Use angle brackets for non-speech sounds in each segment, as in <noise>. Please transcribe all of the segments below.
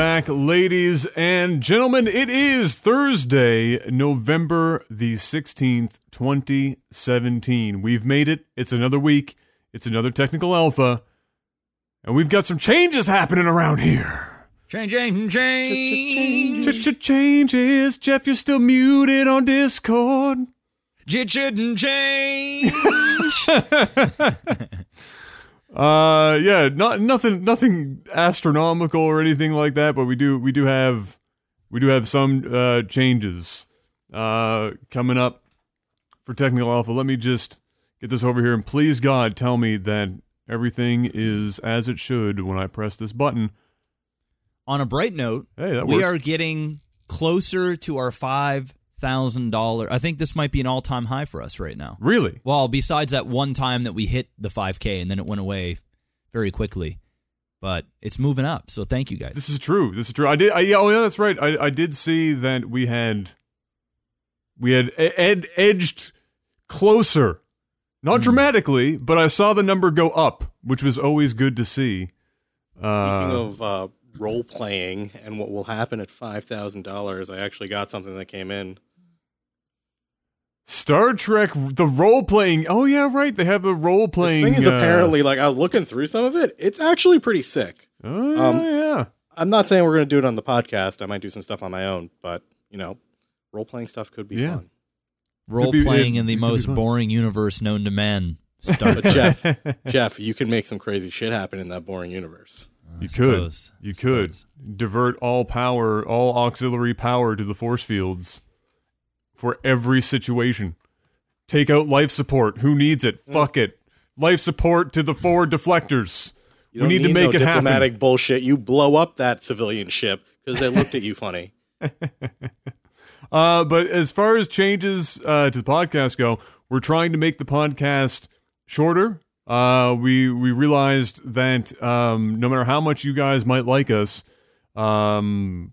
Welcome back, ladies and gentlemen. It is Thursday, November the 16th, 2017. We've made it. It's another week. It's another technical alpha. And we've got some changes happening around here. Change, change, change. Ch-ch-changes. Jeff, you're still muted on Discord. It shouldn't change. <laughs> Uh, yeah, not nothing, nothing astronomical or anything like that, but we do, we do have, we do have some uh, changes uh coming up for technical alpha. Let me just get this over here, and please God, tell me that everything is as it should when I press this button. On a bright note, Hey, that we works. are getting closer to our five thousand dollar. I think this might be an all time high for us right now. Really? Well, besides that one time that we hit the five k and then it went away very quickly, but it's moving up. So thank you guys. This is true. This is true. I did. I, yeah. Oh, yeah. That's right. I, I did see that we had we had ed, edged closer, not dramatically, but I saw the number go up, which was always good to see. Speaking Uh, of uh, role playing and what will happen at five thousand dollars, I actually got something that came in. Star Trek, the role playing. Oh yeah, right. They have the role playing. This thing is uh, apparently like I was looking through some of it. It's actually pretty sick. Oh yeah, um, yeah. I'm not saying we're going to do it on the podcast. I might do some stuff on my own, but you know, role playing stuff could be Yeah. fun. Role be- playing it- in the most boring universe known to man. Star But Trek. Jeff, <laughs> Jeff, you can make some crazy shit happen in that boring universe. You could. You could divert all power, all auxiliary power to the force fields for every situation. Take out life support. Who needs it? Fuck it. Life support to the forward deflectors. You we don't need, to make no it happen. diplomatic bullshit. You blow up that civilian ship because they looked at you funny. <laughs> Uh, but as far as changes uh, to the podcast go, we're trying to make the podcast shorter. Uh, we we realized that um, no matter how much you guys might like us, um,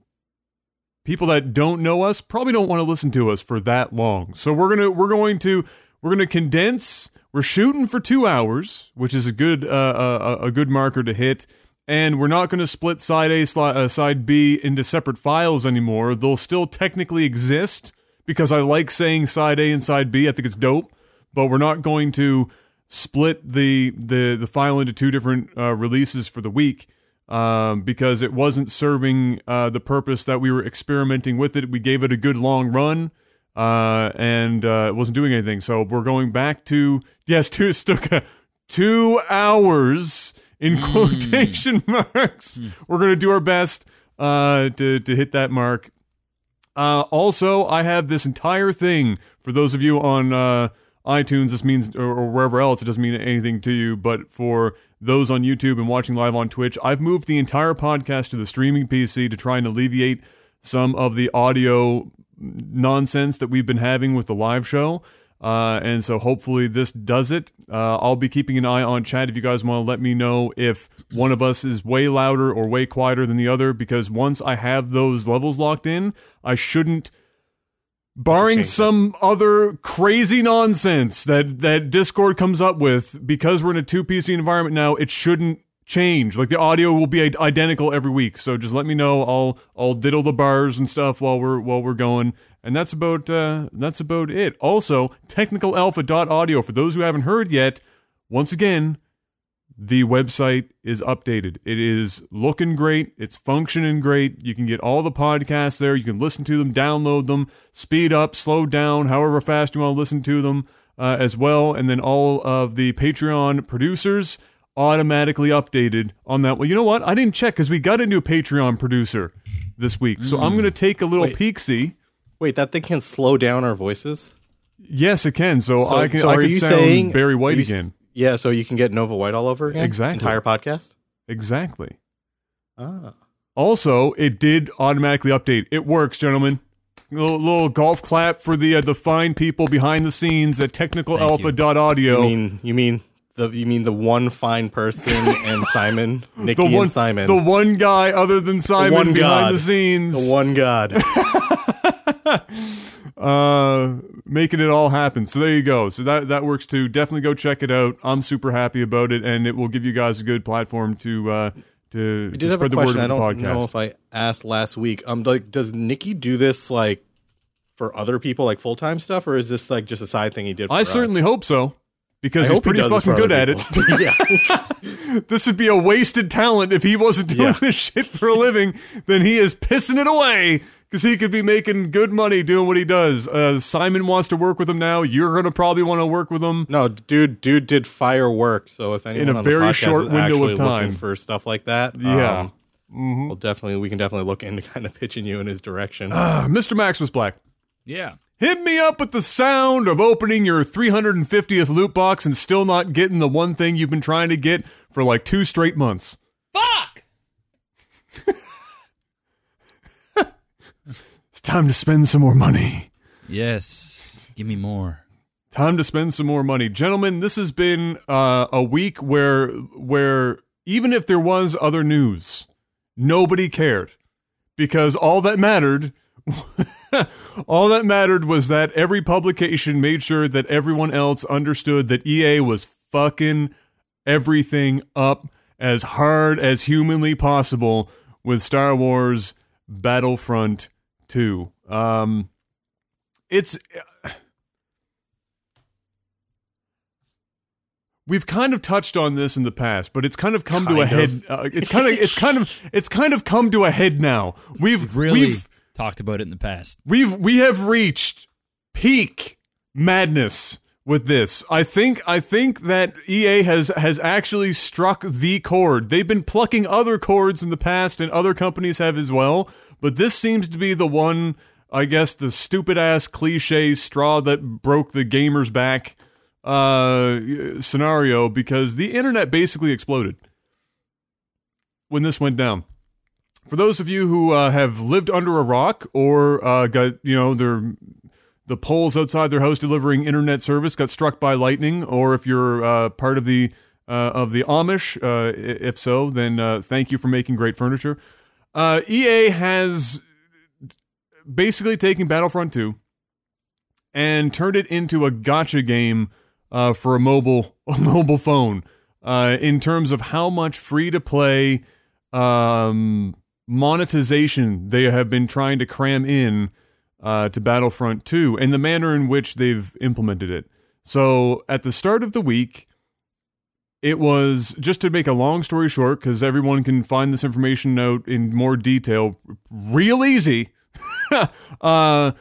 people that don't know us probably don't want to listen to us for that long. So we're gonna we're going to we're gonna condense. We're shooting for two hours, which is a good uh, uh, a good marker to hit. And we're not going to split side A, uh, side B into separate files anymore. They'll still technically exist because I like saying side A and side B. I think it's dope. But we're not going to split the the the file into two different uh, releases for the week um, because it wasn't serving uh, the purpose that we were experimenting with it. We gave it a good long run, uh, and uh, it wasn't doing anything. So we're going back to yes, <laughs> two Stuka, two hours in quotation <laughs> marks. We're gonna do our best uh, to to hit that mark. Uh, also, I have this entire thing for those of you on uh, iTunes. This means, or, wherever else, it doesn't mean anything to you. But for those on YouTube and watching live on Twitch, I've moved the entire podcast to the streaming PC to try and alleviate some of the audio nonsense that we've been having with the live show. Uh, and so hopefully this does it. Uh, I'll be keeping an eye on chat if you guys want to let me know if one of us is way louder or way quieter than the other, because once I have those levels locked in, I shouldn't barring Change it. some other crazy nonsense that that Discord comes up with because we're in a two PC environment now, it shouldn't change. Like the audio will be identical every week. So just let me know. I'll I'll diddle the bars and stuff while we're while we're going. And that's about uh that's about it. Also, technicalalpha.audio for those who haven't heard yet, once again, the website is updated. It is looking great. It's functioning great. You can get all the podcasts there. You can listen to them, download them, speed up, slow down, however fast you want to listen to them uh, as well. And then all of the Patreon producers automatically updated on that. Well, you know what? I didn't check because we got a new Patreon producer this week. So I'm going to take a little peek see. Wait, that thing can slow down our voices. Yes, it can. So, So, I can, so I are can you sound saying Barry White again. Yeah, so you can get Nova White all over again. Exactly. Entire podcast. Exactly. Ah. Also, it did automatically update. It works, gentlemen. Little, little golf clap for the uh, the fine people behind the scenes at technicalalpha.audio. You mean you mean the you mean the one fine person and <laughs> Simon, Nikki the one and Simon, the one guy other than Simon one behind God. the scenes, the one God. <laughs> uh, making it all happen. So there you go. So that that works too. Definitely go check it out. I'm super happy about it, and it will give you guys a good platform to uh, to, to did have a spread the word question. I don't podcast. know if I asked last week. Um, like, does Nikki do this like for other people, like full time stuff, or is this like just a side thing he did? For I us? certainly hope so because I he's hope he pretty fucking good at it. <laughs> yeah, <laughs> this would be a wasted talent if he wasn't doing Yeah. this shit for a living. Then he is pissing it away because he could be making good money doing what he does. Uh, Simon wants to work with him now. You're gonna probably want to work with him. no, dude, dude did fireworks. So if anyone a on the very podcast short is window of actually time. looking for stuff like that, Yeah. um, we'll definitely we can definitely look into <laughs> kind of pitching you in his direction. Uh, Mr. Max was black. Yeah. Hit me up with the sound of opening your 350th loot box and still not getting the one thing you've been trying to get for like two straight months. Fuck! <laughs> It's time to spend some more money. Yes. Give me more. Time to spend some more money, gentlemen. This has been uh, a week where where even if there was other news, nobody cared because all that mattered. <laughs> all that mattered was that every publication made sure that everyone else understood that EA was fucking everything up as hard as humanly possible with Star Wars Battlefront 2. Um, it's We've kind of touched on this in the past, but it's kind of come to a Kind head. Uh, it's kind of, it's kind of, it's kind of come to a head now. We've Really we've talked about it in the past. we've we have reached peak madness with this. I think I think that EA has has actually struck the chord. They've been plucking other chords in the past and other companies have as well, but this seems to be the one I guess the stupid ass cliche straw that broke the gamer's back uh scenario because the internet basically exploded when this went down for those of you who uh, have lived under a rock or uh, got you know their the poles outside their house delivering internet service got struck by lightning, or if you're uh, part of the uh, of the Amish, uh, if so, then uh, thank you for making great furniture. Uh, EA has basically taken Battlefront 2 and turned it into a gacha game uh, for a mobile <laughs> a mobile phone uh, in terms of how much free to play um, monetization they have been trying to cram in uh, to Battlefront 2 and the manner in which they've implemented it. So at the start of the week, it was just to make a long story short, because everyone can find this information out in more detail real easy. <laughs> uh,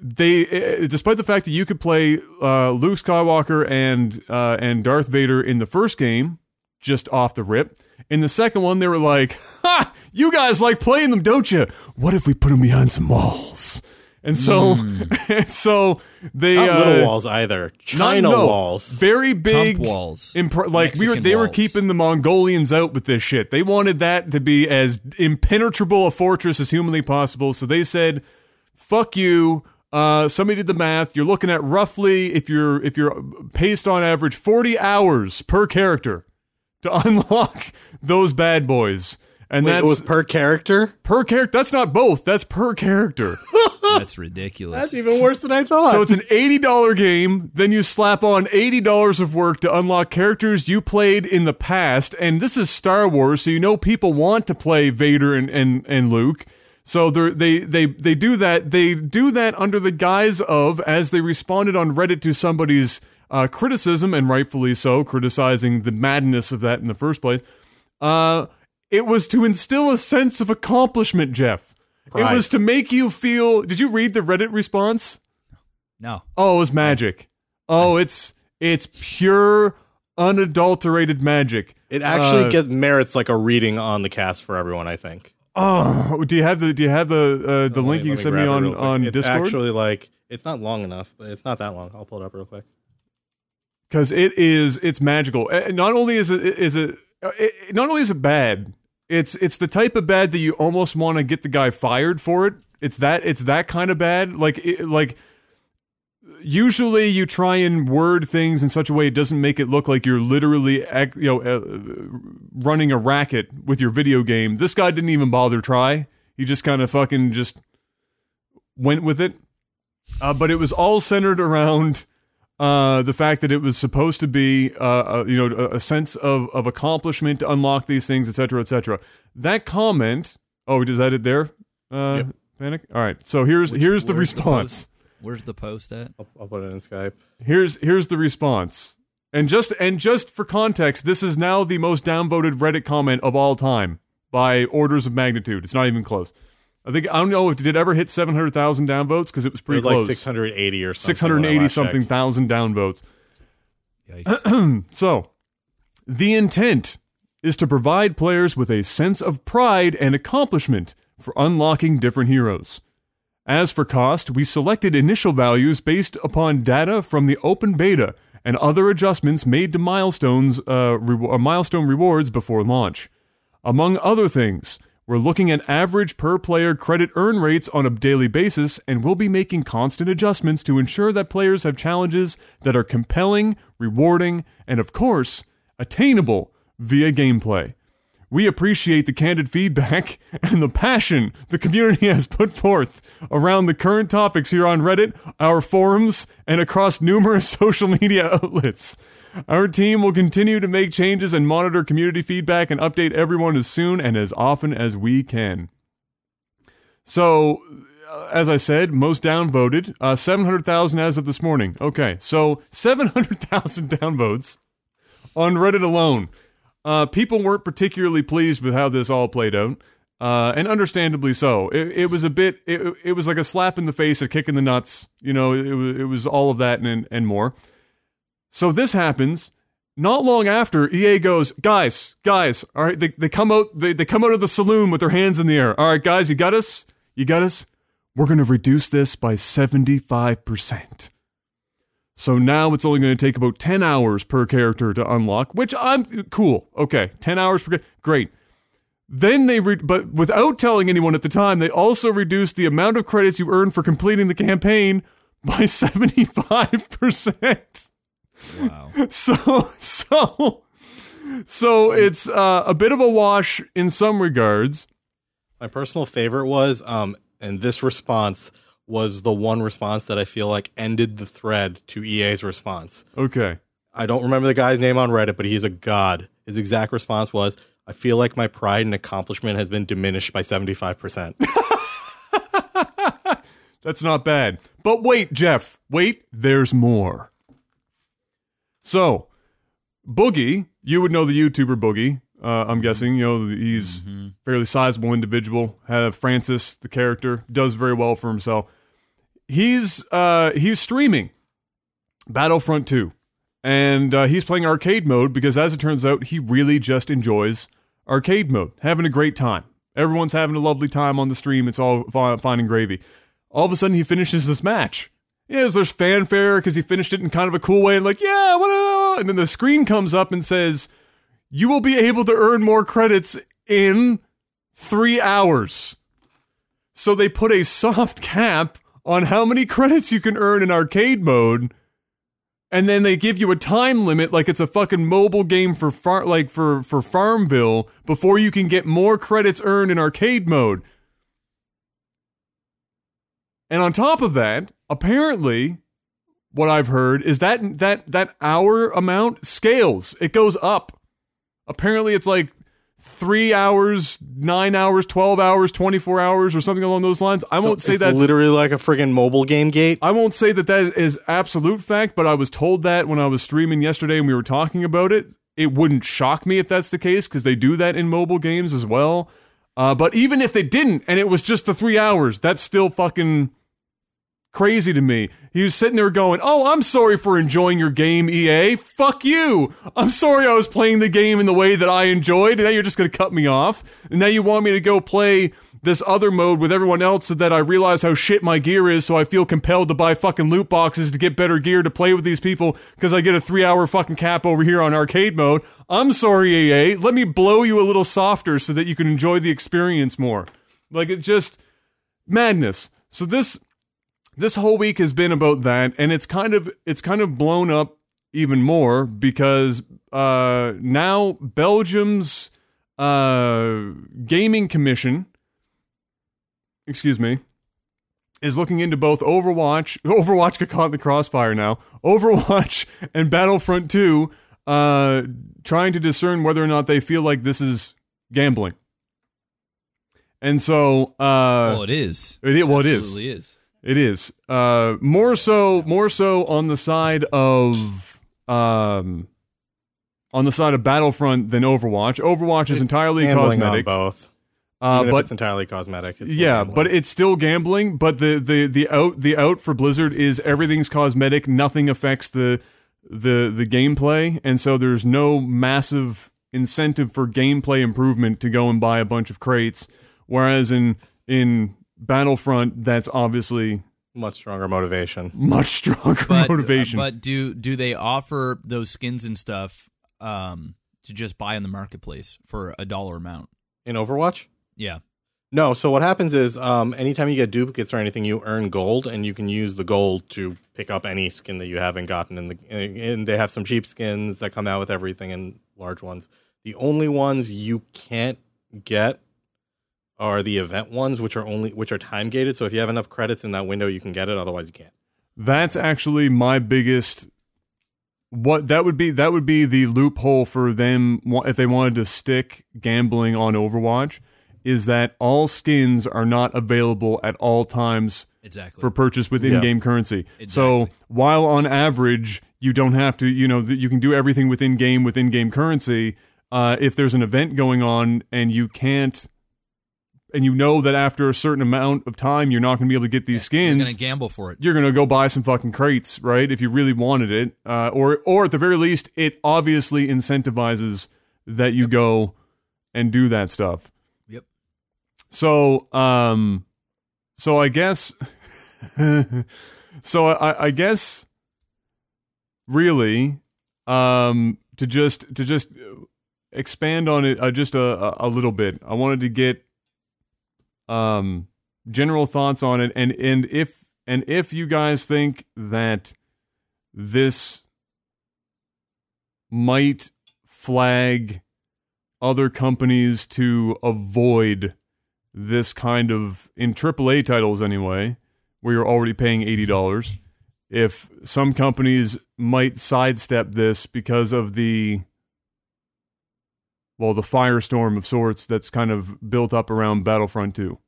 they, eh, despite the fact that you could play uh, Luke Skywalker and uh, and Darth Vader in the first game, just off the rip. In the second one, they were like, "Ha! You guys like playing them, don't you? What if we put them behind some walls?" And so, <laughs> and so they Not uh, little walls either. not- no, walls. very big Trump walls. Impr- like we were, Mexican they were keeping the Mongolians out with this shit. They wanted that to be as impenetrable a fortress as humanly possible. So they said, "Fuck you." Uh, somebody did the math. You're looking at roughly, if you're if you're paced on average, 40 hours per character to <laughs> unlock those bad boys. And Wait, that's it was per character. per character. That's not both. That's per character. <laughs> That's ridiculous. That's even worse than I thought. So it's an eighty dollar game. Then you slap on eighty dollars of work to unlock characters you played in the past, and this is Star Wars, so you know people want to play Vader and and, and Luke. So they're- they they they do that. They do that under the guise of as they responded on Reddit to somebody's uh, criticism, and rightfully so, criticizing the madness of that in the first place. Uh, it was to instill a sense of accomplishment, Jeff. It was to make you feel. Did you read the Reddit response? no. Oh, it was magic. Oh, it's it's pure, unadulterated magic. it actually uh, gets merits like a reading on the cast for everyone. I think. Oh, do you have the do you have the uh, the Let link me- you let me me on on it's Discord? Actually, like it's not long enough, but it's not that long. I'll pull it up real quick. Because it is it's magical. And not only is it is it, it not only is it bad, it's it's the type of bad that you almost want to get the guy fired for it. It's that it's that kind of bad. Like it, like usually you try and word things in such a way it doesn't make it look like you're literally you know uh, running a racket with your video game. This guy didn't even bother try. He just kind of fucking just went with it. Uh, but it was all centered around Uh, the fact that it was supposed to be, uh, uh, you know, a, a sense of, of accomplishment to unlock these things, etc., cetera, et cetera. That comment. Oh, is that it there? Uh, Yep. Panic. All right. So here's here's the where's response. post? where's the post at? I'll, I'll put it in Skype. here's here's the response. And just and just for context, this is now the most downvoted Reddit comment of all time by orders of magnitude. It's not even close. I think I don't know if did it ever hit seven hundred thousand downvotes because it was It pretty was like close. 680 or something. Six hundred eighty something thousand downvotes. <clears throat> So, the intent is to provide players with a sense of pride and accomplishment for unlocking different heroes. As for cost, we selected initial values based upon data from the open beta and other adjustments made to milestones, uh, re- uh, milestone rewards before launch. Among other things, we're looking at average per player credit earn rates on a daily basis, and we'll be making constant adjustments to ensure that players have challenges that are compelling, rewarding, and of course, attainable via gameplay. We appreciate the candid feedback <laughs> and the passion the community has put forth around the current topics here on Reddit, our forums, and across numerous <laughs> social media outlets. Our team will continue to make changes and monitor community feedback and update everyone as soon and as often as we can. So, uh, as I said, most downvoted, uh, 700,000 as of this morning. Okay, so 700,000 <laughs> downvotes on Reddit alone. Uh, people weren't particularly pleased with how this all played out, uh, and understandably so. It, it was a bit, it, it was like a slap in the face, a kick in the nuts. You know, it, was it was all of that and and more. So this happens. Not long after, EA goes, guys, guys, all right, they, they come out they, they come out of the saloon with their hands in the air. All right, guys, you got us? You got us? We're gonna reduce this by 75%. So now it's only going to take about 10 hours per character to unlock, which I'm cool. Okay, 10 hours per great. Then they re- but without telling anyone at the time, they also reduced the amount of credits you earn for completing the campaign <laughs> by 75%. wow. <laughs> So so so it's uh, a bit of a wash in some regards. My personal favorite was, um, and this response was the one response that I feel like ended the thread to EA's response. Okay. I don't remember the guy's name on Reddit, but he's a god. His exact response was, I feel like my pride and accomplishment has been diminished by 75%. <laughs> That's not bad. But wait, Jeff, wait, there's more. So, Boogie, you would know the YouTuber Boogie. Uh, I'm guessing you know he's fairly sizable individual. Have Francis, the character, does very well for himself. He's uh, he's streaming Battlefront 2, and uh, he's playing arcade mode because, as it turns out, he really just enjoys arcade mode, having a great time. Everyone's having a lovely time on the stream. It's all fi- fine and gravy. All of a sudden, he finishes this match. Yes, there's fanfare because he finished it in kind of a cool way, and like, yeah, what? And then the screen comes up and says, "You will be able to earn more credits in three hours." So they put a soft cap on how many credits you can earn in arcade mode, and then they give you a time limit, like it's a fucking mobile game for far, like for for Farmville, before you can get more credits earned in arcade mode. And on top of that, apparently, what I've heard is that that that hour amount scales. It goes up. Apparently, it's like three hours, nine hours, twelve hours, twenty-four hours, or something along those lines. I won't say that's literally like a friggin' mobile game gate. I won't say that that is absolute fact, but I was told that when I was streaming yesterday and we were talking about it. It wouldn't shock me if that's the case because they do that in mobile games as well. Uh, but even if they didn't and it was just the three hours, that's still fucking crazy to me. He was sitting there going, Oh, I'm sorry for enjoying your game, EA. Fuck you. I'm sorry I was playing the game in the way that I enjoyed, and now you're just going to cut me off. And now you want me to go play this other mode with everyone else so that I realize how shit my gear is, so I feel compelled to buy fucking loot boxes to get better gear to play with these people because I get a three hour fucking cap over here on arcade mode. I'm sorry, EA. Let me blow you a little softer so that you can enjoy the experience more. Like, it just madness. So this this whole week has been about that and it's kind of it's kind of blown up even more because uh now Belgium's uh gaming commission excuse me is looking into both Overwatch, <laughs> Overwatch got caught in the crossfire now, Overwatch <laughs> and Battlefront 2, uh, trying to discern whether or not they feel like this is gambling. And so, uh, well, it is. it, well, it is. Absolutely is. It is. Uh, more so, more so on the side of, um, on the side of Battlefront than Overwatch. Overwatch is It's entirely cosmetic. both. Uh, but it's entirely cosmetic. It's yeah, but it's still gambling. But the the the out the out for Blizzard is everything's cosmetic. Nothing affects the the the gameplay, and so there's no massive incentive for gameplay improvement to go and buy a bunch of crates. Whereas in in Battlefront, that's obviously much stronger motivation. much stronger But, motivation. But do do they offer those skins and stuff um, to just buy in the marketplace for a dollar amount? In Overwatch? Yeah. No. So what happens is, um, anytime you get duplicates or anything, you earn gold, and you can use the gold to pick up any skin that you haven't gotten. In the and they have some cheap skins that come out with everything and large ones. The only ones you can't get are the event ones, which are only which are time gated. So if you have enough credits in that window, you can get it. Otherwise, you can't. That's actually my biggest. What that would be that would be the loophole for them if they wanted to stick gambling on Overwatch is that all skins are not available at all times Exactly. for purchase with in-game currency. So while on average you don't have to, you know, th- you can do everything within game with in-game currency. Uh, if there's an event going on and you can't, and you know that after a certain amount of time you're not going to be able to get these skins, You're gonna gamble for it. you're gonna go buy some fucking crates, right? If you really wanted it, uh, or or at the very least, it obviously incentivizes that you go and do that stuff. Yep. So, um, so I guess, <laughs> so I, I guess, really, um, to just to just expand on it uh, just a a little bit, I wanted to get, um, general thoughts on it, and and if and if you guys think that this might flag other companies to avoid this kind of in AAA titles anyway, where you're already paying eighty dollars. If some companies might sidestep this because of the well, the firestorm of sorts that's kind of built up around Battlefront 2.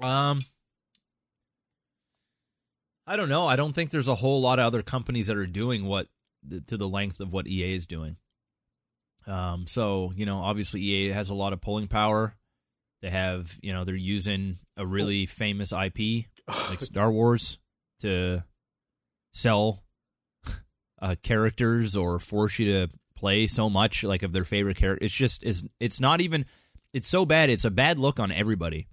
Um, I don't know. I don't think there's a whole lot of other companies that are doing what to the length of what EA is doing. Um, so you know, obviously EA has a lot of pulling power. They have, you know, they're using a really famous IP like <sighs> Star Wars to sell uh, characters or force you to play so much like of their favorite character. It's just is it's not even. It's so bad. It's a bad look on everybody.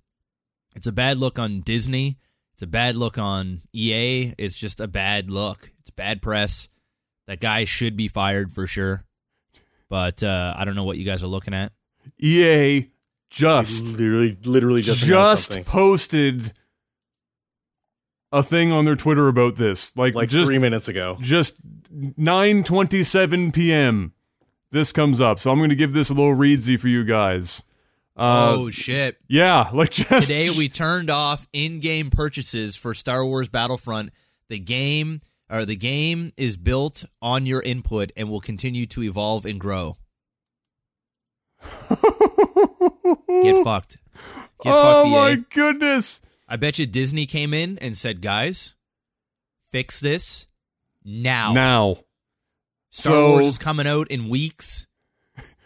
It's a bad look on Disney. It's a bad look on EA. It's just a bad look. It's bad press. That guy should be fired for sure. But uh, I don't know what you guys are looking at. EA just literally, literally just announced just something. posted a thing on their Twitter about this. Like, like just three minutes ago. just 9:27 p.m. This comes up. So I'm going to give this a little readsy for you guys. Uh, oh shit! yeah, <laughs> like just Today we turned off in-game purchases for Star Wars Battlefront. The game or the game is built on your input and will continue to evolve and grow. <laughs> Get fucked. Get oh fucked, EA. my goodness. I bet you Disney came in and said, "Guys, fix this now. Now. Star so- Wars is coming out in weeks.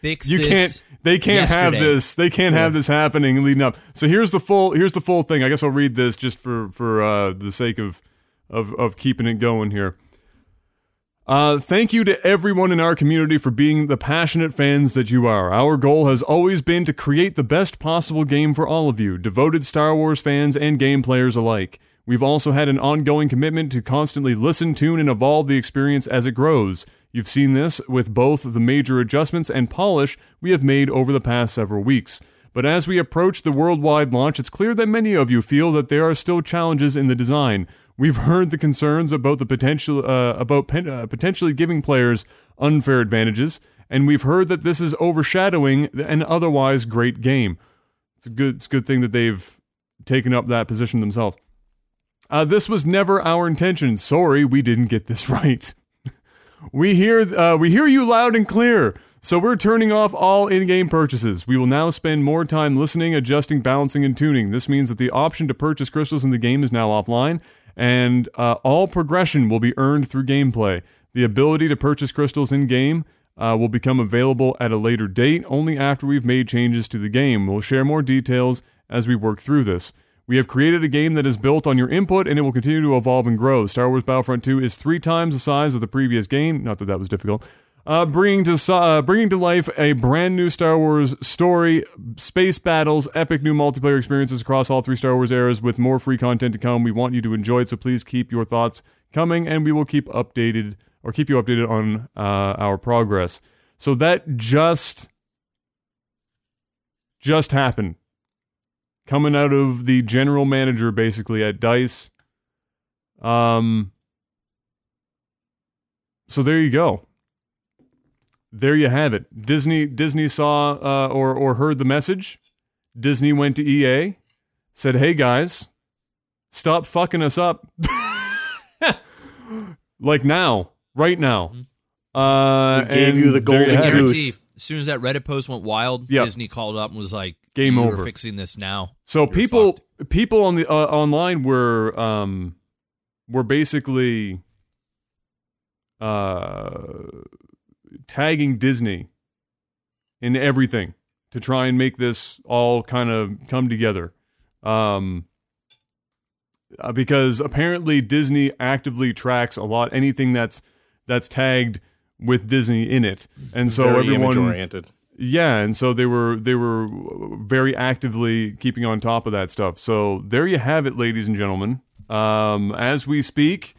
Fix you this. can't they can't have this they can't have this happening leading up so here's the full here's the full thing i guess i'll read this just for for uh the sake of of of keeping it going here uh, thank you to everyone in our community for being the passionate fans that you are. Our goal has always been to create the best possible game for all of you, devoted Star Wars fans and game players alike. We've also had an ongoing commitment to constantly listen, tune, and evolve the experience as it grows. You've seen this with both the major adjustments and polish we have made over the past several weeks. But as we approach the worldwide launch, it's clear that many of you feel that there are still challenges in the design. We've heard the concerns about the potential uh, about pen, uh, potentially giving players unfair advantages, and we've heard that this is overshadowing an otherwise great game. It's a good it's a good thing that they've taken up that position themselves. Uh, this was never our intention. Sorry, we didn't get this <laughs> right. we hear uh, we hear you loud and clear. So we're turning off all in-game purchases. We will now spend more time listening, adjusting, balancing, and tuning. This means that the option to purchase crystals in the game is now offline, and uh, all progression will be earned through gameplay. The ability to purchase crystals in game uh, will become available at a later date, only after we've made changes to the game. We'll share more details as we work through this. We have created a game that is built on your input and it will continue to evolve and grow. Star Wars Battlefront 2 is three times the size of the previous game. Not that that was difficult uh, bringing to uh, bringing to life a brand new Star Wars story, space battles, epic new multiplayer experiences across all three Star Wars eras, with more free content to come. We want you to enjoy it, so please keep your thoughts coming, and we will keep updated or keep you updated on uh, our progress. So that just just happened, coming out of the general manager basically at Dice. Um. So there you go there you have it. Disney Disney saw uh, or or heard the message. Disney went to EA, said, "Hey guys, stop fucking us up." <laughs> like now, right now. Mm-hmm. Uh, we gave you the golden you goose. As soon as that Reddit post went wild, yep. Disney called up and was like, "Game over. fixing this now." So You're people fucked. people on the uh, online were um were basically uh tagging Disney in everything to try and make this all kind of come together. Um, uh, because apparently Disney actively tracks a lot anything that's that's tagged with Disney in it, and so very everyone oriented. Yeah, and so they were they were very actively keeping on top of that stuff. So there you have it, ladies and gentlemen. Um, as we speak,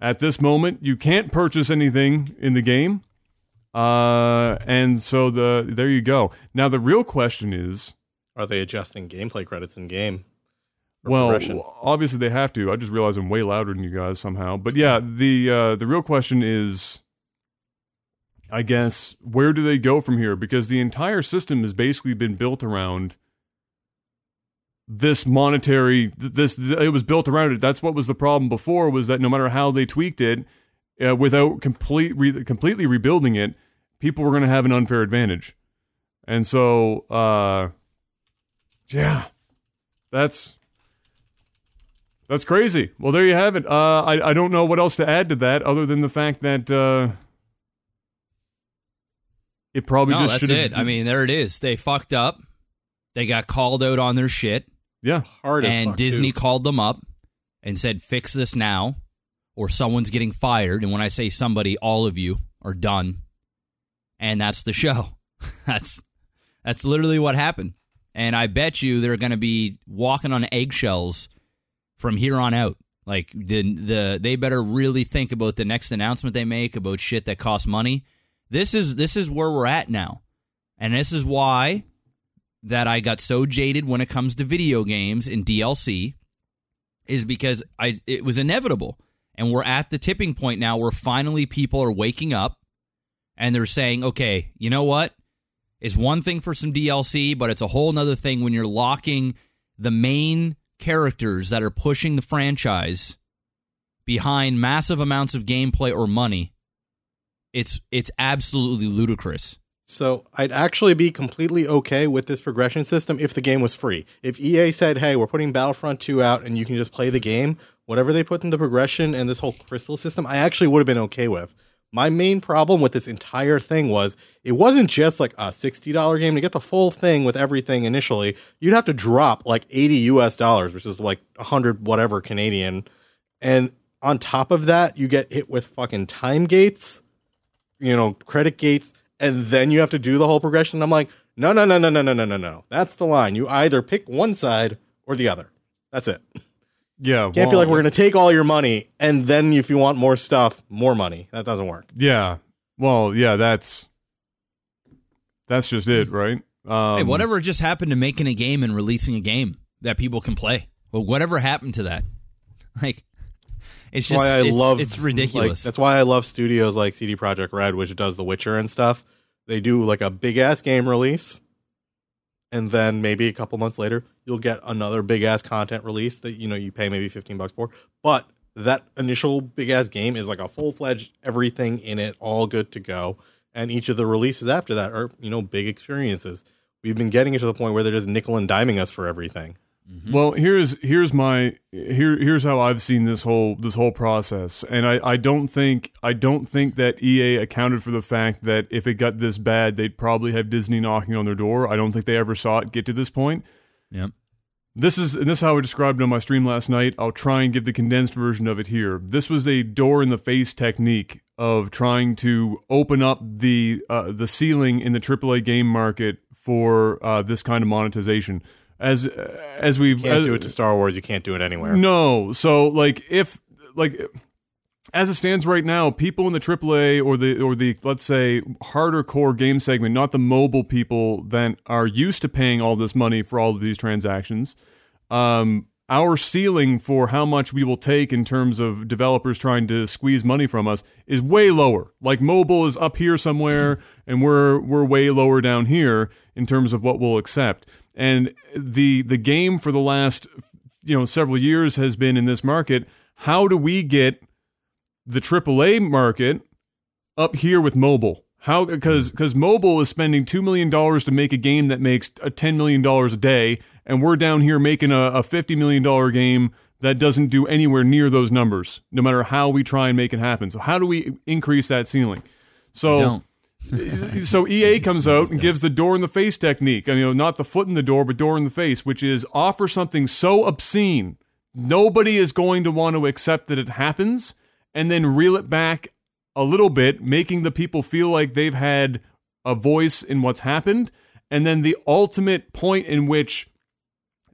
at this moment, you can't purchase anything in the game. Uh, and so the there you go. Now the real question is, are they adjusting gameplay credits in game? Well, obviously they have to. I just realized I'm way louder than you guys somehow. But yeah, the uh, the real question is, I guess, where do they go from here? Because the entire system has basically been built around this monetary. This it was built around it. That's what was the problem before. Was that no matter how they tweaked it, uh, without complete re- completely rebuilding it, people were going to have an unfair advantage. And so, uh, yeah, that's that's crazy. Well, there you have it. Uh, I I don't know what else to add to that other than the fact that uh, it probably no, just that's it. I mean, there it is. They fucked up. They got called out on their shit. Yeah, hard and Disney too. called them up and said, "Fix this now." or someone's getting fired. And when I say somebody, all of you are done. And that's the show. <laughs> that's that's literally what happened. And I bet you they're going to be walking on eggshells from here on out. Like the the they better really think about the next announcement they make about shit that costs money. This is this is where we're at now. And this is why that I got so jaded when it comes to video games and DLC is because I it was inevitable. And we're at the tipping point now where finally people are waking up and they're saying, okay, you know what? It's one thing for some DLC, but it's a whole nother thing when you're locking the main characters that are pushing the franchise behind massive amounts of gameplay or money. It's it's absolutely ludicrous. So I'd actually be completely okay with this progression system if the game was free. If EA said, "Hey, we're putting Battlefront 2 out and you can just play the game," whatever they put in the progression and this whole crystal system, I actually would have been okay with. My main problem with this entire thing was it wasn't just like a $60 game to get the full thing with everything initially. You'd have to drop like 80 US dollars, which is like 100 whatever Canadian. And on top of that, you get hit with fucking time gates, you know, credit gates, and then you have to do the whole progression. I'm like, no, no, no, no, no, no, no, no, no. That's the line. You either pick one side or the other. That's it. <laughs> Yeah, can't well, be like we're going to take all your money and then if you want more stuff, more money. That doesn't work. Yeah. Well, yeah, that's that's just it, right? Um, hey, whatever just happened to making a game and releasing a game that people can play. Well, whatever happened to that? <laughs> Like, it's just why I it's, love it's ridiculous. Like, that's why I love studios like CD Projekt Red, which does The Witcher and stuff. They do like a big ass game release, and then maybe a couple months later you'll get another big ass content release that you know you pay maybe 15 bucks for. But that initial big ass game is like a full fledged everything in it all good to go. And each of the releases after that are you know big experiences. We've been getting it to the point where they're just nickel and diming us for everything Well, here's here's my here here's how I've seen this whole this whole process, and I, I don't think I don't think that EA accounted for the fact that if it got this bad, they'd probably have Disney knocking on their door. I don't think they ever saw it get to this point. Yep. This is and this is how I described it on my stream last night. I'll try and give the condensed version of it here. This was a door in the face technique of trying to open up the uh, the ceiling in the AAA game market for uh, this kind of monetization. As as we've can't as- do it to star wars you can't do it anywhere no. So like if like as it stands right now, people in the AAA or the or the let's say harder core game segment, not the mobile people that are used to paying all this money for all of these transactions, um, our ceiling for how much we will take in terms of developers trying to squeeze money from us is way lower. Like mobile is up here somewhere, and we're we're way lower down here in terms of what we'll accept. And the the game for the last you know several years has been in this market. How do we get the AAA market up here with mobile? How because because mm. mobile is spending two million dollars to make a game that makes a ten million dollars a day, and we're down here making a, a fifty million dollar game that doesn't do anywhere near those numbers, no matter how we try and make it happen. So how do we increase that ceiling? So. <laughs> so EA comes out and gives the door in the face technique. And, you know, not the foot in the door, but door in the face, which is offer something so obscene, nobody is going to want to accept that it happens, and then reel it back a little bit, making the people feel like they've had a voice in what's happened, and then the ultimate point in which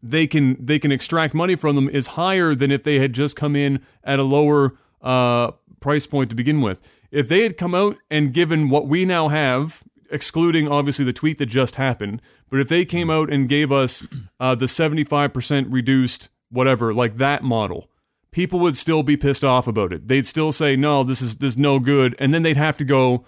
they can they can extract money from them is higher than if they had just come in at a lower uh, price point to begin with. If they had come out and given what we now have, excluding obviously the tweet that just happened, but if they came out and gave us uh, the seventy five percent reduced whatever like that model, people would still be pissed off about it. They'd still say no, this is this is no good, and then they'd have to go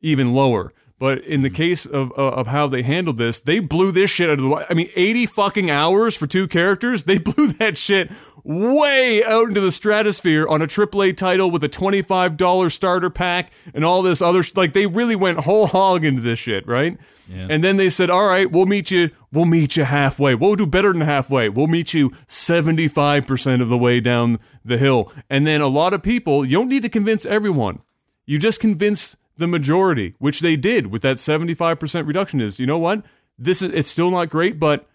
even lower. But in the case of uh, of how they handled this, they blew this shit out of the. I mean, eighty fucking hours for two characters. They <laughs> blew that shit way out into the stratosphere on a AAA title with a twenty five dollar starter pack and all this other. Sh- like they really went whole hog into this shit, right? Yeah. And then they said, "All right, we'll meet you. We'll meet you halfway. We'll do better than halfway. We'll meet you seventy five percent of the way down the hill." And then a lot of people. You don't need to convince everyone. You just convince the majority, which they did with that 75% reduction is, you know what? This is it's still not great, but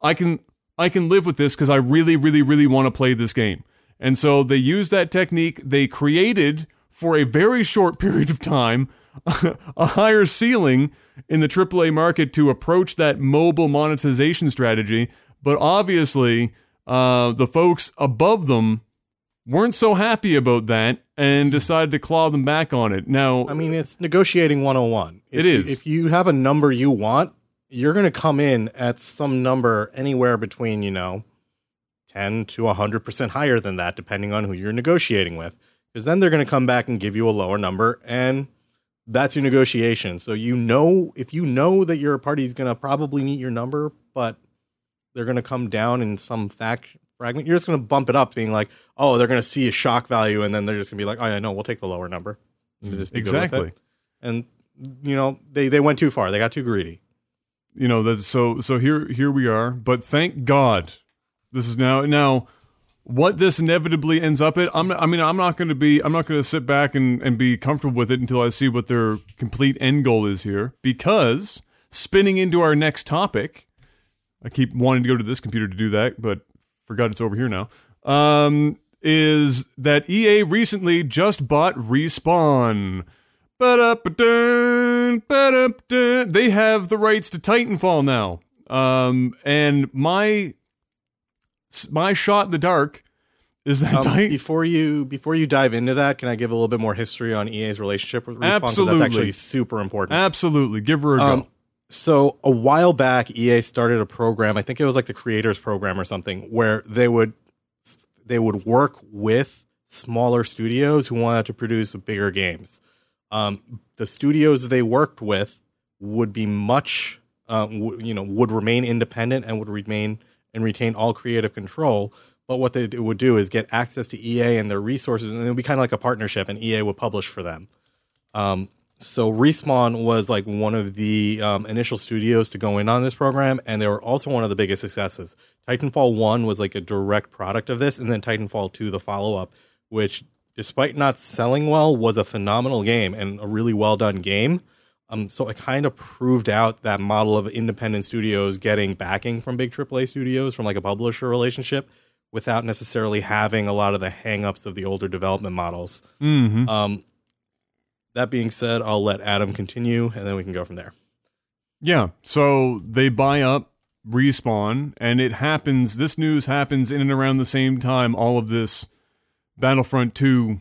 I can I can live with this cuz I really really really want to play this game. And so they used that technique. They created for a very short <laughs> period of time <laughs> a higher ceiling in the AAA market to approach that mobile monetization strategy, but obviously uh, the folks above them weren't so happy about that and hmm. decided to claw them back on it. Now, I mean, it's negotiating 101. If It you- if you have a number you want, you're going to come in at some number anywhere between, you know, 10 to 100% higher than that, depending on who you're negotiating with. Because then they're going to come back and give you a lower number, and that's your negotiation. So you know, if you know that your party's going to probably meet your number, but they're going to come down in some fact fragment, you're just going to bump it up, being like, oh, they're going to see a shock value, and then they're just going to be like, oh, yeah, no, we'll take the lower number. And just be good with it exactly. and you know they they went too far. They got too greedy. you know that's so so here here we are but thank god this is now now what this inevitably ends up at i'm i mean i'm not going to be i'm not going to sit back and and be comfortable with it until i see what their complete end goal is here because spinning into our next topic i keep wanting to go to this computer to do that but forgot it's over here now um is that ea recently just bought respawn Ba-da-ba-dun, ba-da-ba-dun. They have the rights to Titanfall now. Um, and my my shot in the dark is that Um, Titan- before you before you dive into that, can I give a little bit more history on EA's relationship with Respawn? Absolutely. that's actually super important. absolutely give her a go. So a while back, EA started a program. I think it was like the Creators Program or something, where they would they would work with smaller studios who wanted to produce bigger games. Um, the studios they worked with would be much uh, w- you know, would remain independent and would remain and retain all creative control. But what they would do is get access to EA and their resources, and it would be kind of like a partnership, and EA would publish for them. Um, so Respawn was like one of the um, initial studios to go in on this program, and they were also one of the biggest successes. Titanfall One was like a direct product of this, and then Titanfall Two, the follow up, which, despite not selling well, was a phenomenal game and a really well done game. Um, so it kind of proved out that model of independent studios getting backing from big AAA studios from like a publisher relationship without necessarily having a lot of the hangups of the older development models. Mm-hmm. Um, that being said, I'll let Adam continue, and then we can go from there. Yeah. So they buy up Respawn, and it happens. This news happens in and around the same time all of this Battlefront 2,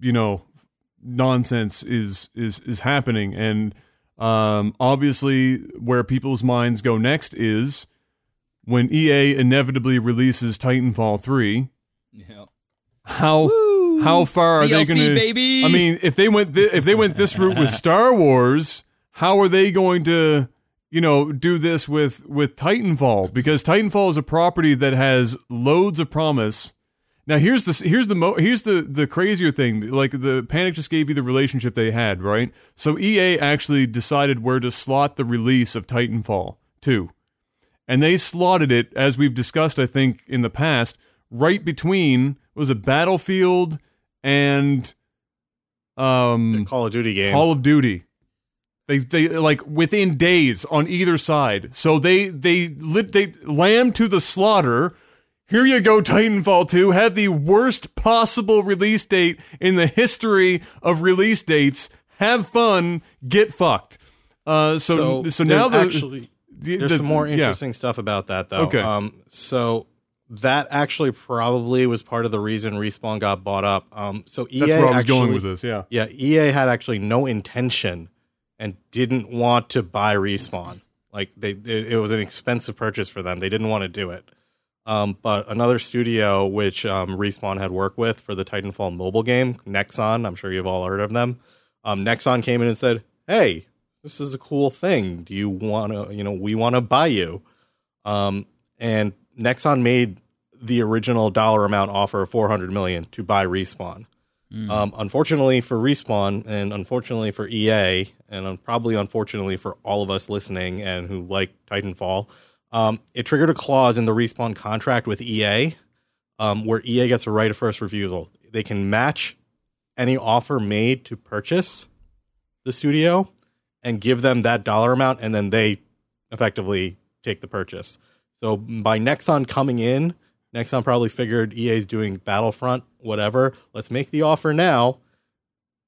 you know, nonsense is is is happening. And um, obviously, where people's minds go next is when EA inevitably releases Titanfall 3. Yeah. How how far are they going to? baby! I mean, if they went thi- if they went this route with <laughs> Star Wars, how are they going to you know do this with with Titanfall? Because Titanfall is a property that has loads of promise. Now here's the here's the mo- here's the the crazier thing. Like the Panic just gave you the relationship they had, right? So EA actually decided where to slot the release of Titanfall 2. And they slotted it as we've discussed I think in the past right between was a Battlefield and um Call of Duty game. Call of Duty. They they like within days on either side. So they they lit they lamb to the slaughter. Here you go, Titanfall 2 had the worst possible release date in the history of release dates. Have fun, get fucked. Uh, so so, now the, there's actually the- there's the- some more yeah. interesting stuff about that though. Okay. Um, so that actually probably was part of the reason Respawn got bought up. Um, so EA That's where I was actually, going with this. Yeah. Yeah, EA had actually no intention and didn't want to buy Respawn. Like they, it, it was an expensive purchase for them. They didn't want to do it. Um, but another studio which um, Respawn had worked with for the Titanfall mobile game, Nexon, I'm sure you've all heard of them. Um, Nexon came in and said, "Hey, this is a cool thing. Do you want to? You know, we want to buy you." Um, and Nexon made the original dollar amount offer of 400 million to buy Respawn. Um, unfortunately for Respawn, and unfortunately for EA, and probably unfortunately for all of us listening and who like Titanfall, um, it triggered a clause in the Respawn contract with EA, um, where EA gets a right of first refusal. They can match any offer made to purchase the studio and give them that dollar amount, and then they effectively take the purchase. So by Nexon coming in, Nexon probably figured EA's doing Battlefront, whatever. Let's make the offer now.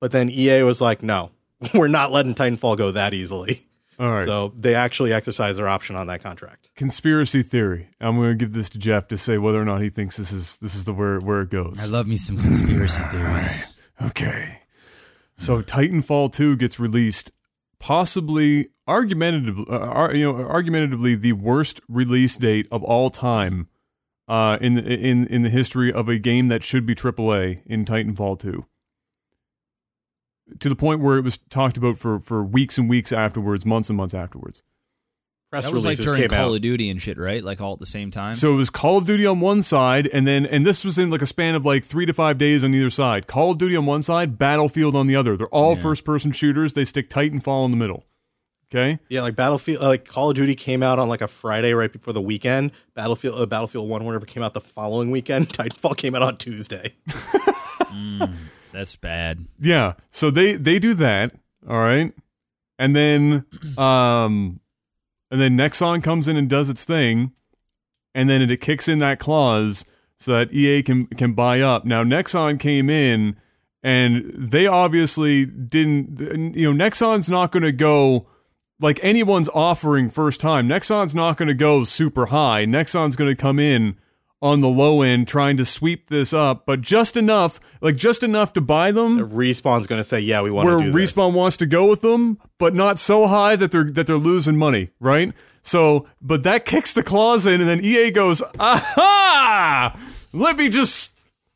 But then EA was like, no, <laughs> we're not letting Titanfall go that easily. All right. So they actually exercised their option on that contract. Conspiracy theory. I'm going to give this to Jeff to say whether or not he thinks this is this is the where where it goes. I love me some conspiracy theories. Okay. So Titanfall 2 gets released possibly argumentatively uh, ar- you know argumentatively the worst release date of all time uh, in in in the history of a game that should be AAA in Titanfall 2. To the point where it was talked about for for weeks and weeks afterwards, months and months afterwards. Press That was like during came Call out. of Duty and shit, right? Like all at the same time. So it was Call of Duty on one side, and then and this was in like a span of like three to five days on either side. Call of Duty on one side, Battlefield on the other. They're all Yeah. first person shooters. They stick Titanfall in the middle. Okay. Yeah, like Battlefield, like Call of Duty came out on like a Friday right before the weekend. Battlefield, uh, Battlefield One, whatever came out the following weekend. <laughs> Titanfall came out on Tuesday. <laughs> That's bad. Yeah. So they they do that. All right. And then um and then Nexon comes in and does its thing, and then it kicks in that clause so that EA can can buy up. Now Nexon came in and they obviously didn't you know Nexon's not going to go like anyone's offering first time. Nexon's not going to go super high. Nexon's going to come in on the low end trying to sweep this up, but just enough, like just enough to buy them Respawn's going to say, "Yeah, we want where to do this." Where Respawn wants to go with them, but not so high that they're that they're losing money, right? So, but that kicks the clause in, and then EA goes, "Aha! Let me just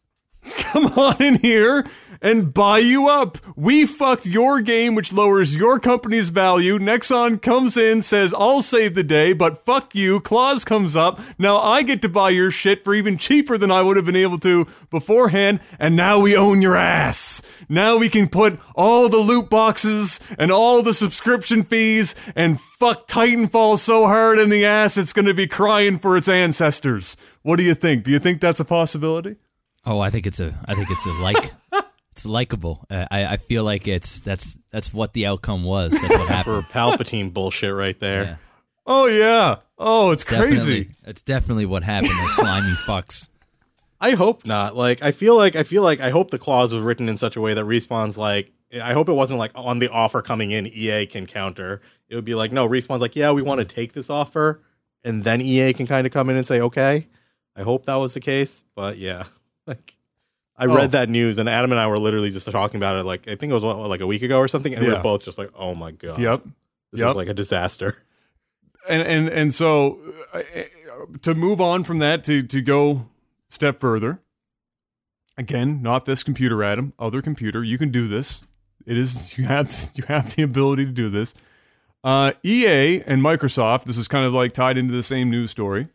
<laughs> come on in here and buy you up. We fucked your game, which lowers your company's value. Nexon comes in, says, I'll save the day, but fuck you. Clause comes up. Now I get to buy your shit for even cheaper than I would have been able to beforehand, and now we own your ass. Now we can put all the loot boxes and all the subscription fees and fuck Titanfall so hard in the ass it's going to be crying for its ancestors. What do you think? Do you think that's a possibility? Oh, I think it's a. I think it's a like. <laughs> it's likable. Uh, I I feel like it's that's that's what the outcome was. That's what <laughs> For. Palpatine bullshit right there. Yeah. Oh yeah. Oh, it's crazy. Definitely, it's definitely what happened. The slimy <laughs> fucks. I hope not. Like I feel like I feel like I hope the clause was written in such a way that respawn's like I hope it wasn't like on the offer coming in EA can counter. It would be like no, respawn's like, yeah, we want to take this offer and then EA can kind of come in and say, "Okay." I hope that was the case, but yeah. <laughs> Like I Oh. read that news and Adam and I were literally just talking about it like I think it was what, like a week ago or something and we Yeah. were both just like, "Oh my god." Yep. This Yep. is like a disaster. <laughs> and and and so uh, to move on from that to to go step further again not this computer adam other computer you can do this it is <laughs> you have you have the ability to do this uh, ea and microsoft this is kind of like tied into the same news story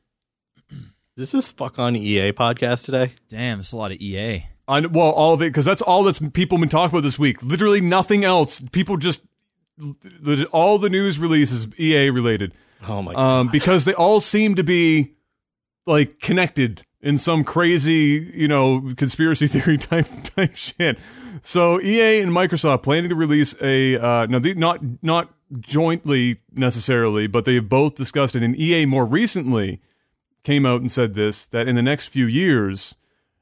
Is this fuck on EA podcast today? Damn, it's a lot of EA. I, well all of it because that's all that's people been talking about this week literally nothing else people just all the news releases ea related Oh my god. um, because they all seem to be like connected in some crazy, you know, conspiracy <laughs> theory type type shit. So EA and Microsoft planning to release a uh, now they, not not jointly necessarily, but they have both discussed it. And EA more recently came out and said this that in the next few years.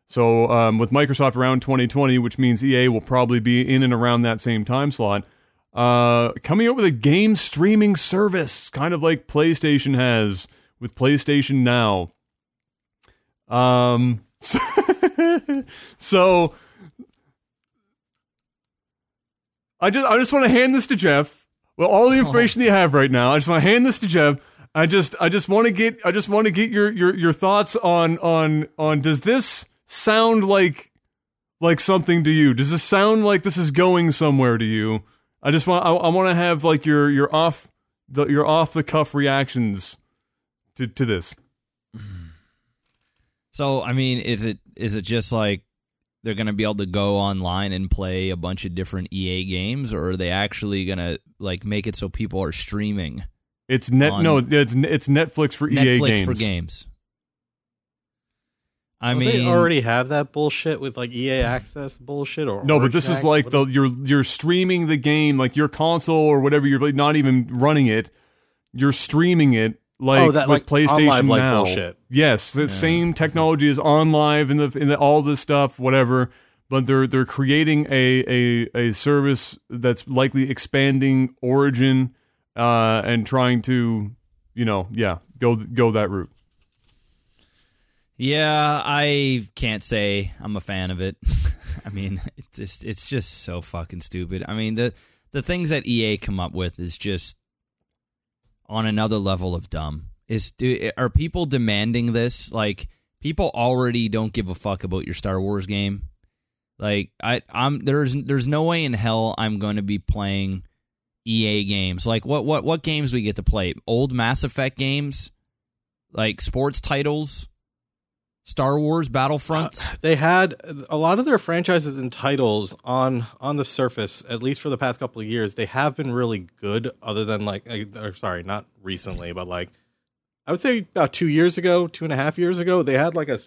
So um, with Microsoft around 2020, which means EA will probably be in and around that same time slot uh, coming up with a game streaming service, kind of like PlayStation has with PlayStation Now. Um, <laughs> so I just I just want to hand this to Jeff. Well, all the information that you have right now, I just want to hand this to Jeff. I just I just want to get I just want to get your your your thoughts on on on does this sound like like something to you? Does this sound like this is going somewhere to you? I just want I, I want to have like your your off the your off the cuff reactions to to this. <clears throat> So, I mean, is it is it just like they're going to be able to go online and play a bunch of different EA games, or are they actually going to like make it so people are streaming It's net no it's it's Netflix for EA Netflix games. for games? I Don't mean, they already have that bullshit with like EA Access bullshit or No, but this is like the you're you're streaming the game like your console or whatever you're not even running it. You're streaming it like Oh, that, with like, PlayStation OnLive, like, now. bullshit. Yes, the same technology is OnLive and the in the, all this stuff, whatever. But they're they're creating a a, a service that's likely expanding Origin uh, and trying to you know yeah go go that route. Yeah, I can't say I'm a fan of it. <laughs> I mean, it's just it's just so fucking stupid. I mean, the the things that EA come up with is just on another level of dumb. Is do are people demanding this? Like people already don't give a fuck about your Star Wars game. Like I I'm there's there's no way in hell I'm going to be playing EA games. Like what what what games we get to play? Old Mass Effect games? Like sports titles? Star Wars Battlefront. they had a lot of their franchises and titles on on the surface at least for the past couple of years they have been really good other than like uh, or sorry not recently but like i would say about two years ago two and a half years ago they had like a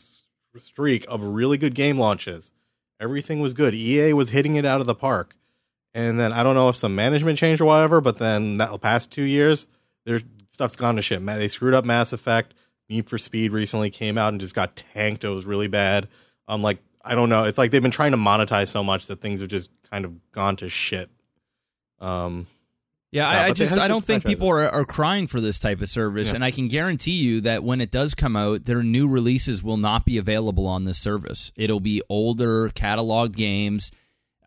streak of really good game launches. Everything was good. Ea was hitting it out of the park. And then i don't know if some management changed or whatever but then that past two years their stuff's gone to shit. They screwed up mass effect Need for Speed recently came out and just got tanked. It was really bad. Um, like I don't know. It's like they've been trying to monetize so much that things have just kind of gone to shit. Um, Yeah, Yeah, I, I just I don't think people are, are crying for this type of service, Yeah. and I can guarantee you that when it does come out, their new releases will not be available on this service. It'll be older catalog games,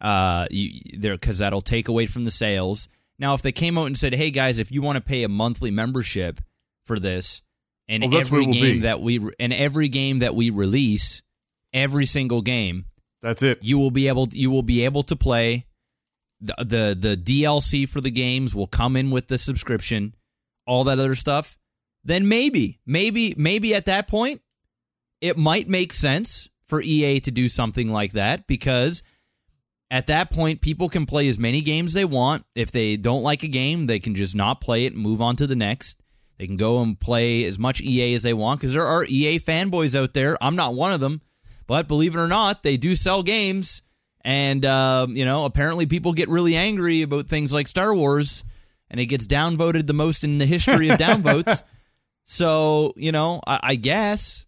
uh, you, there because that'll take away from the sales. Now, if they came out and said, "Hey guys, if you want to pay a monthly membership for this, and that's every game be. that we and every game that we release, every single game, That's it. You will be able you will be able to play the, the the DLC for the games will come in with the subscription, all that other stuff. Then maybe, maybe, maybe at that point, it might make sense for EA to do something like that because at that point people can play as many games they want. If they don't like a game, they can just not play it and move on to the next. They can go and play as much EA as they want because there are EA fanboys out there. I'm not one of them, but believe it or not, they do sell games. And, uh, you know, apparently people get really angry about things like Star Wars, and it gets downvoted the most in the history of <laughs> downvotes. So, you know, I, I guess.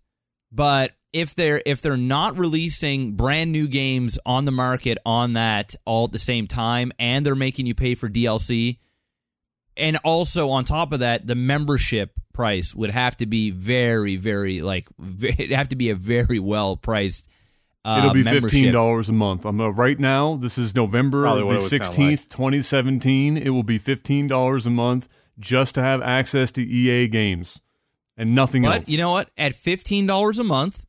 But if they're if they're not releasing brand new games on the market on that all at the same time and they're making you pay for DLC and also on top of that the membership price would have to be very very like <laughs> it'd have to be a very well priced uh, It'll be membership. fifteen dollars a month. I'm uh, right now. This is November Probably the it would sound sixteenth, twenty seventeen. It will be fifteen dollars a month just to have access to EA games and nothing else. But else. you know what? At fifteen dollars a month,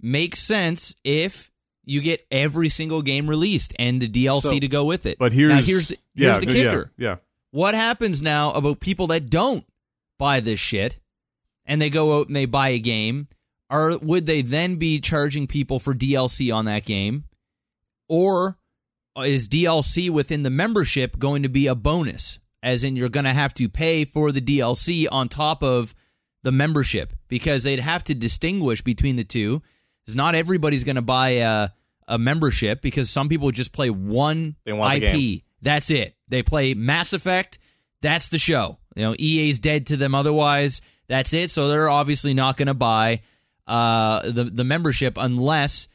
makes sense if you get every single game released and the DLC So- to go with it. but here's now here's the, here's yeah, the good- yeah, kicker. Yeah, What happens now about people that don't buy this shit and they go out and they buy a game? Or would they then be charging people for DLC on that game? Or is DLC within the membership going to be a bonus? As in, you're going to have to pay for the DLC on top of the membership because they'd have to distinguish between the two. Because not everybody's going to buy a, a membership because some people just play one They want the IP. That's it. They play Mass Effect. That's the show. You know, EA's dead to them otherwise. That's it. So they're obviously not going to buy uh, the the membership unless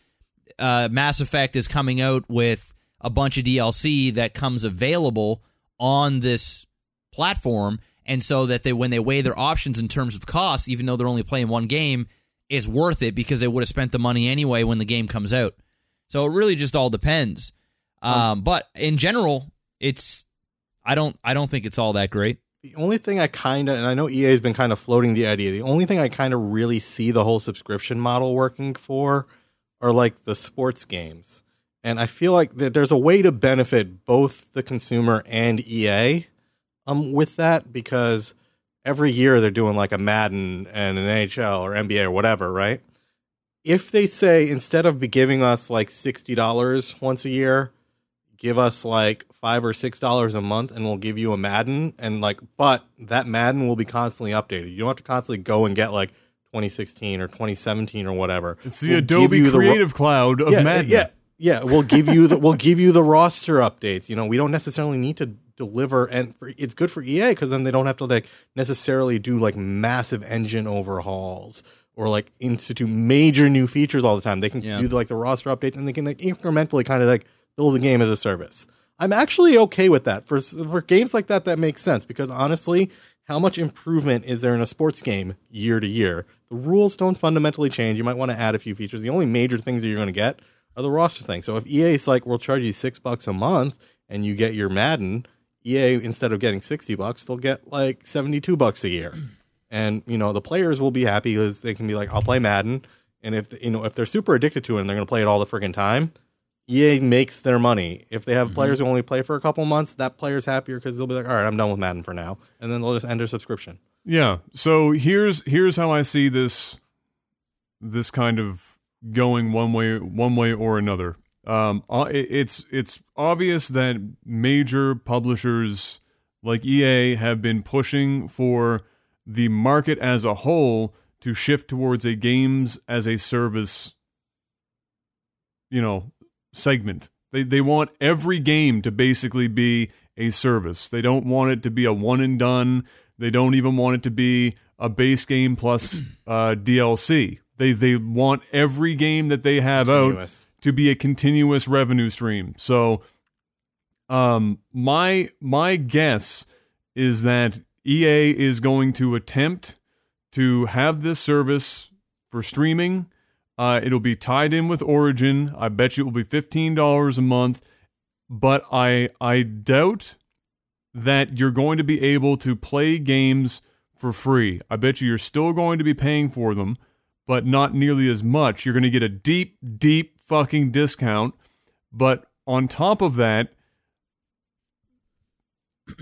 uh, Mass Effect is coming out with a bunch of DLC that comes available on this platform, and so that they when they weigh their options in terms of cost, even though they're only playing one game, is worth it because they would have spent the money anyway when the game comes out. So it really just all depends. Um, but in general, it's I don't I don't think it's all that great. The only thing I kind of, and I know EA has been kind of floating the idea, the only thing I kind of really see the whole subscription model working for are like the sports games. And I feel like that there's a way to benefit both the consumer and EA um, with that because every year they're doing like a Madden and an NHL or NBA or whatever, right? If they say instead of giving us like $60 once a year, give us like five or six dollars a month and we'll give you a Madden and like but that Madden will be constantly updated. You don't have to constantly go and get like 2016 or 2017 or whatever. it's the We'll Adobe you the ro- Creative Cloud of yeah, Madden. Yeah, yeah, we'll give you the we'll give you the roster updates. You know, we don't necessarily need to deliver and for, it's good for EA cuz then they don't have to like necessarily do like massive engine overhauls or like institute major new features all the time. They can Yeah. do like the roster updates and they can like incrementally kind of like build the game as a service. I'm actually okay with that. For for games like that that makes sense because honestly, how much improvement is there in a sports game year to year? The rules don't fundamentally change. You might want to add a few features. The only major things that you're going to get are the roster things. So if EA is like, we'll charge you six bucks a month and you get your Madden, EA instead of getting sixty bucks, they'll get like seventy two bucks a year. And you know the players will be happy because they can be like, I'll play Madden, and if you know if they're super addicted to it and they're going to play it all the freaking time, EA makes their money. If they have players who only play for a couple months, that player's happier because they'll be like, all right, I'm done with Madden for now, and then they'll just end their subscription. Yeah. So here's here's how I see this this kind of going one way one way or another. Um, uh, it's it's obvious that major publishers like EA have been pushing for the market as a whole to shift towards a games as a service, you know, segment. They they want every game to basically be a service. They don't want it to be a one and done. They don't even want it to be a base game plus <clears throat> uh, DLC. They they want every game that they have out to be a continuous revenue stream. So, um, my my guess is that EA is going to attempt to have this service for streaming. Uh, it'll be tied in with Origin. I bet you it will be fifteen dollars a month, but I I doubt that you're going to be able to play games for free. I bet you you're still going to be paying for them, but not nearly as much. You're going to get a deep, deep fucking discount. But on top of that,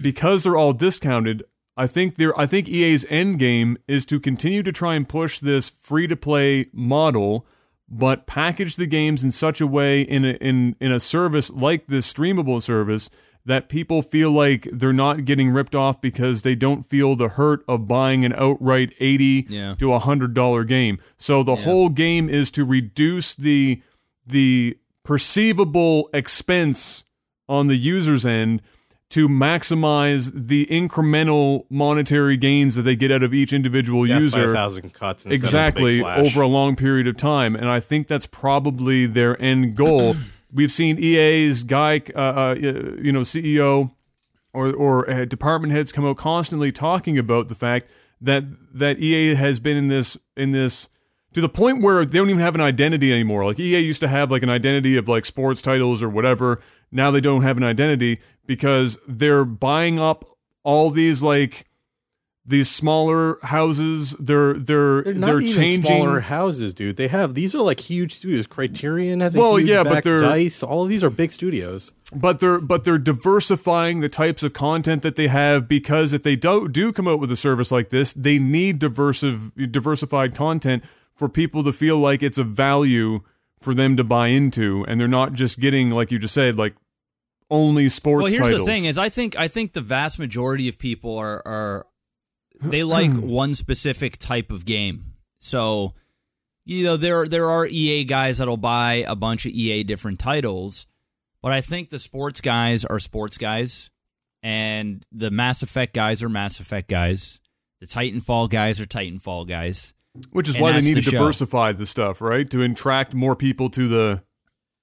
because they're all discounted, I think they I think EA's end game is to continue to try and push this free to play model, but package the games in such a way in a, in in a service like this streamable service that people feel like they're not getting ripped off because they don't feel the hurt of buying an outright 80 Yeah. to a hundred dollar game. So the whole game is to reduce the the perceivable expense on the user's end to maximize the incremental monetary gains that they get out of each individual a user thousand cuts. instead of a big exactly slash. over a long period of time and i think that's probably their end goal <clears throat> we've seen ea's guy uh, uh, you know ceo or or uh, department heads come out constantly talking about the fact that that ea has been in this in this to the point where they don't even have an identity anymore like ea used to have like an identity of like sports titles or whatever now they don't have an identity because they're buying up all these like these smaller houses they're they're They're they're, even changing smaller houses, dude. They have these are like huge studios. Criterion has a Well, huge yeah, but they're- Dice. All of these are big studios. but they're but they're diversifying the types of content that they have because if they don't do come out with a service like this, they need diversive diversified content for people to feel like it's a value for them to buy into, and they're not just getting like you just said like only sports well, here's titles. the thing: is I think I think the vast majority of people are are they like <clears throat> one specific type of game. So, you know, there there are EA guys that'll buy a bunch of EA different titles, but I think the sports guys are sports guys, and the Mass Effect guys are Mass Effect guys. The Titanfall guys are Titanfall guys. Which is and why they need the to show. diversify the stuff, right? To attract more people to the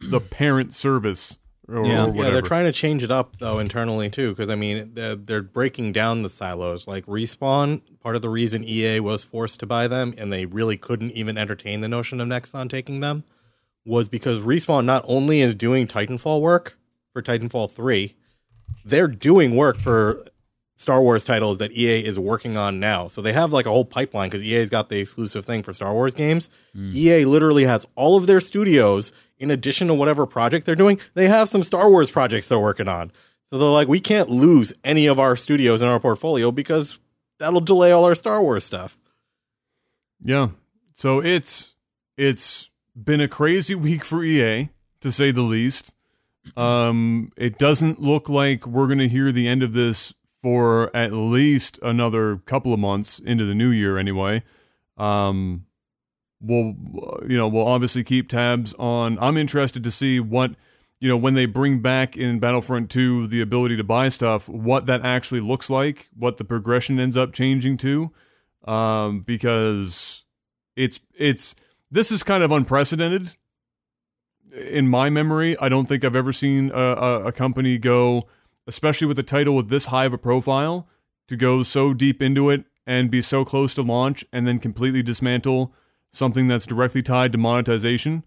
the parent service or, Yeah. or whatever. Yeah, they're trying to change it up though internally too, because I mean they're, they're breaking down the silos. Like respawn, part of the reason EA was forced to buy them, and they really couldn't even entertain the notion of Nexon taking them, was because respawn not only is doing Titanfall work for Titanfall three, they're doing work for Star Wars titles that EA is working on now. So they have like a whole pipeline because EA's got the exclusive thing for Star Wars games. EA literally has all of their studios in addition to whatever project they're doing. They have some Star Wars projects they're working on. So they're like, we can't lose any of our studios in our portfolio because that'll delay all our Star Wars stuff. Yeah. So it's it's been a crazy <laughs> week for EA to say the least. Um it doesn't look like we're going to hear the end of this for at least another couple of months into the new year anyway. Um we'll you know, we'll obviously keep tabs on I'm interested to see what you know when they bring back in Battlefront 2 the ability to buy stuff, what that actually looks like, what the progression ends up changing to um, because it's it's this is kind of unprecedented in my memory. I don't think I've ever seen a, a, a company go, especially with a title with this high of a profile, to go so deep into it and be so close to launch and then completely dismantle something that's directly tied to monetization.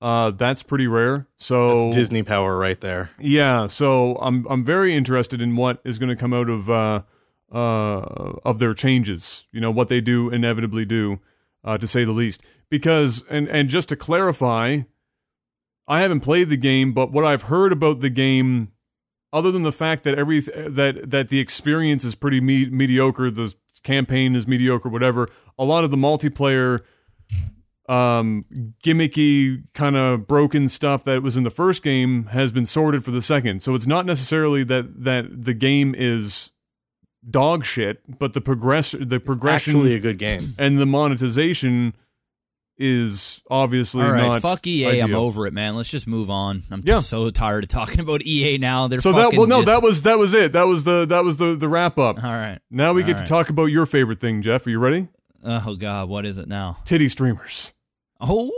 Uh, that's pretty rare. So That's Disney power right there. yeah, so I'm I'm very interested in what is going to come out of uh, uh, of their changes. You know what they do inevitably do, uh, to say the least. Because and and just to clarify, I haven't played the game, but what I've heard about the game, other than the fact that every that that the experience is pretty me- mediocre, the campaign is mediocre, whatever. A lot of the multiplayer um gimmicky kind of broken stuff that was in the first game has been sorted for the second so it's not necessarily that that the game is dog shit but the progress the progression Actually, a good game. and the monetization is obviously All right, not fuck EA. I'm over it, man. Let's just move on. I'm Yeah. so tired of talking about EA now. They're so that well no just- that was that was it that was the that was the the wrap up all right. now we get All to talk about your favorite thing jeff are you ready Oh God, what is it now? titty streamers Oh,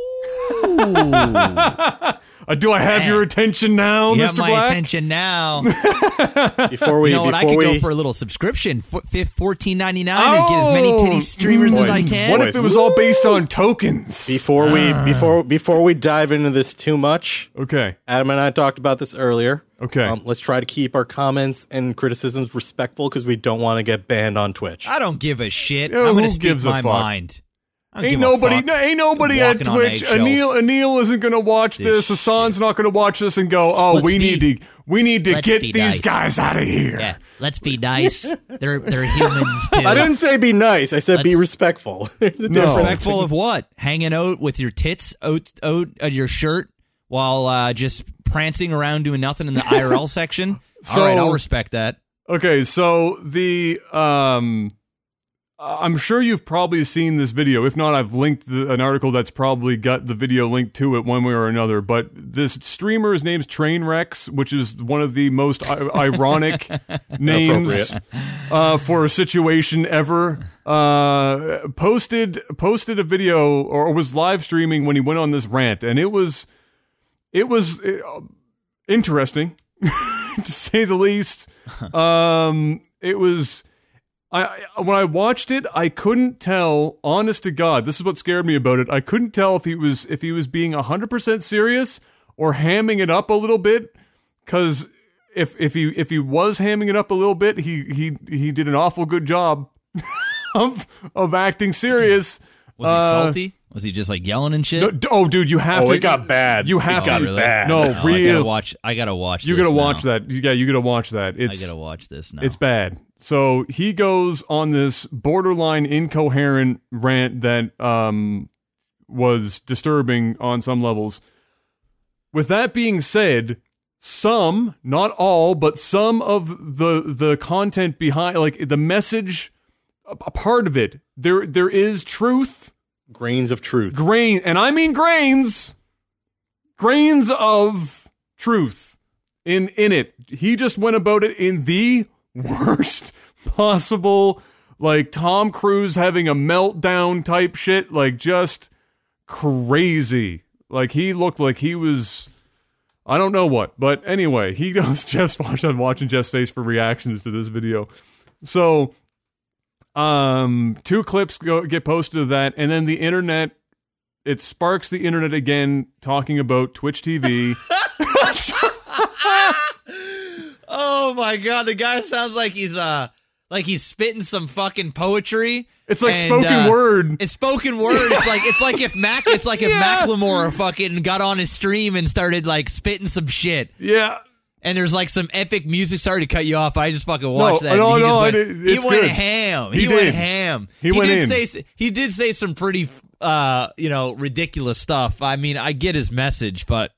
<laughs> uh, do i have Man. your attention now you mr have my black attention now. <laughs> Before we, you know what? I before could we, go for a little subscription, fourteen ninety nine, and get as many titty streamers as I can. What if it was all based on tokens? before we, Ah. before, before we dive into this too much, Okay. Adam and I talked about this earlier. Okay. Um, let's try to keep our comments and criticisms respectful because we don't want to get banned on Twitch. I don't give a shit. Yeah, I'm going to speak gives a my fuck? mind. I don't Ain't nobody, no, ain't nobody at on Twitch. eggshells. Anil, Anil isn't going to watch this. This Hassan's not going to watch this and go, "Oh, Let's we be- need to, we need to get these nice. guys out of here." Yeah, let's be nice. They're they're humans <laughs> too. I didn't say be nice. I said be Let's- respectful. <laughs> No. Respectful of what? Hanging out with your tits out out of your shirt while uh, just prancing around doing nothing in the IRL section. <laughs> So- All right, I'll respect that. Okay, so the um I'm sure you've probably seen this video. If not, I've linked the, an article that's probably got the video linked to it one way or another. But this streamer, his name's Trainwrecks, which is one of the most I- <laughs> ironic names uh, for a situation ever. Uh, posted posted a video or was live streaming when he went on this rant, and it was it was uh, interesting <laughs> to say the least. <laughs> Um, it was. I when I watched it, I couldn't tell. Honest to God, this is what scared me about it. I couldn't tell if he was if he was being hundred percent serious or hamming it up a little bit. Because if if he if he was hamming it up a little bit, he he he did an awful good job <laughs> of of acting serious. Was he Uh, salty? Was he just like yelling and shit? No, d- oh, dude, you have Oh, to. it got bad. You have It got to. really? bad. No, Oh, I gotta watch. I gotta watch. You this gotta now. watch that. Yeah, you gotta watch that. I gotta watch this now. it's bad. So he goes on this borderline incoherent rant that um was disturbing on some levels. With that being said, some, not all, but some of the the content behind like the message a a part of it, there there is truth Grains of truth. grain, and I mean grains, grains of truth in in it. He just went about it in the <laughs> worst possible, like Tom Cruise having a meltdown type shit, like just crazy. Like he looked like he was. I don't know what, but anyway, he <laughs> goes Jeff's watch. I'm watching Jeff's face for reactions to this video. So, um, two clips go, get posted of that, and then the internet. It sparks the internet again, talking about Twitch TV. <laughs> Oh my god, the guy sounds like he's uh like he's spitting some fucking poetry. It's like And, spoken uh, word. It's spoken word. It's like it's like if Mac it's like if <laughs> Yeah. Macklemore fucking got on his stream and started like spitting some shit. Yeah, And there's like some epic music. Sorry to cut you off. I just fucking watched No, that. no, and he no, just I went, did- he went good. ham. He He, went ham. He went did in. say he did say some pretty uh you know ridiculous stuff. I mean, I get his message, but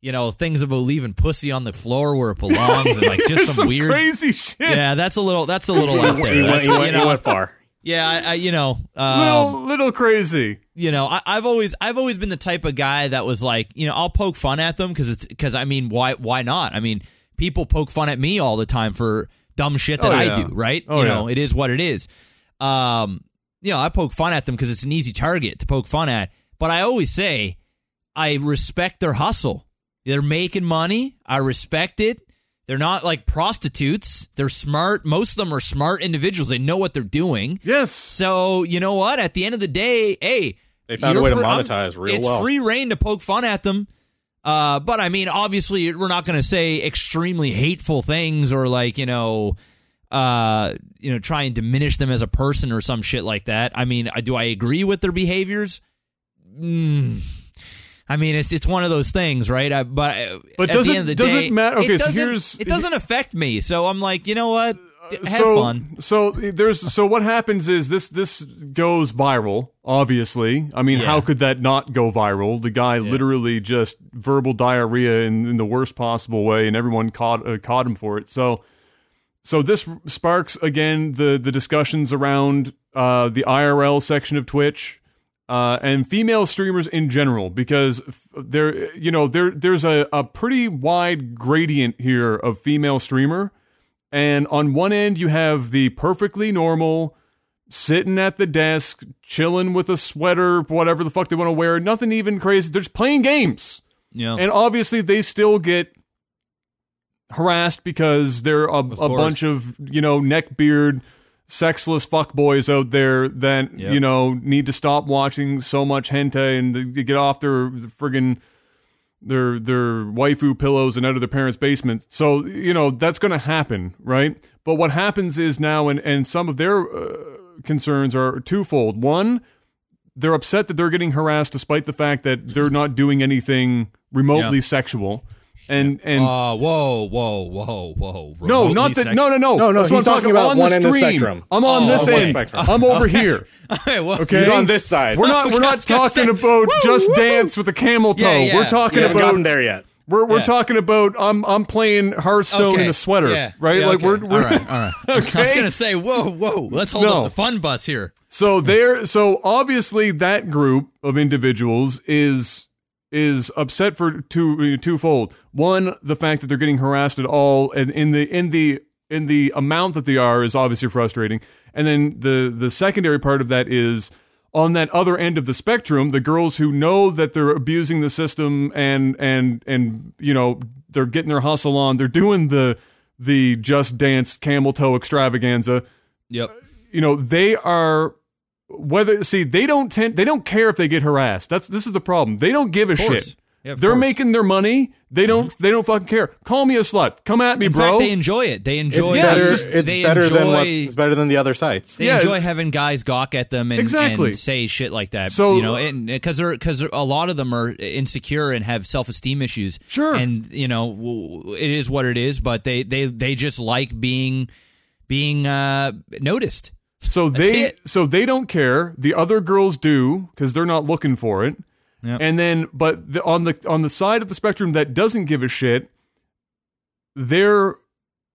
you know things about leaving pussy on the floor where it belongs and like <laughs> just some, some weird. crazy shit. Yeah, that's a little. That's a <laughs> little out there. He went, he, went, you know, he went far. <laughs> yeah, I, I, you know, um, little little crazy. You know, I, I've always, I've always been the type of guy that was like, you know, I'll poke fun at them because it's, because I mean, why, why not? I mean, people poke fun at me all the time for dumb shit that Oh, I do, right? Oh, you know, yeah. it is what it is. Um, you know, I poke fun at them because it's an easy target to poke fun at. But I always say, I respect their hustle. They're making money. I respect it. They're not like prostitutes. They're smart. Most of them are smart individuals. They know what they're doing. Yes. So you know what? At the end of the day, hey, They found a you're way to free- I'm- monetize real it's well. It's free reign to poke fun at them. Uh, but I mean, obviously, we're not going to say extremely hateful things or like you know, uh, you know, try and diminish them as a person or some shit like that. I mean, do I agree with their behaviors? Mm. I mean, it's it's one of those things, right? I, but But at does the it- end of the does it day, matter- okay, so here's- it doesn't affect me. So I'm like, you know what? Have so, fun. So there's so what happens is this this goes viral. Obviously, I mean, Yeah. how could that not go viral? The guy literally just verbal diarrhea in, in the worst possible way, and everyone caught uh, caught him for it. So, so this sparks again the the discussions around uh, the IRL section of Twitch. Uh, and female streamers in general, because f- there, you know, there there's a, a pretty wide gradient here of female streamer, and on one end, you have the perfectly normal, sitting at the desk, chilling with a sweater, whatever the fuck they want to wear. Nothing even crazy. They're just playing games. Yeah. And obviously, they still get harassed because they're a, a bunch of, you know, neckbeard, sexless fuckboys out there that, Yep. you know, need to stop watching so much hentai and get off their friggin' their their waifu pillows and out of their parents' basement. So you know that's going to happen, right? But what happens is now, and and some of their uh, concerns are twofold. One, they're upset that they're getting harassed despite the fact that they're not doing anything remotely Yeah. sexual. And and Uh, whoa, whoa, whoa, whoa. no, not that. No, no, no. No, no, That's he's I'm talking about on one the end of the spectrum. I'm on Oh, this okay. end. I'm over here. <laughs> Hey, well, Okay, He's on this side. We're not. <laughs> We're not Just- just talking about just dance with a camel toe. Yeah, yeah. We're talking we haven't about gotten there yet. We're we're Yeah. talking about I'm I'm playing Hearthstone Okay. in a sweater, Yeah. right? Yeah, like okay. we're, we're all right, all right. okay. <laughs> I was gonna say, whoa, whoa, let's hold No. up the fun bus here. so there so obviously that group of individuals is is upset for two twofold. One, the fact that they're getting harassed at all and in the in the in the amount that they are is obviously frustrating. And then the the secondary part of that is on that other end of the spectrum, the girls who know that they're abusing the system and and and you know they're getting their hustle on, they're doing the the just dance camel toe extravaganza. Yep. You know they are whether see they don't tend they don't care if they get harassed. That's this is the problem. They don't give a shit. Yeah, they're course. making their money. They don't they don't fucking care. Call me a slut. Come at me, In bro. fact, they enjoy it. They It's enjoy. better. just- it's they better enjoy, than what. It's better than the other sites. They Yeah. enjoy having guys gawk at them and, Exactly. and say shit like that. So- you know, and because they're because a lot of them are insecure and have self esteem issues. Sure. and you know it is what it is. But they they they just like being being uh, noticed. So they it. so they don't care. The other girls do because they're not looking for it. Yep. And then, but the, on the on the side of the spectrum that doesn't give a shit, they're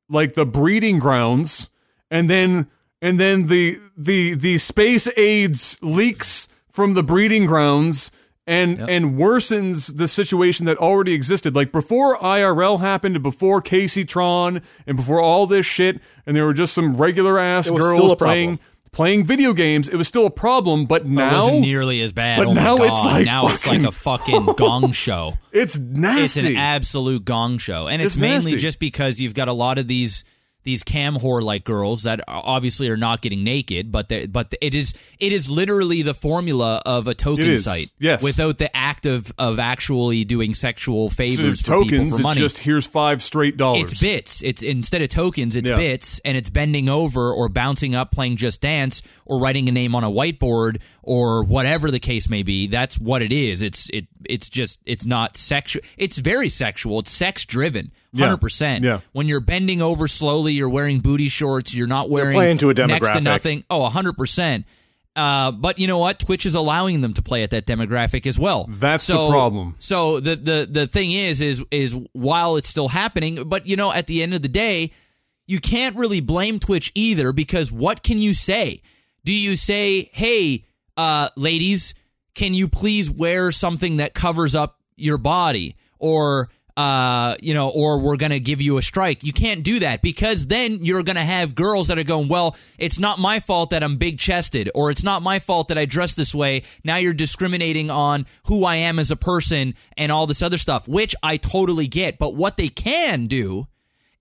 like the breeding grounds, and then and then the the the space aids leaks from the breeding grounds. And, and worsens the situation that already existed. Like before IRL happened, before Kaceytron, and before all this shit, and there were just some regular ass It was still girls a problem. playing playing video games. It was still a problem, but now It wasn't nearly as bad. but oh my now God. it's like now it's like a fucking <laughs> gong show. it's nasty. It's an absolute gong show, and it's, It's mainly nasty. just because you've got a lot of these these cam whore like girls that obviously are not getting naked, but but it is it is literally the formula of a token site. yes. without the act of of actually doing sexual favors it's for people tokens. for It's money. just here's five straight dollars. It's bits. It's instead of tokens, it's Yeah. bits, and it's bending over or bouncing up, playing Just Dance, or writing a name on a whiteboard, or whatever the case may be. That's what it is. It's it. It's just. It's not sexual. It's very sexual. It's sex driven. Yeah. Hundred percent. Yeah. When you're bending over slowly, you're wearing booty shorts. You're not wearing playing to a next to demographic. nothing. Oh, hundred percent. Uh, but you know what? Twitch is allowing them to play at that demographic as well. That's the problem. So the the the thing is is is while it's still happening, but you know, at the end of the day, you can't really blame Twitch either because what can you say? Do you say, "Hey, uh, ladies, can you please wear something that covers up your body?" Or uh, you know, or we're going to give you a strike. You can't do that because then you're going to have girls that are going, well, it's not my fault that I'm big chested, or it's not my fault that I dress this way. Now you're discriminating on who I am as a person and all this other stuff, which I totally get. But what they can do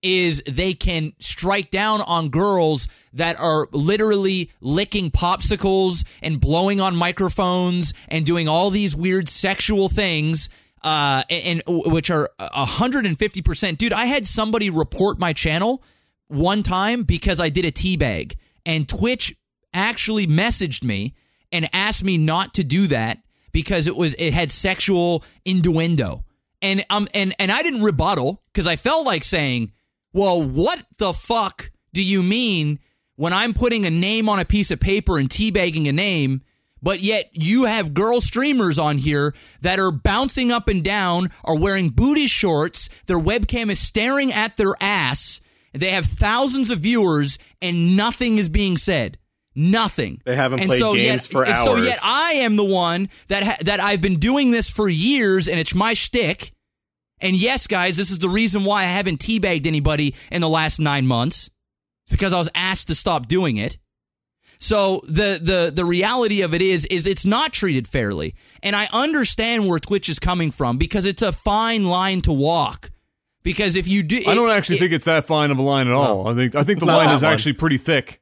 is they can strike down on girls that are literally licking popsicles and blowing on microphones and doing all these weird sexual things uh and, and which are 150% dude i had somebody report my channel one time because i did a teabag and twitch actually messaged me and asked me not to do that because it was it had sexual innuendo. And um and and i didn't rebuttal because i felt like saying well, what the fuck do you mean when I'm putting a name on a piece of paper and teabagging a name, but yet you have girl streamers on here that are bouncing up and down, are wearing booty shorts, their webcam is staring at their ass, they have thousands of viewers, and nothing is being said. Nothing. They haven't And played so games yet, for and So yet I am the one that ha- that I've been doing this for years, and it's my shtick. And yes, guys, this is the reason why I haven't teabagged anybody in the last nine months. Because I was asked to stop doing it. So the the the reality of it is is it's not treated fairly. And I understand where Twitch is coming from because it's a fine line to walk. Because if you do I don't actually it- think it's that fine of a line at all. I think I think the Not line is one. actually pretty thick.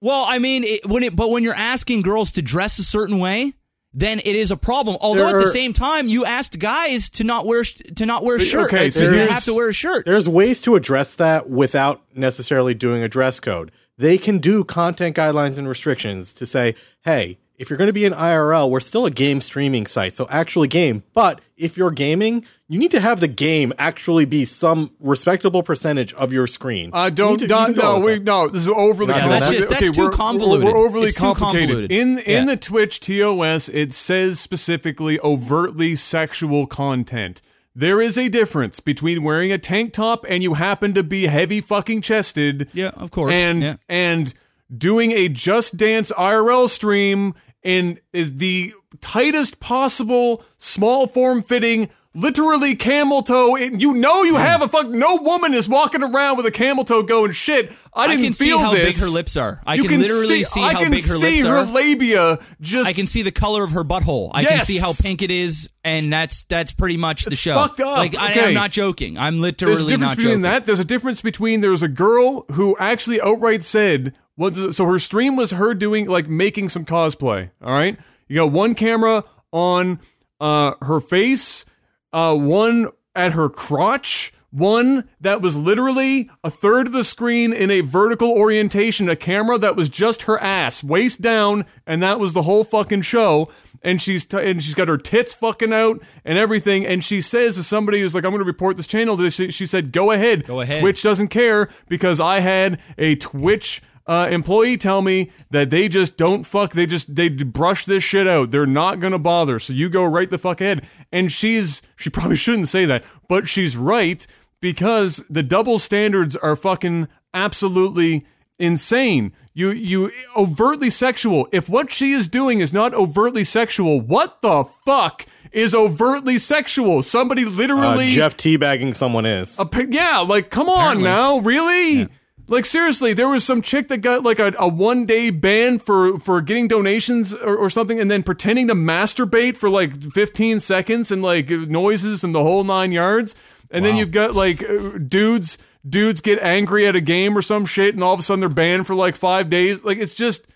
Well, I mean, it, when it, but when you're asking girls to dress a certain way, then it is a problem. Although at the same time, you asked guys to not wear sh- to not wear a shirt. Okay, so there's- have to wear a shirt. There's ways to address that without necessarily doing a dress code. They can do content guidelines and restrictions to say, hey, if you're going to be in IRL, we're still a game streaming site, so actually game. But if you're gaming, you need to have the game actually be some respectable percentage of your screen. Uh, don't, need to- don't can do all no, this we, no, this is overly Yeah, complicated. that's just- that's okay, too we're, convoluted. We're, we're overly It's too complicated. convoluted. In in Yeah. the Twitch TOS, it says specifically overtly sexual content. There is a difference between wearing a tank top and you happen to be heavy fucking chested. Yeah, of course. And Yeah. and doing a Just Dance IRL stream in is the tightest possible, small form fitting, literally camel toe. And you know you have a fuck. No woman is walking around with a camel toe going shit. I I didn't I can see feel how this. big her lips are. I You can, literally see, I how can big her see lips her are. labia just I can see the color of her butthole. I can see how pink it is, and that's that's pretty much the It's show. fucked up. Like I, Okay. I'm not joking. I'm literally There's a difference between joking. that. There's a difference between there's a girl who actually outright said, "What?" does it- So her stream was her doing like making some cosplay. All right, you got one camera on uh, her face, uh, one at her crotch. One that was literally a third of the screen in a vertical orientation, a camera that was just her ass, waist down, and that was the whole fucking show. And she's t- and she's got her tits fucking out and everything. And she says to somebody who's like, "I'm going to report this channel." to this," She, she said, "Go ahead, Go ahead. Twitch doesn't care because I had a Twitch uh, employee tell me that they just don't fuck. They just they brush this shit out. They're not gonna bother. So you go right the fuck ahead. And she's she probably <laughs> shouldn't say that, but she's right because the double standards are fucking absolutely insane. You you overtly sexual. If what she is doing is not overtly sexual, what the fuck is overtly sexual? Somebody Uh, literally Jeff teabagging someone is. a yeah, like come on Apparently. now, really? Like seriously, there was some chick that got like a, a one day ban for for getting donations or, or something, and then pretending to masturbate for like 15 seconds and like noises and the whole nine yards. And then you've got like uh, dudes dudes get angry at a game or some shit, and all of a sudden they're banned for like five days. Like it's just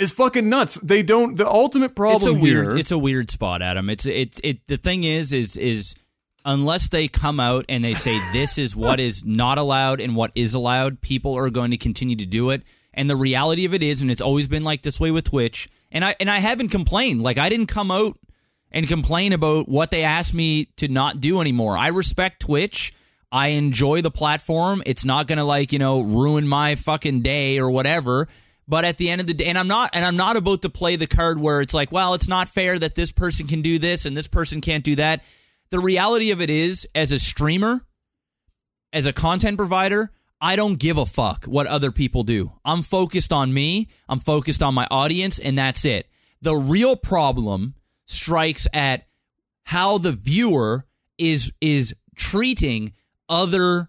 it's fucking nuts. They don't. The ultimate problem it's a weird it's a weird spot adam it's it's it the thing is is is unless they come out and they say this is what is not allowed and what is allowed people are going to continue to do it. And the reality of it is and it's always been like this way with twitch and i and i haven't complained. Like i didn't come out and complain about what they asked me to not do anymore. I respect twitch. I enjoy the platform. It's not gonna like you know ruin my fucking day or whatever. But at the end of the day, and I'm not, and I'm not about to play the card where it's like, well, it's not fair that this person can do this and this person can't do that. The reality of it is, as a streamer, as a content provider, I don't give a fuck what other people do. I'm focused on me, I'm focused on my audience, and that's it. The real problem strikes at how the viewer is is treating other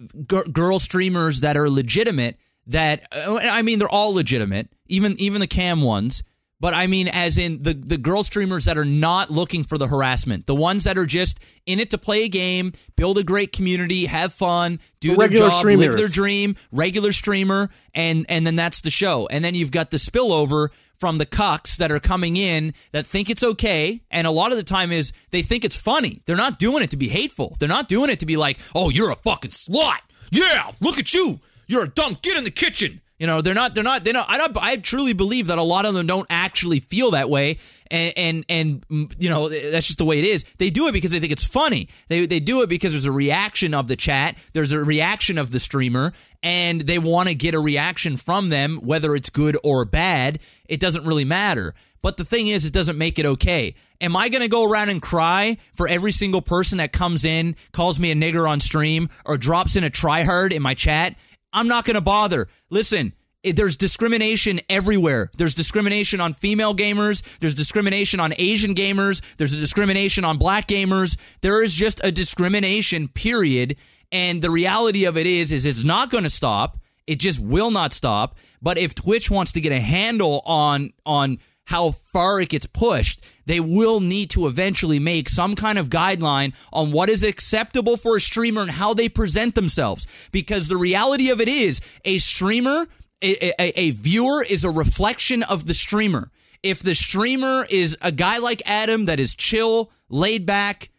g- girl streamers that are legitimate that uh, I mean they're all legitimate even even the cam ones but I mean as in the the girl streamers that are not looking for the harassment the ones that are just in it to play a game build a great community have fun do The their job live their dream regular streamer and and then that's the show. And then you've got the spillover from the cucks that are coming in that think it's okay and a lot of the time is they think it's funny. They're not doing it to be hateful. They're not doing it to be like oh you're a fucking slut. Yeah look at you. You're a dumb get in the kitchen you know they're not they're not they don't i don't i truly believe that a lot of them don't actually feel that way. And and and mm, you know that's just the way it is. They do it because they think it's funny. They they do it because there's a reaction of the chat. There's a reaction of the streamer. And they want to get a reaction from them whether it's good or bad. It doesn't really matter. But the thing is, it doesn't make it okay. Am I going to go around and cry for every single person that comes in, calls me a nigger on stream, or drops in a tryhard in my chat? I'm not going to bother. Listen, it- there's discrimination everywhere. There's discrimination on female gamers. There's discrimination on Asian gamers. There's a discrimination on black gamers. There is just a discrimination, period. And the reality of it is, is it's not going to stop. It just will not stop. But if Twitch wants to get a handle on on how far it gets pushed, they will need to eventually make some kind of guideline on what is acceptable for a streamer and how they present themselves. Because the reality of it is, a streamer, a, a, a viewer is a reflection of the streamer. If the streamer is a guy like Adam that is chill, laid back,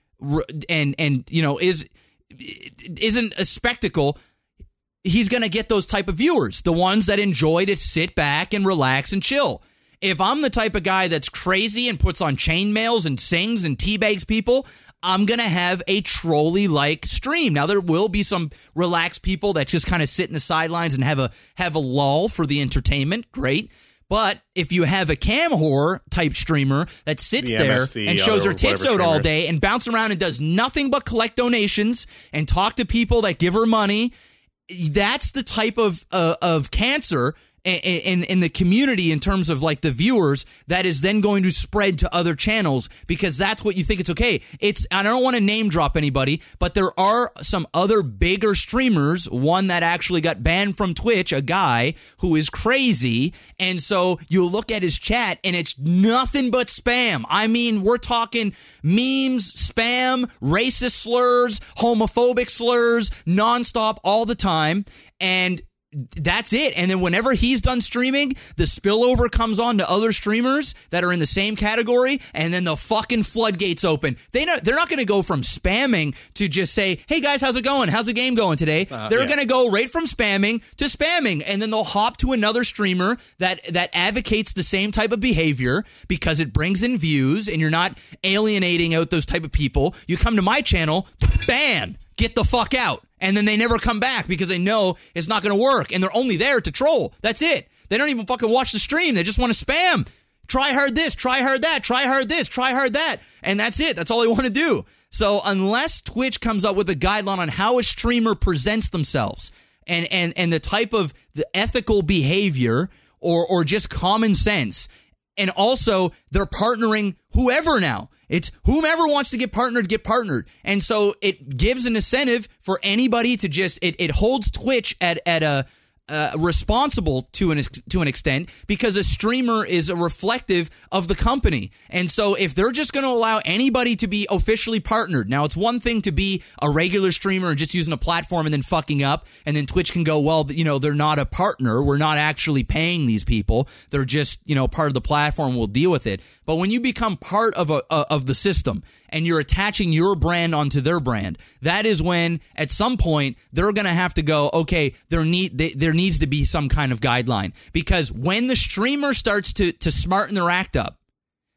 and and you know is isn't a spectacle he's going to get those type of viewers, the ones that enjoy to sit back and relax and chill. If I'm the type of guy that's crazy and puts on chainmails and sings and teabags people, I'm going to have a trolley like stream. Now there will be some relaxed people that just kind of sit in the sidelines and have a have a lull for the entertainment. Great. But if you have a cam whore type streamer that sits The there MFC and shows her tits out all day and bounce around and does nothing but collect donations and talk to people that give her money, that's the type of uh, of cancer in, in the community in terms of like the viewers that is then going to spread to other channels because that's what you think it's okay. It's I don't want to name drop anybody, but there are some other bigger streamers. One that actually got banned from Twitch, a guy who is crazy, and so you look at his chat and it's nothing but spam. I mean, we're talking memes, spam, racist slurs, homophobic slurs, nonstop all the time, and that's it. And then whenever he's done streaming, the spillover comes on to other streamers that are in the same category, and then the fucking floodgates open. They not, they're not going to go from spamming to just say, "Hey guys, how's it going? How's the game going today?" Uh, they're yeah. going to go right from spamming to spamming, and then they'll hop to another streamer that that advocates the same type of behavior because it brings in views, and you're not alienating out those type of people. You come to my channel, ban, get the fuck out. And then they never come back because they know it's not going to work. And they're only there to troll. That's it. They don't even fucking watch the stream. They just want to spam. Try hard this, try hard that, try hard this, try hard that. And that's it. That's all they want to do. So unless Twitch comes up with a guideline on how a streamer presents themselves and and and the type of the ethical behavior or or just common sense and also they're partnering whoever now. It's whomever wants to get partnered, get partnered. And so it gives an incentive for anybody to just it, it holds Twitch at at a uh, responsible to an to an extent because a streamer is a reflective of the company, and so if they're just going to allow anybody to be officially partnered, now it's one thing to be a regular streamer and just using a platform and then fucking up, and then Twitch can go, well, you know, they're not a partner, we're not actually paying these people, they're just you know part of the platform, we'll deal with it. But when you become part of a, of the system and you're attaching your brand onto their brand, that is when at some point they're going to have to go, okay, there need they, there needs to be some kind of guideline because when the streamer starts to to smarten their act up,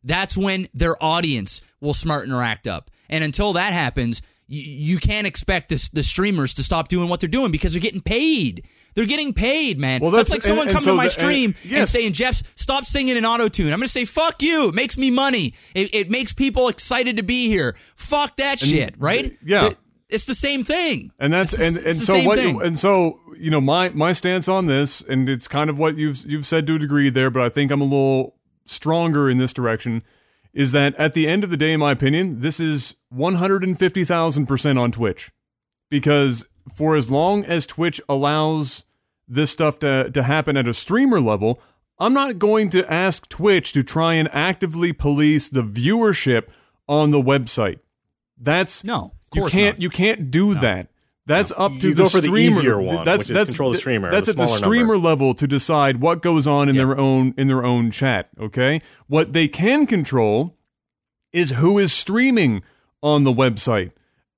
that's when their audience will smarten their act up. And until that happens, you, you can't expect this, the streamers to stop doing what they're doing because they're getting paid. They're getting paid, man. Well, that's, that's- like someone and- and come so to my the- stream and yes. saying, Jeff, stop singing in auto tune. I'm going to say, fuck you. It makes me money. It, it makes people excited to be here. Fuck that shit, right? yeah. It- it's the same thing. and that's It's- and and so what thing. and so you know my my stance on this and it's kind of what you've you've said to a degree there but i think i'm a little stronger in this direction is that at the end of the day in my opinion this is 150,000% on twitch because for as long as twitch allows this stuff to to happen at a streamer level i'm not going to ask twitch to try and actively police the viewership on the website that's No, you can't not. you can't do that. That's up to You the go for the streamer. easier one, that's which is that's control the streamer, That's the at the streamer number. level to decide what goes on in their own in their own chat. Okay, what they can control is who is streaming on the website,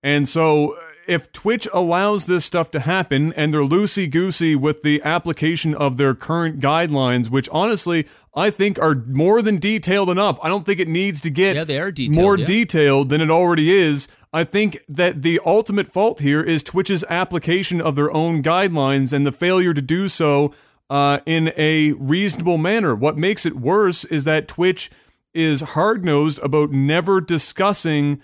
and so uh, if Twitch allows this stuff to happen and they're loosey goosey with the application of their current guidelines, which honestly I think are more than detailed enough. I don't think it needs to get Yeah, they are detailed, more yeah. detailed than it already is. I think that the ultimate fault here is Twitch's application of their own guidelines and the failure to do so uh, in a reasonable manner. What makes it worse is that Twitch is hard nosed about never discussing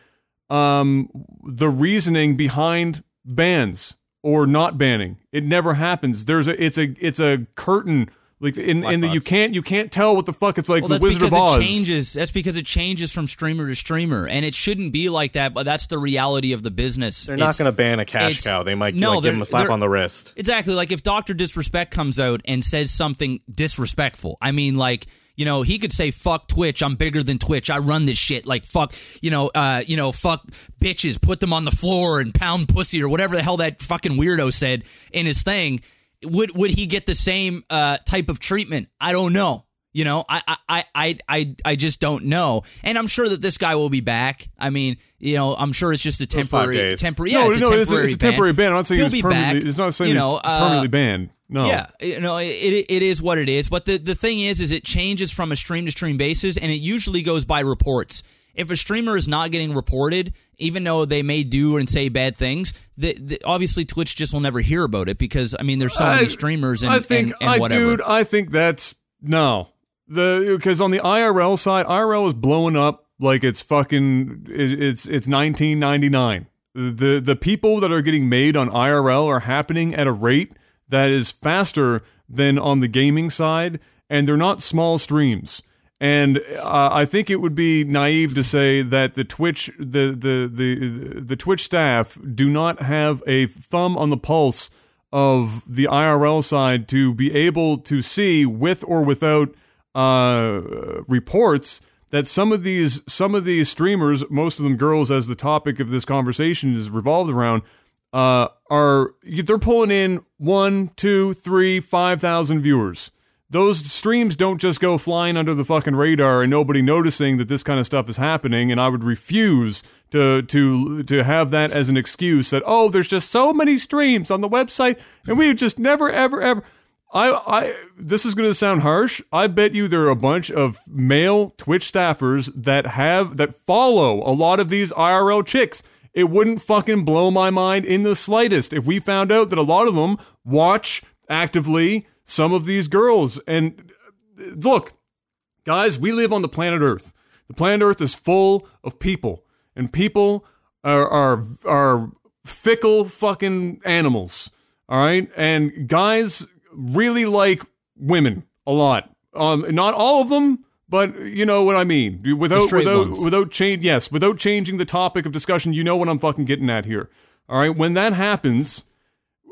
um, the reasoning behind bans or not banning. It never happens. There's a it's a it's a curtain like in in the you can't you can't tell what the fuck it's like Well, the that's Wizard because of Oz. it changes. That's because it changes from streamer to streamer, and it shouldn't be like that. But that's the reality of the business. They're not going to ban a cash cow. They might no, like, give them a slap on the wrist. Exactly. Like if Doctor Disrespect comes out and says something disrespectful, I mean, like you know, he could say "fuck Twitch," I'm bigger than Twitch, I run this shit. Like fuck, you know, uh, you know, fuck bitches, put them on the floor and pound pussy or whatever the hell that fucking weirdo said in his thing. Would would he get the same uh, type of treatment? I don't know. You know, I, I, I, I, I, just don't know, and I'm sure that this guy will be back. I mean, you know, I'm sure it's just a temporary, temporary. no, Yeah, it's a no, temporary it's, a, it's a temporary ban. I'm not saying He'll it's be permanently. back. It's not saying you it's know, uh, permanently banned. No. Yeah, you know, it, it it is what it is. But the the thing is, is it changes from a stream to stream basis, and it usually goes by reports. If a streamer is not getting reported, even though they may do and say bad things, the, the, obviously Twitch just will never hear about it because I mean, there's so many I- streamers and I think, and, and I, whatever. dude, I think that's no. The because on the IRL side, IRL is blowing up like it's fucking it- it's it's 1999. The the people that are getting made on IRL are happening at a rate that is faster than on the gaming side, and they're not small streams. And uh, I think it would be naive to say that the Twitch the, the the the Twitch staff do not have a thumb on the pulse of the IRL side to be able to see with or without uh, reports that some of these some of these streamers, most of them girls, as the topic of this conversation is revolved around, uh, are they're pulling in one, two, three, five thousand viewers. Those streams don't just go flying under the fucking radar and nobody noticing that this kind of stuff is happening. And I would refuse to to to have that as an excuse that oh, there's just so many streams on the website and we just never ever ever. I, I, this is going to sound harsh. I bet you there are a bunch of male Twitch staffers that have, that follow a lot of these IRL chicks. It wouldn't fucking blow my mind in the slightest if we found out that a lot of them watch actively some of these girls. And look, guys, we live on the planet Earth. The planet Earth is full of people, and people are are are fickle fucking animals. All right, and guys really like women a lot. Um, not all of them, but you know what I mean. Without without ones. without change, yes, without changing the topic of discussion, you know what I'm fucking getting at here. All right, when that happens,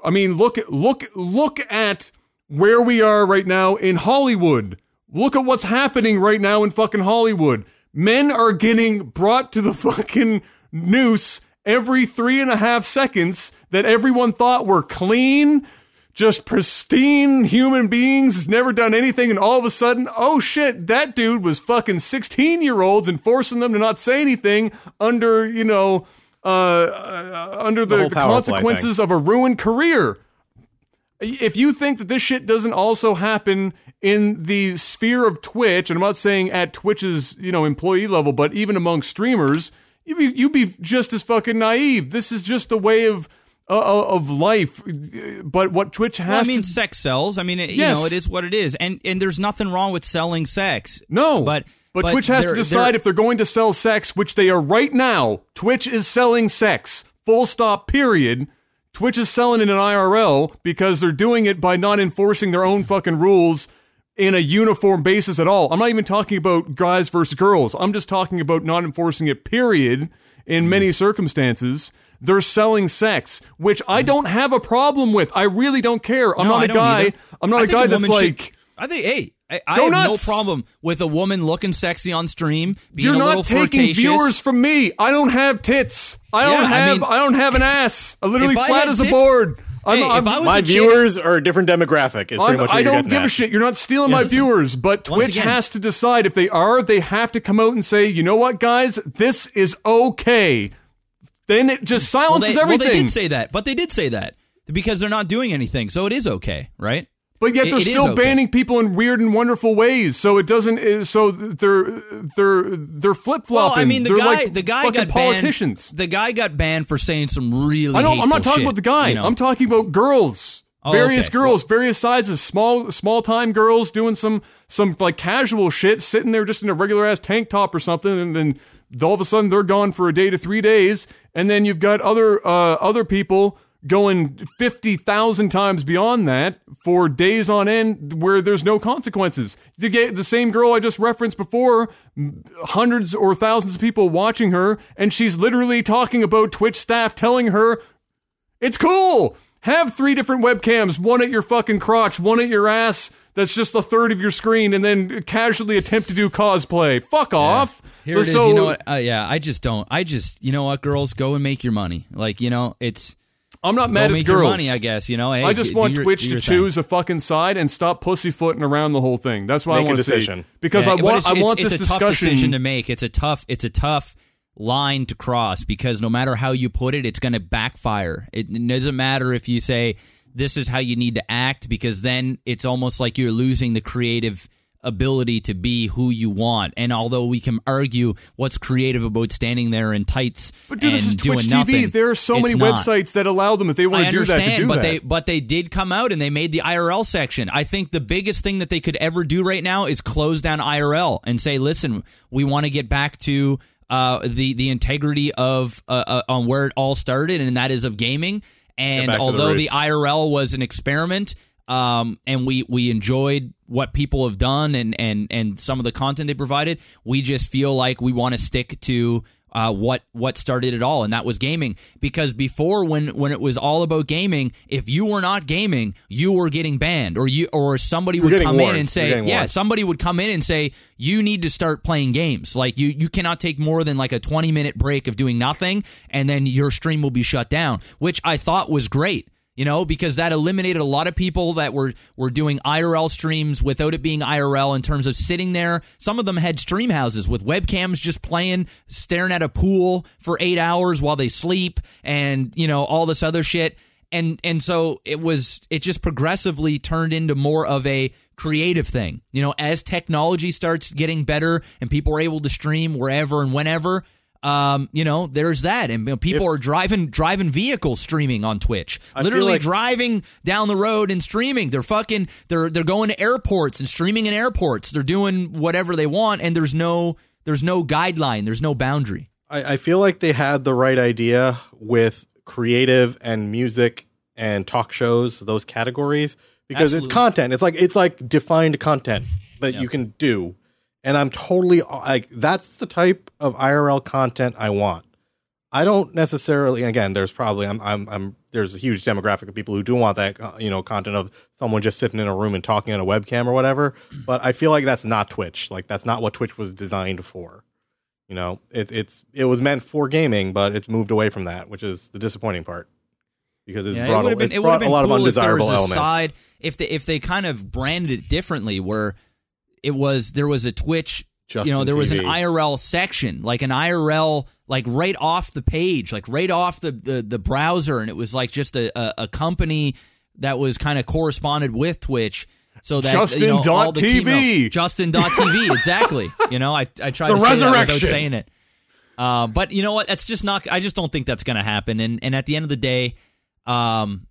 I mean, look look look at where we are right now in Hollywood. Look at what's happening right now in fucking Hollywood. Men are getting brought to the <laughs> fucking noose every three and a half seconds that everyone thought were clean, just pristine human beings, has never done anything, and all of a sudden, oh shit, that dude was fucking 16 year olds and forcing them to not say anything under, you know, uh, uh, under the, whole the consequences of a ruined career if you think that this shit doesn't also happen in the sphere of Twitch, and I'm not saying at Twitch's you know employee level, but even among streamers, you be you be just as fucking naive. This is just the way of uh, of life. But what Twitch has Well, I mean, to sex sells. I mean, it, you know, it is what it is, and and there's nothing wrong with selling sex. no, but but, Twitch has to decide if they're going to sell sex, which they are right now. Twitch is selling sex. Full stop. Period. Twitch is selling it in IRL because they're doing it by not enforcing their own fucking rules in a uniform basis at all. I'm not even talking about guys versus girls. I'm just talking about not enforcing it, period, in hmm. many circumstances. They're selling sex, which I hmm. don't have a problem with. I really don't care. I'm No, not I a guy. either. I'm not I a guy that's woman should- like. I think, hey, I, I have nuts. no problem with a woman looking sexy on stream. Being You're a not taking flirtatious. viewers from me. I don't have tits. I don't Yeah, I have. I, mean- don't have an ass. I'm literally If I flat had as a tits- board. I'm, Hey, I'm, I was My a chick- viewers are a different demographic. Is pretty I'm- much what I you're don't getting give a shit. You're not stealing my listen, viewers, but Twitch again- has to decide if they are. They have to come out and say, you know what, guys, this is okay. Then it just Well, silences they, well, everything. they did say that, but they did say that because they're not doing anything, so it is okay, right? But yet they're it is still banning people in weird and wonderful ways. So it doesn't. uh, So they're they're they're flip flopping. Well, I mean, the they're guy, like the guy got politicians. Banned, the guy got banned for saying some really. I don't. I'm not talking shit, about the guy. you know? I'm talking about girls. Oh, various okay. girls, various sizes, small small time girls doing some some like casual shit, sitting there just in a regular ass tank top or something, and then all of a sudden they're gone for a day to three days, and then you've got other uh, other people going fifty thousand times beyond that for days on end where there's no consequences. You get the same girl I just referenced before, hundreds or thousands of people watching her, and she's literally talking about Twitch staff telling her it's cool. Have three different webcams, one at your fucking crotch, one at your ass. That's just a third of your screen, and then casually attempt to do cosplay. Fuck off. Here it is. So- you know what? Uh, yeah, I just don't. I just, you know what, girls, go and make your money. Like, you know, it's I'm not go mad at make girls. your money. I guess you know. Hey, I just want your- Twitch to your thing. choose a fucking side and stop pussyfooting around the whole thing. That's why I I a want to see. decision. Because Yeah, I want, it's, I want it's this a tough discussion. decision to make. It's a tough. It's a tough line to cross because no matter how you put it, it's going to backfire. It doesn't matter if you say this is how you need to act because then it's almost like you're losing the creative ability to be who you want. And although we can argue what's creative about standing there in tights But dude, and this is doing Twitch nothing, TV. There are so many not. websites that allow them if they want to do that to do but that. they but they did come out and they made the IRL section. I think the biggest thing that they could ever do right now is close down IRL and say, listen, we want to get back to uh, the the integrity of uh, uh, on where it all started, and that is of gaming. And back to the although the. IRL was an experiment, um, and we we enjoyed what people have done and and and some of the content they provided, we just feel like we want to stick to uh, what what started it all, and that was gaming. Because before, when when it was all about gaming, if you were not gaming, you were getting banned, or you or somebody would getting come in and say, yeah, warned. somebody would come in and say, you need to start playing games. Like you you cannot take more than like a twenty minute break of doing nothing, and then your stream will be shut down, which I thought was great you know, because that eliminated a lot of people that were were doing IRL streams without it being IRL in terms of sitting there. Some of them had stream houses with webcams just playing, staring at a pool for 8 hours while they sleep and, you know, all this other shit. And and so it was it just progressively turned into more of a creative thing. You know, as technology starts getting better and people are able to stream wherever and whenever, um, you know, there's that, and you know, people If- are driving driving vehicles streaming on Twitch, I literally like- driving down the road and streaming. They're fucking they're they're going to airports and streaming in airports. They're doing whatever they want, and there's no there's no guideline, there's no boundary. I, I feel like they had the right idea with creative and music and talk shows, those categories, because Absolutely. it's content. It's like it's like defined content that you can do. And I'm totally like that's the type of IRL content I want. I don't necessarily again, there's probably I'm I'm I'm there's a huge demographic of people who do want that uh, you know content of someone just sitting in a room and talking on a webcam or whatever, <clears throat> but I feel like that's not Twitch. Like that's not what Twitch was designed for. You know, it, it's it was meant for gaming, but it's moved away from that, which is the disappointing part because it's Yeah, brought, it been it's it brought a lot cool of if there undesirable was a elements. side if they if they kind of branded it differently, where it was there was a Twitch. you know, Justin there was an IRL section, like an IRL, like right off the page, like right off the the, the browser, and it was like just a, a, a company that was kind of corresponded with Twitch. So that you know, all the Justin.tv. keynotes- Justin.tv, <laughs> exactly. You know, I I tried The to say without saying it. Uh, but you know what? That's just not. I just don't think that's going to happen. And and at the end of the day, um,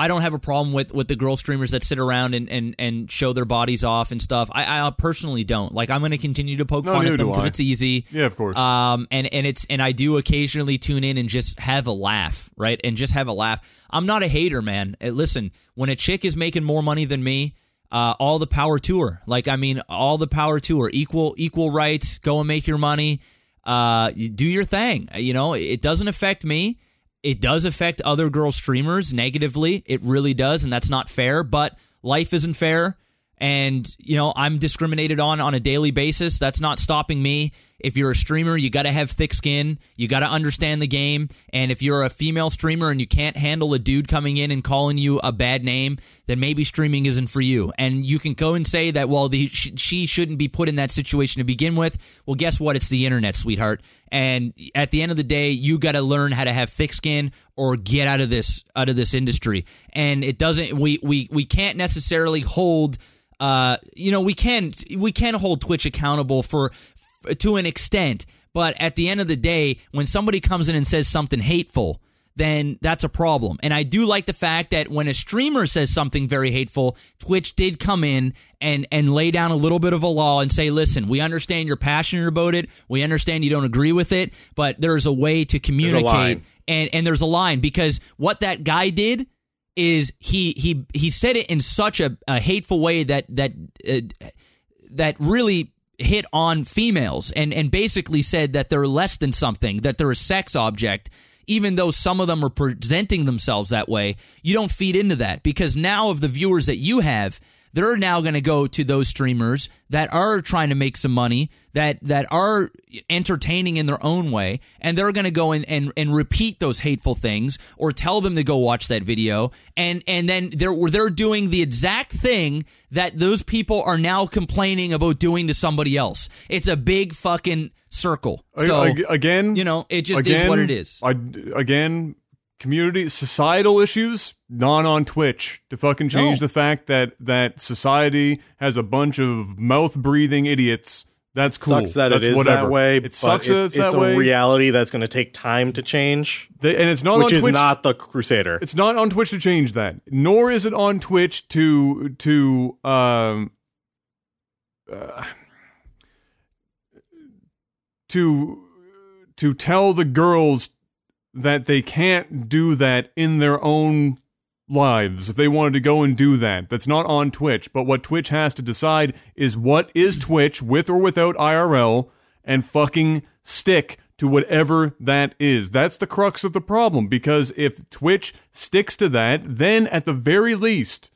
I don't have a problem with with the girl streamers that sit around and and, and show their bodies off and stuff. I, I personally don't. Like I'm going to continue to poke No, fun at them because it's easy. Yeah, of course. Um, and and it's and I do occasionally tune in and just have a laugh, right? And just have a laugh. I'm not a hater, man. Uh, Listen, when a chick is making more money than me, uh, all the power to her. Like I mean, all the power to her. Equal equal rights. Go and make your money. Uh, do your thing. You know, it doesn't affect me. It does affect other girl streamers negatively. It really does, and that's not fair. But life isn't fair and you know i'm discriminated on on a daily basis that's not stopping me if you're a streamer you got to have thick skin. You got to understand the game. And if you're a female streamer and you can't handle a dude coming in and calling you a bad name then maybe streaming isn't for you. And you can go and say that well the, she, shouldn't be put in that situation to begin with. Well guess what? It's the internet sweetheart. And at the end of the day you got to learn how to have thick skin or get out of this out of this industry. And it doesn't we we we can't necessarily hold uh, you know, we can we can hold Twitch accountable for to an extent, but at the end of the day, when somebody comes in and says something hateful, then that's a problem. And I do like the fact that when a streamer says something very hateful, Twitch did come in and and lay down a little bit of a law and say, "Listen, we understand you're passionate about it. We understand you don't agree with it, but there's a way to communicate." And and there's a line because what that guy did is he he he said it in such a, a hateful way that that uh, that really hit on females and and basically said that they're less than something that they're a sex object even though some of them are presenting themselves that way. You don't feed into that because now of the viewers that you have they're now going to go to those streamers that are trying to make some money that that are entertaining in their own way and they're going to go in and, and repeat those hateful things or tell them to go watch that video. And and then they're they're doing the exact thing that those people are now complaining about doing to somebody else. It's a big fucking circle. So again, you know, it just is what it is. I, again, community societal issues not on twitch to fucking change No. the fact that that society has a bunch of mouth breathing idiots that's cool Sucks that that's it is whatever. that way. it sucks that it's, it's, that a way reality that's going to take time to change, They- and it's not which on is twitch not the Crusader. it's not on twitch to change that nor is it on twitch to to um uh, to to tell the girls that they can't do that in their own lives if they wanted to go and do that. That's not on Twitch. But what Twitch has to decide is what is Twitch with or without IRL and fucking stick to whatever that is. That's the crux of the problem because if Twitch sticks to that, then at the very least,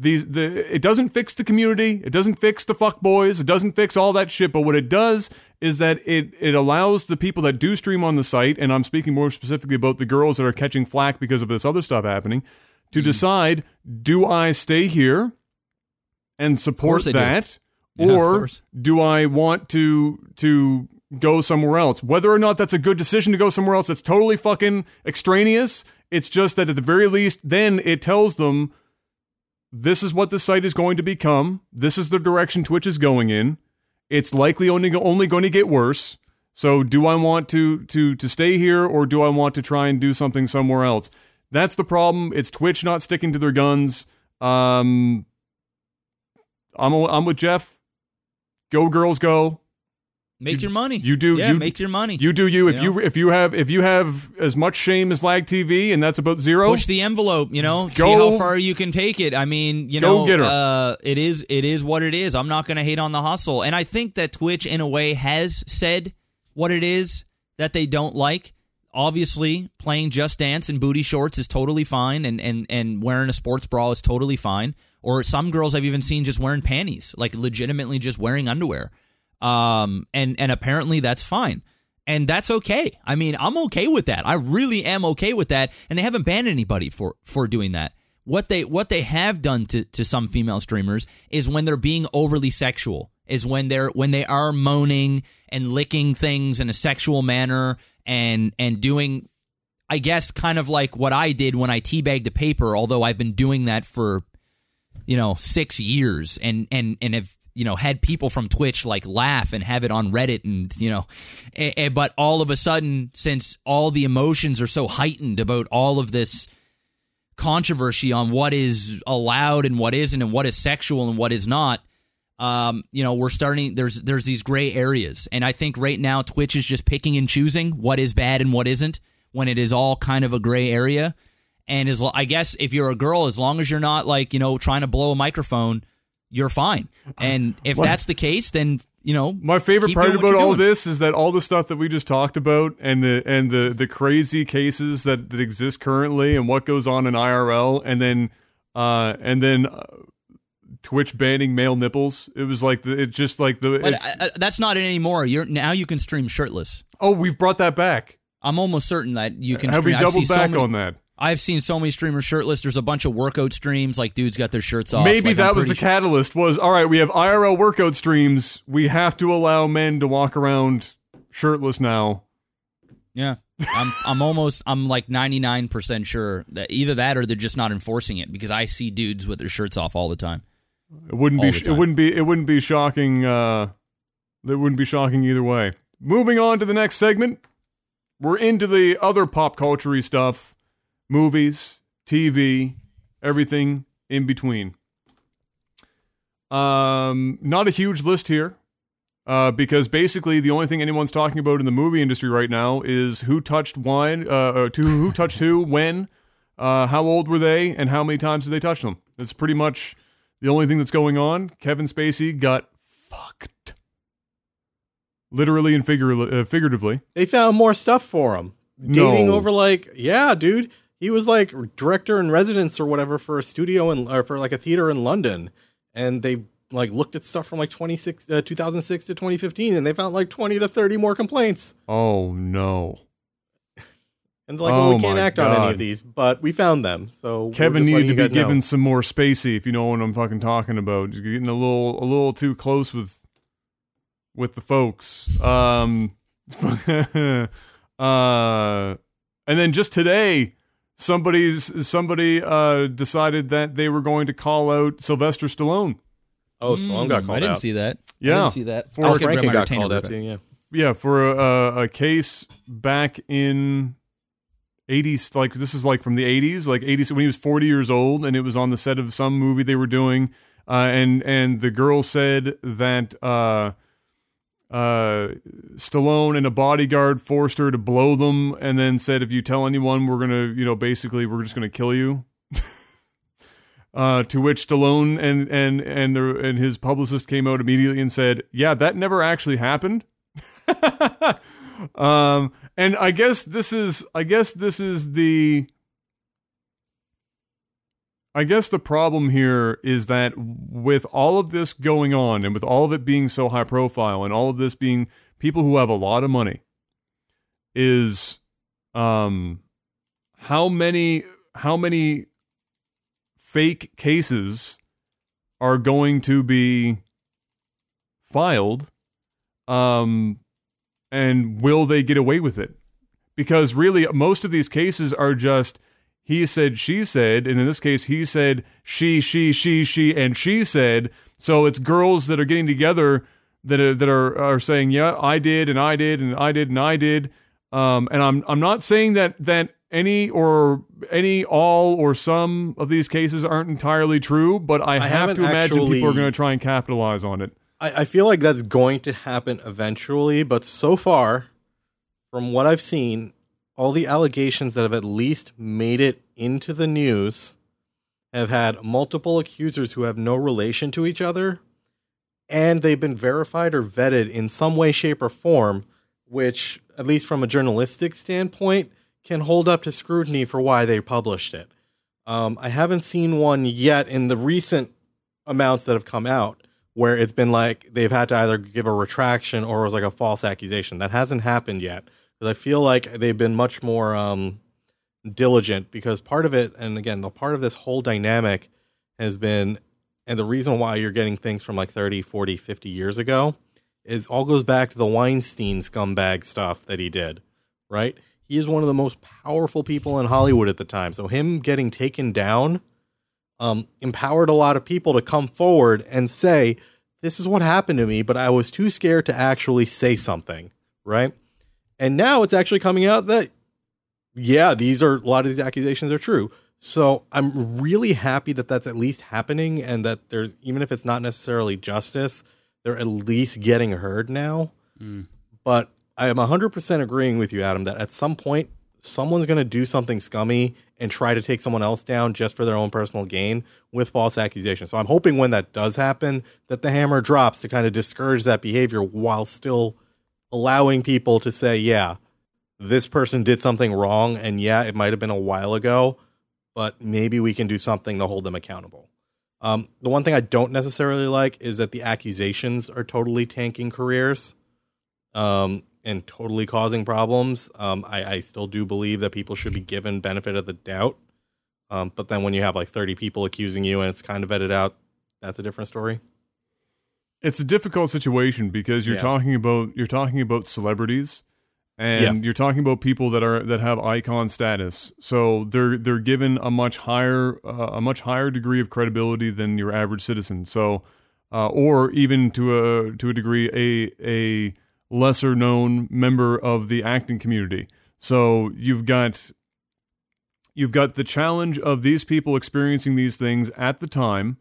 these the it doesn't fix the community, it doesn't fix the fuck boys, it doesn't fix all that shit, but what it does is that it it allows the people that do stream on the site, and I'm speaking more specifically about the girls that are catching flack because of this other stuff happening, to decide do I stay here and support that Yeah, or do I want to to go somewhere else? Whether or not that's a good decision to go somewhere else, that's totally fucking extraneous. It's just that at the very least, then it tells them this is what the site is going to become. This is the direction Twitch is going in. It's likely only only going to get worse. So, do I want to to to stay here or do I want to try and do something somewhere else? That's the problem. It's Twitch not sticking to their guns. Um, I'm I'm with Jeff. Go girls, go. Make your money. you do- Yeah, you- make your money. You do you. If You you if you have if you have as much shame as Lag TV and that's about zero, push the envelope you know go, see how far you can take it i mean you know get her. uh it is it is what it is i'm not gonna hate on the hustle and i think that twitch in a way has said what it is that they don't like obviously playing just dance in booty shorts is totally fine and and and wearing a sports bra is totally fine or some girls i've even seen just wearing panties like legitimately just wearing underwear um and and apparently that's fine and that's okay. I mean, I'm okay with that. I really am okay with that. And they haven't banned anybody for for doing that. What they what they have done to to some female streamers is when they're being overly sexual, is when they're when they are moaning and licking things in a sexual manner and and doing I guess kind of like what I did when I teabagged the paper, although I've been doing that for you know, 6 years and and and have you know had people from Twitch like laugh and have it on Reddit and you know a- a- but all of a sudden since all the emotions are so heightened about all of this controversy on what is allowed and what isn't and what is sexual and what is not um, you know, we're starting. There's there's these gray areas, and I think right now Twitch is just picking and choosing what is bad and what isn't, when it is all kind of a gray area. And as I guess if you're a girl, as long as you're not like you know trying to blow a microphone, you're fine. And if What? that's the case, then you know My favorite part about all doing. this is that all the stuff that we just talked about and the and the the crazy cases that, that exist currently and what goes on in IRL and then uh and then uh, Twitch banning male nipples. It was like the, it's just like the I, I- that's not it anymore. You're now you can stream shirtless. oh we've brought that back. I'm almost certain that you can. Have we stream. I've doubled seen so back many- on that? I've seen so many streamers shirtless. There's a bunch of workout streams, like dudes got their shirts off. Maybe Like, that I'm was the sure- catalyst. Was all right. We have IRL workout streams. We have to allow men to walk around shirtless now. Yeah. I'm I'm almost I'm like 99% sure that either that or they're just not enforcing it because I see dudes with their shirts off all the time. It wouldn't All be. It wouldn't be. It wouldn't be shocking. Uh, that wouldn't be shocking either way. Moving on to the next segment, we're into the other pop culture stuff: movies, TV, everything in between. Um, not a huge list here, uh, because basically the only thing anyone's talking about in the movie industry right now is who touched wine, uh, uh to who touched who, <laughs> when, uh, how old were they, and how many times did they touch them. That's pretty much the only thing that's going on. Kevin Spacey got fucked, literally and figura- uh, figuratively. They found more stuff for him. Dating No. over like, yeah, dude. He was like director in residence or whatever for a studio in or for like a theater in London, and they like looked at stuff from like 26, uh, 2006 to 2015, and they found like 20 to 30 more complaints. Oh no. And they're like, well, Oh we can't act on any of these, but we found them. So Kevin needed to be guys know. given some more spacey, if you know what I'm fucking talking about. Just getting a little a little too close with with the folks. Um <laughs> uh and then just today, somebody's somebody uh, decided that they were going to call out Sylvester Stallone. Oh, Stallone got called out. I didn't out. see that. Yeah, I Yeah. didn't see that. For- Al Franken got called out too. Yeah. Yeah, for a, a case back in 80s, like this is like from the 80s, like 80s when he was 40 years old, and it was on the set of some movie they were doing, uh, and and the girl said that uh, uh, Stallone and a bodyguard forced her to blow them, and then said, "If you tell anyone, we're gonna, you know, basically we're just gonna kill you." <laughs> Uh, to which Stallone and and and the and his publicist came out immediately and said, "Yeah, that never actually happened." <laughs> um, and I guess this is I guess this is the I guess the problem here is that with all of this going on and with all of it being so high profile and all of this being people who have a lot of money is um how many how many fake cases are going to be filed um and will they get away with it? Because really most of these cases are just he said she said and in this case he said she she she she and she said. So it's girls that are getting together that are, that are are saying yeah I did and I did and I did and I did. Um and I'm I'm not saying that that any or any all or some of these cases aren't entirely true but I, I have to imagine people are going to try and capitalize on it. I, I feel like that's going to happen eventually, but so far, from what I've seen, all the allegations that have at least made it into the news have had multiple accusers who have no relation to each other, and they've been verified or vetted in some way, shape, or form, which, at least from a journalistic standpoint, can hold up to scrutiny for why they published it. Um, I haven't seen one yet in the recent amounts that have come out where it's been like they've had to either give a retraction or it was like a false accusation. That hasn't happened yet because I feel like they've been much more um, diligent because part of it, and again, the part of this whole dynamic has been, and the reason why you're getting things from like 30, 40, 50 years ago is all goes back to the Weinstein scumbag stuff that he did, right? He is one of the most powerful people in Hollywood at the time. So him getting taken down um, empowered a lot of people to come forward and say, This is what happened to me, but I was too scared to actually say something, right? And now it's actually coming out that, yeah, these are a lot of these accusations are true. So I'm really happy that that's at least happening and that there's, even if it's not necessarily justice, they're at least getting heard now. Mm. But I am 100% agreeing with you, Adam, that at some point, someone's going to do something scummy and try to take someone else down just for their own personal gain with false accusations. So I'm hoping when that does happen, that the hammer drops to kind of discourage that behavior while still allowing people to say, yeah, this person did something wrong. And yeah, it might have been a while ago, but maybe we can do something to hold them accountable. Um, the one thing I don't necessarily like is that the accusations are totally tanking careers um, and totally causing problems. Um, I, I still do believe that people should be given benefit of the doubt. Um, but then when you have like 30 people accusing you and it's kind of vetted out, that's a different story. It's a difficult situation because you're Yeah. talking about you're talking about celebrities and Yeah. you're talking about people that are that have icon status so they're they're given a much higher uh, a much higher degree of credibility than your average citizen so uh, or even to a to a degree a a lesser known member of the acting community so you've got you've got the challenge of these people experiencing these things at the time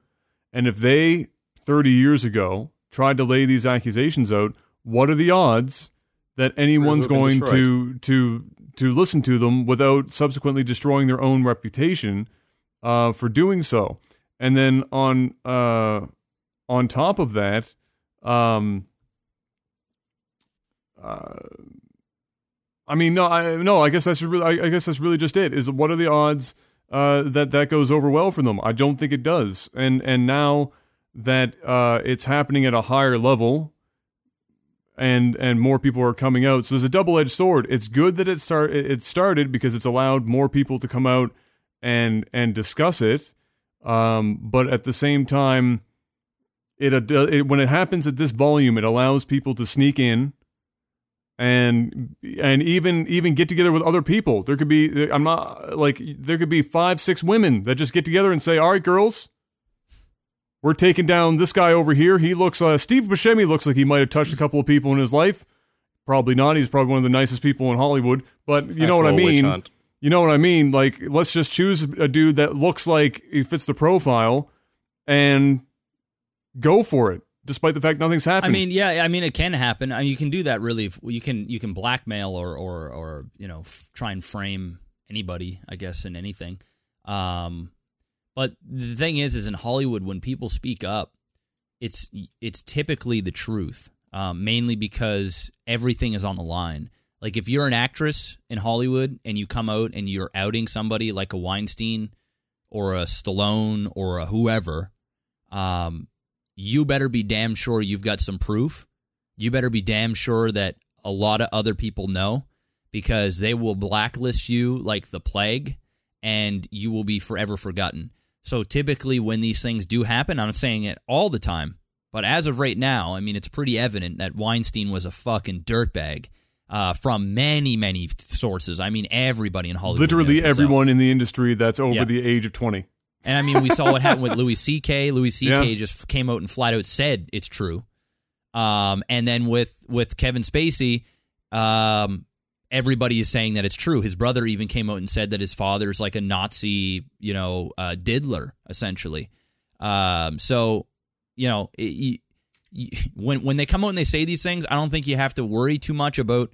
and if they 30 years ago tried to lay these accusations out, what are the odds that anyone's going to to to listen to them without subsequently destroying their own reputation uh, for doing so? And then on uh, on top of that, um, uh, I mean, no, I no, I guess that's really, I, I guess that's really just it. Is what are the odds uh, that that goes over well for them? I don't think it does. And and now that uh, it's happening at a higher level, and and more people are coming out, so there's a double edged sword. It's good that it start it started because it's allowed more people to come out and and discuss it. Um, but at the same time, it, it when it happens at this volume, it allows people to sneak in and and even even get together with other people. There could be I'm not like there could be five six women that just get together and say, "All right, girls, we're taking down this guy over here. He looks uh, Steve Buscemi looks like he might have touched a couple of people in his life. Probably not. He's probably one of the nicest people in Hollywood. But you know what I mean. You know what I mean? Like, let's just choose a dude that looks like he fits the profile and go for it, despite the fact nothing's happened. I mean, yeah, I mean, it can happen. I mean, you can do that. Really, you can you can blackmail or or or you know f- try and frame anybody, I guess, in anything. Um, but the thing is, is in Hollywood when people speak up, it's it's typically the truth, um, mainly because everything is on the line. Like if you're an actress in Hollywood and you come out and you're outing somebody like a Weinstein or a Stallone or a whoever, um, you better be damn sure you've got some proof. You better be damn sure that a lot of other people know because they will blacklist you like the plague and you will be forever forgotten. So typically when these things do happen, I'm not saying it all the time, but as of right now, I mean it's pretty evident that Weinstein was a fucking dirtbag. Uh, from many, many sources. I mean, everybody in Hollywood. literally this. So- everyone in the industry that's over Yeah. the age of 20. and I mean, we saw what happened with <laughs> Louis C.K. Louis C.K. Yeah. just came out and flat out said it's true. Um, and then with with Kevin Spacey, um, everybody is saying that it's true. His brother even came out and said that his father's like a Nazi, you know, uh, diddler essentially. Um, so you know, it, you, you, when when they come out and they say these things, I don't think you have to worry too much about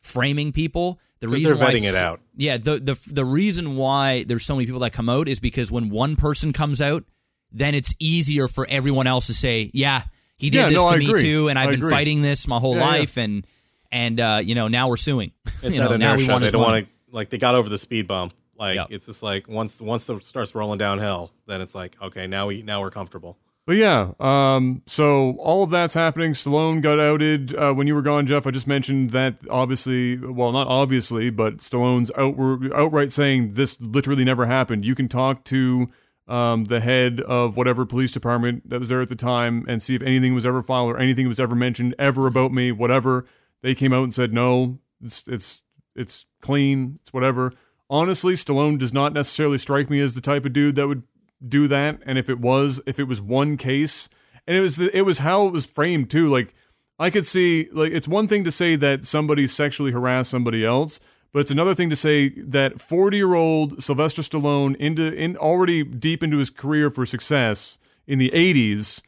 framing people. The reason they're why it out. yeah, the the the reason why there's so many people that come out is because when one person comes out, then it's easier for everyone else to say, "Yeah, he did Yeah, this no, to I me agree. too, and I've I been agree. fighting this my whole Yeah, yeah. life, and and uh, you know now we're suing. It's <laughs> you that know now we inertia. want They don't want to like they got over the speed bump. Like Yep. it's just like once once it starts rolling downhill, then it's like okay, now we now we're comfortable. But yeah, um, so all of that's happening. Stallone got outed uh, when you were gone, Jeff. I just mentioned that obviously, well, not obviously, but Stallone's outward, outright saying this literally never happened. You can talk to um, the head of whatever police department that was there at the time and see if anything was ever filed or anything was ever mentioned ever about me, whatever. They came out and said no, it's it's it's clean, it's whatever. Honestly, Stallone does not necessarily strike me as the type of dude that would do that. And if it was, if it was one case, and it was it was how it was framed too. Like I could see, like it's one thing to say that somebody sexually harassed somebody else, but it's another thing to say that forty year old Sylvester Stallone into in already deep into his career for success in the eighties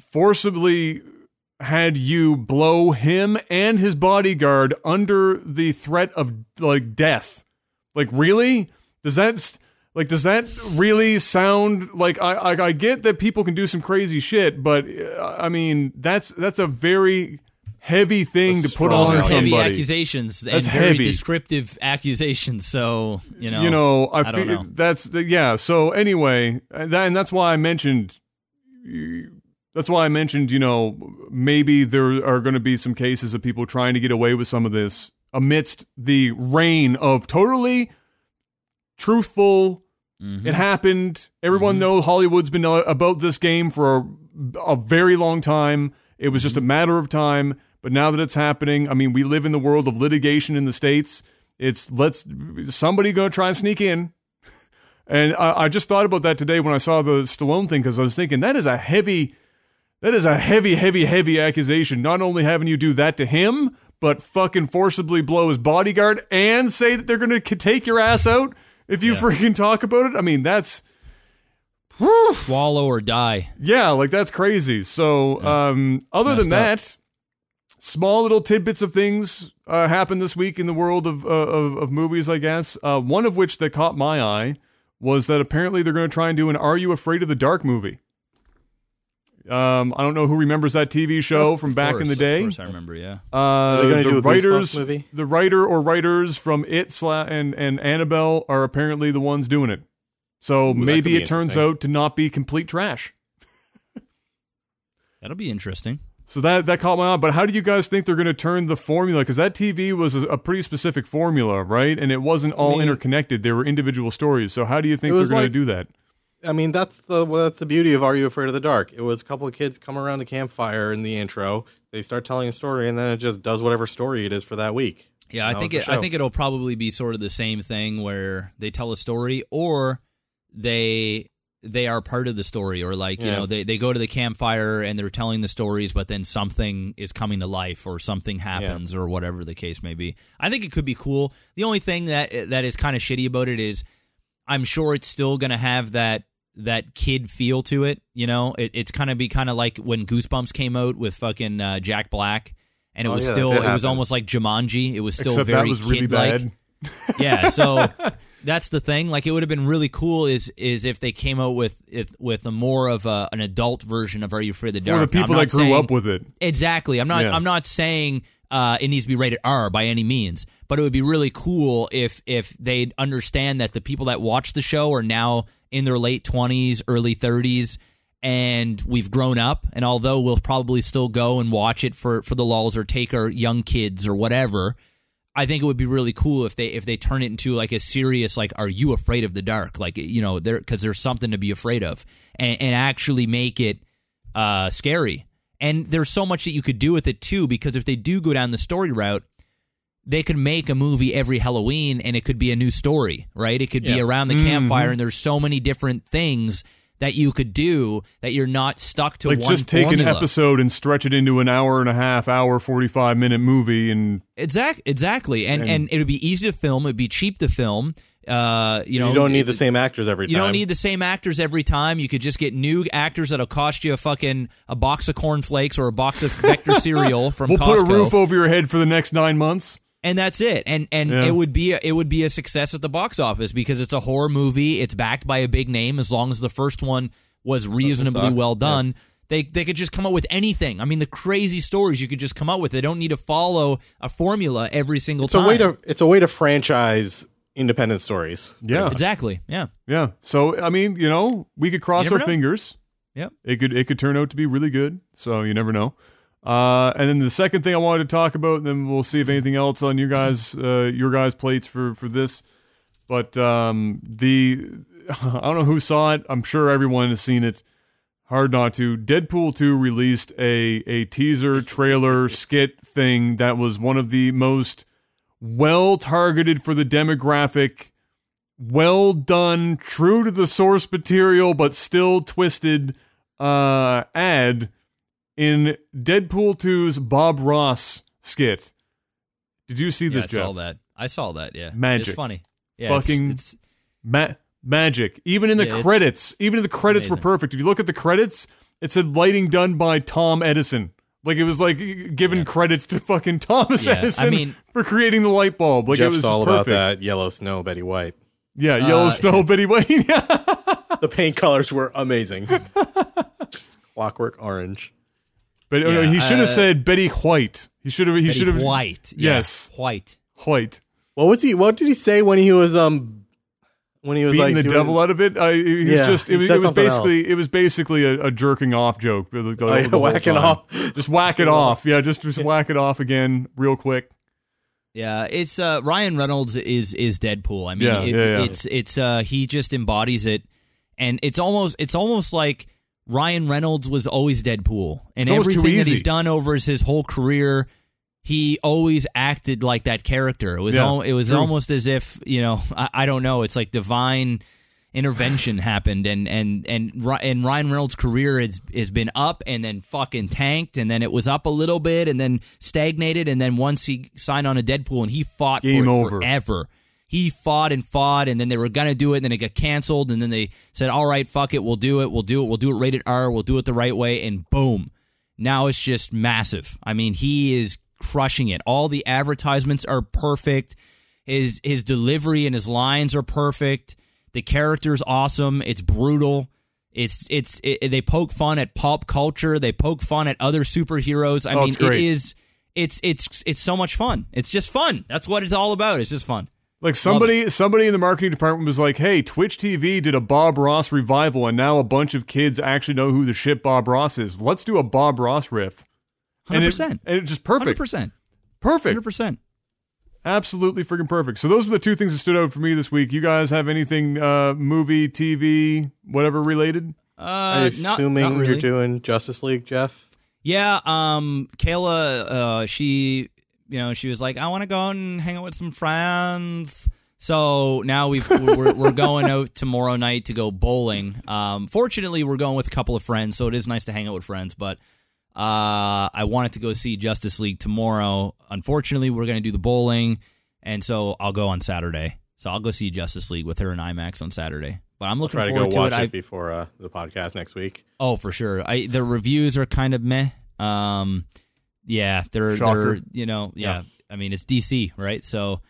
forcibly had you blow him and his bodyguard under the threat of like death. Like really? Does that like does that really sound like I I, I get that people can do some crazy shit, but uh, I mean that's that's a very heavy thing That's to put on Those are heavy somebody. accusations and That's very heavy. descriptive accusations. So you know, you know, I, I don't know. that's the, yeah. So anyway, that, and that's why I mentioned. That's why I mentioned, you know, maybe there are going to be some cases of people trying to get away with some of this amidst the reign of totally truthful. Mhm. It happened. Everyone knows Hollywood's been uh, about this game for a, a very long time. It was just a matter of time. But now that it's happening, I mean, we live in the world of litigation in the states. It's let's somebody going to try and sneak in. <laughs> And I, I just thought about that today when I saw the Stallone thing because I was thinking that is a heavy, that is a heavy, heavy, heavy accusation. Not only having you do that to him, but fucking forcibly blow his bodyguard and say that they're going to take your ass out if you Yeah. freaking talk about it. I mean, that's swallow or die. yeah, like that's crazy. So, um, other than Messed up. that, small little tidbits of things uh, happened this week in the world of uh, of, of movies. I guess uh, one of which that caught my eye was that apparently they're going to try and do an "Are You Afraid of the Dark" movie. Um, I don't know who remembers that TV show Yes, from of back in the day. Of course, I remember. Yeah. Uh, they the do a Goosebumps writers, movie? the writer or writers from It sla- and and Annabelle are apparently the ones doing it. So that could maybe it turns out to not be complete trash. <laughs> That'll be interesting. So that that caught my eye. But how do you guys think they're going to turn the formula? Because that TV was a, a pretty specific formula, right? And it wasn't all mean- interconnected. There were individual stories. So how do you think they're was going like- to do that? I mean, that's the well, that's the beauty of Are You Afraid of the Dark? It was a couple of kids come around the campfire in the intro. They start telling a story, and then it just does whatever story it is for that week. Yeah, I think it, I think it'll probably be sort of the same thing where they tell a story or they they are part of the story or like you Yeah. know they, they go to the campfire and they're telling the stories but then something is coming to life or something happens or whatever the case may be i think it could be cool the only thing that that is kind of shitty about it is i'm sure it's still gonna have that that kid feel to it you know it, it's kind of be kind of like when goosebumps came out with fucking uh, jack black and it Oh, was yeah, still did it was almost like Jumanji. It was still Except very was really kid-like. bad. <laughs> yeah, so <laughs> that's the thing. Like, it would have been really cool is is if they came out with if, with a more of a, an adult version of Are You Afraid of the Dark? For Dark? the Now, people not that grew saying- up with it. Exactly. I'm not. Yeah. I'm not saying uh, it needs to be rated R by any means, but it would be really cool if if they understand that the people that watch the show are now in their late 20s, early 30s, and we've grown up. And although we'll probably still go and watch it for for the lulls or take our young kids or whatever. I think it would be really cool if they if they turn it into like a serious like Are you afraid of the dark? Like you know there because there's something to be afraid of and, and actually make it uh, scary. And there's so much that you could do with it too because if they do go down the story route, they could make a movie every Halloween and it could be a new story, right? It could be around the campfire and there's so many different things that you could do that you're not stuck to Like one just take formula. an episode and stretch it into an hour and a half, hour forty five minute movie, and Exact, exactly, and, And- and it would be easy to film. It'd be cheap to film. Uh, you know, you don't need it- the same actors every You time. don't need the same actors every time. You could just get new actors that'll cost you a fucking a box of cornflakes or a box of Vector <laughs> cereal from we'll Costco, put a roof over your head for the next nine months. And that's it. And and Yeah. it would be a, it would be a success at the box office because it's a horror movie. It's backed by a big name. As long as the first one was reasonably well done. They, they could just come up with anything. I mean, the crazy stories you could just come up with. They don't need to follow a formula every single it's a time. way to it's a way to franchise independent stories. Yeah, exactly. Yeah. yeah. So I mean, you know, we could cross our know. fingers. Yep. It could it could turn out to be really good. So you never know. Uh, and then the second thing I wanted to talk about, and then we'll see if anything else on your guys uh, your guys' plates for for this. But um, the <laughs> I don't know who saw it. I'm sure everyone has seen it. Hard not to. Deadpool 2 released a a teaser trailer <laughs> skit thing that was one of the most well targeted for the demographic, well done, true to the source material, but still twisted uh, ad in Deadpool 2's Bob Ross skit. Did you see Yeah, this, I Jeff? saw that. I saw that. Yeah, Magic. It's funny. Yeah, it's- Fucking it's, Ma- magic. Even in the Yeah, credits, even in the credits were perfect. If you look at the credits, it said lighting done by Tom Edison. Like it was like giving credits to fucking Thomas Yeah, I Edison mean- <laughs> for creating the light bulb. Like it Jeff's was all just about that yellow snow, Betty White. Yeah, Uh, Yellowstone, Betty White. <laughs> The paint colors were amazing. <laughs> Clockwork orange. But uh, Yeah, he should have uh, said Betty White. He should have. He should have. White. Yeah, Yes. White. White. What was he? What did he say when he was um when he was Beating like the doing- devil out of it. I, he was Yeah, just. It he was, said it was something basically. It was basically a, a jerking off joke. Like the- Oh, yeah, the whole whacking off. Just whack it off. Yeah, just just whack it off again, real quick. Yeah, it's uh, Ryan Reynolds is is Deadpool. I mean, Yeah, it- yeah, yeah. it's it's uh, he just embodies it, and it's almost it's almost like Ryan Reynolds was always Deadpool, and It's everything that he's done over his, whole career, he always acted like that character. It was Yeah, al- it was true. almost as if you know <laughs> I, I don't know. It's like divine intervention happened and and and and Ryan Reynolds' career has has been up and then fucking tanked and then it was up a little bit and then stagnated and then once he signed on a Deadpool and he fought Game for it over. forever. He fought and fought and then they were gonna do it and then it got canceled and then they said all right fuck it we'll do it we'll do it we'll do it rated R we'll do it the right way and boom now it's just massive. I mean, he is crushing it. All the advertisements are perfect. His his delivery and his lines are perfect. The character's awesome. It's brutal. It's it's it, they poke fun at pop culture. They poke fun at other superheroes. I Oh, mean, great. is it's it's it's so much fun. It's just fun. That's what it's all about. It's just fun. Like somebody, somebody in the marketing department was like, "Hey, Twitch TV did a Bob Ross revival, and now a bunch of kids actually know who the shit Bob Ross is. Let's do a Bob Ross riff." 100%. and it's just perfect. 100%. perfect. Hundred percent. Absolutely freaking perfect. So those were the two things that stood out for me this week. You guys have anything uh movie, TV, whatever related? I'm Uh, not- assuming not really. you're doing Justice League, Jeff. Yeah, um, Kayla, uh, she, you know, she was like, I want to go out and hang out with some friends. So now we've we're, we're going out tomorrow night to go bowling. Um, fortunately, we're going with a couple of friends, so it is nice to hang out with friends. But uh, I wanted to go see Justice League tomorrow. Unfortunately, we're going to do the bowling, and so I'll go on Saturday. So I'll go see Justice League with her in IMAX on Saturday. But I'm looking Try to forward go watch to it, it. Before uh, the podcast next week. Oh, for sure. I the reviews are kind of meh. Um, yeah, they're Shocker. they're you know yeah. I mean it's DC right, so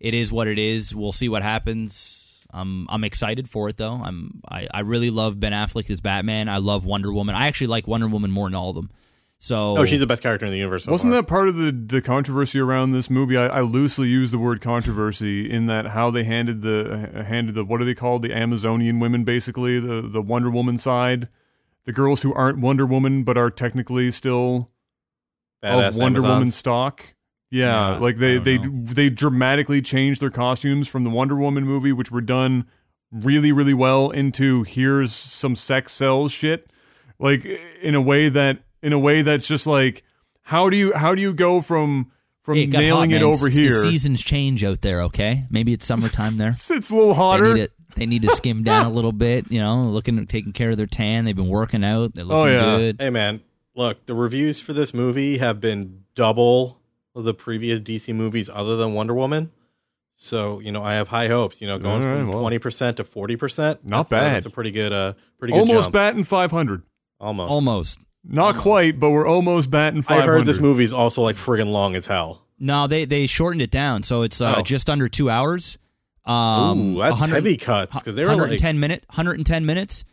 it is what it is. We'll see what happens. I'm I'm excited for it though. I'm I, I really love Ben Affleck as Batman. I love Wonder Woman. I actually like Wonder Woman more than all of them. So Oh, she's the best character in the universe. So Wasn't far. that part of the, the controversy around this movie? I, I loosely use the word controversy in that how they handed the uh, handed the what are they called the Amazonian women basically the the Wonder Woman side, the girls who aren't Wonder Woman but are technically still Badass of Wonder Amazons? Woman stock. Yeah, Yeah, like they they don't they dramatically changed their costumes from the Wonder Woman movie, which were done really really well, into here's some sex sells shit, like in a way that in a way that's just like how do you how do you go from from it nailing hot, it over It's- here? The seasons change out there. Okay, maybe it's summertime there. <laughs> It's, it's a little They hotter. need it. They need to skim down a <laughs> little bit. You know, looking taking care of their tan. They've been working out. They're oh, looking yeah. good. Hey man, look, the reviews for this movie have been double the previous DC movies other than Wonder Woman. So, you know, I have high hopes, you know, going All right, from well. twenty percent to forty percent. Not that's, bad. That's a pretty good uh pretty good Almost jump. batting five hundred. Almost. Almost. Not quite, but we're almost batting five I heard this movie is also like friggin' long as hell. No, they they shortened it down, so it's uh, Oh. just under two hours. Um, Ooh, that's heavy cuts because they were like 110 minutes, 110 minutes,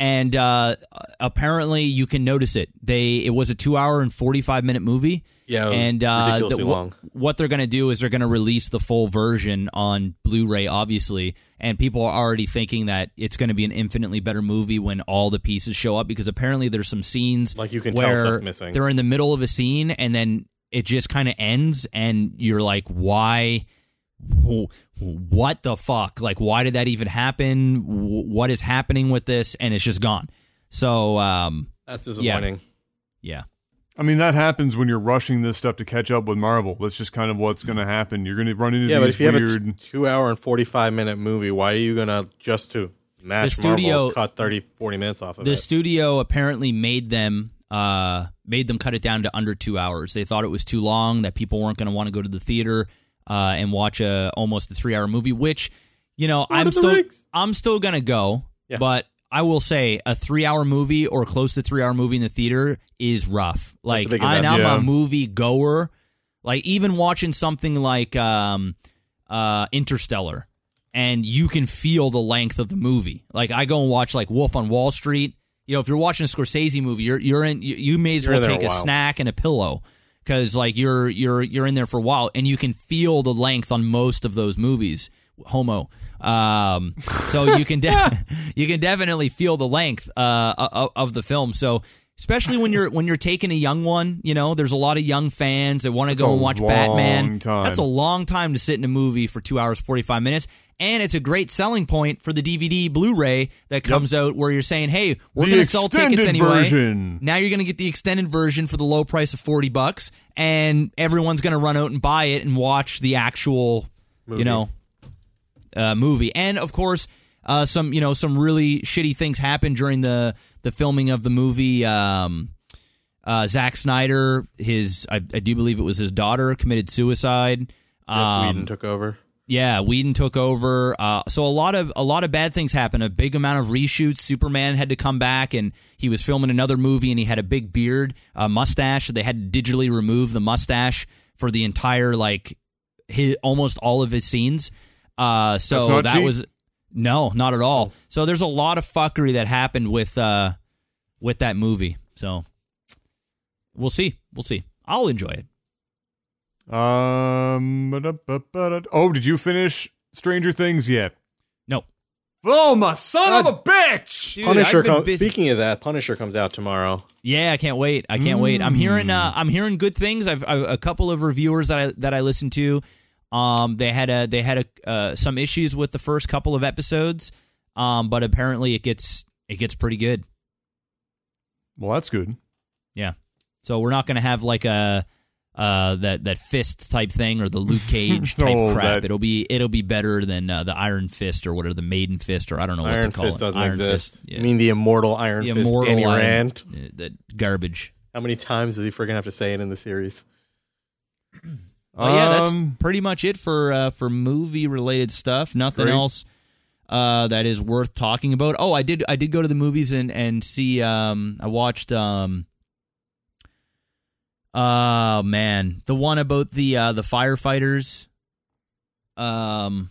and uh, apparently you can notice it. They it was a two hour and 45 minute movie. Yeah, it was and uh, the- wha- long. what they're going to do is they're going to release the full version on Blu-ray, obviously, and people are already thinking that it's going to be an infinitely better movie when all the pieces show up because apparently there's some scenes Like, you can tell where they're in the middle of a scene and then it just kind of ends and you're like, why? Wh- What the fuck? Like, why did that even happen? What is happening with this? And it's just gone. So, um, that's disappointing. yeah. I mean, that happens when you're rushing this stuff to catch up with Marvel. That's just kind of what's going to happen. You're going to run into Yeah, but these if you have a weird. two hour and 45 minute movie, why are you going to just to match The studio- Marvel cut 30, 40 minutes off of the it? The studio apparently made them uh made them cut it down to under two hours they thought it was too long that people weren't going to want to go to the theater uh and watch a almost a three hour movie which you know Lord i'm still Rings. i'm still gonna go Yeah. but i will say a three hour movie or close to three hour movie in the theater is rough like I, i'm investment. a movie goer like even watching something like um uh interstellar and you can feel the length of the movie. Like I go and watch like Wolf on Wall Street. You know, if you're watching a Scorsese movie, you're you're in. You, you may as You're well take a a, while. snack and a pillow because like you're you're you're in there for a while, and you can feel the length on most of those movies. Homo. Um, so you can de- <laughs> you can definitely feel the length uh, of, of the film. So especially when you're when you're taking a young one, you know, there's a lot of young fans that want to go and watch long Batman. time. That's a long time to sit in a movie for two hours forty five minutes, and it's a great selling point for the DVD Blu-ray that comes out where you're saying, "Hey, we're going to sell tickets anyway." version. Now you're going to get the extended version for the low price of forty bucks, and everyone's going to run out and buy it and watch the actual, you know, uh, movie. And of course, uh, some you know some really shitty things happened during the the filming of the movie. Um, uh, Zack Snyder, his I, I do believe it was his daughter committed suicide. Yep, Um, Whedon took over. yeah, Whedon took over. Uh, so a lot of a lot of bad things happened. A big amount of reshoots. Superman had to come back, and he was filming another movie, and he had a big beard, a mustache. So they had to digitally remove the mustache for the entire like his almost all of his scenes. Uh, so that cheap. was no, not at all. So there's a lot of fuckery that happened with uh with that movie. So we'll see, we'll see. I'll enjoy it. Um. Oh, did you finish Stranger Things yet? No, Oh, my son of a bitch! Dude, Punisher. Com- speaking of that, Punisher comes out tomorrow. Yeah, I can't wait. I can't wait. I'm hearing Mm. uh, I'm hearing good things. I've, I've a couple of reviewers that I that I listen to Um, they had a they had a uh, some issues with the first couple of episodes, um, but apparently it gets it gets pretty good. Well, that's good. Yeah. So we're not going to have like a uh that that fist type thing or the Luke Cage <laughs> type Oh, crap. that- It'll be it'll be better than uh, the Iron Fist or whatever the Maiden Fist or I don't know what Iron they call Fist it. doesn't Iron exist. Fist. Yeah. You mean the immortal Iron the Fist, immortal Danny Iron- uh, that garbage. How many times is he freaking have to say it in the series? But yeah, that's Um, pretty much it for uh, for movie related stuff. Nothing Great. else uh, that is worth talking about. Oh, I did I did go to the movies and and see. Um, I watched. Um, oh man, the one about the uh, the firefighters. Um,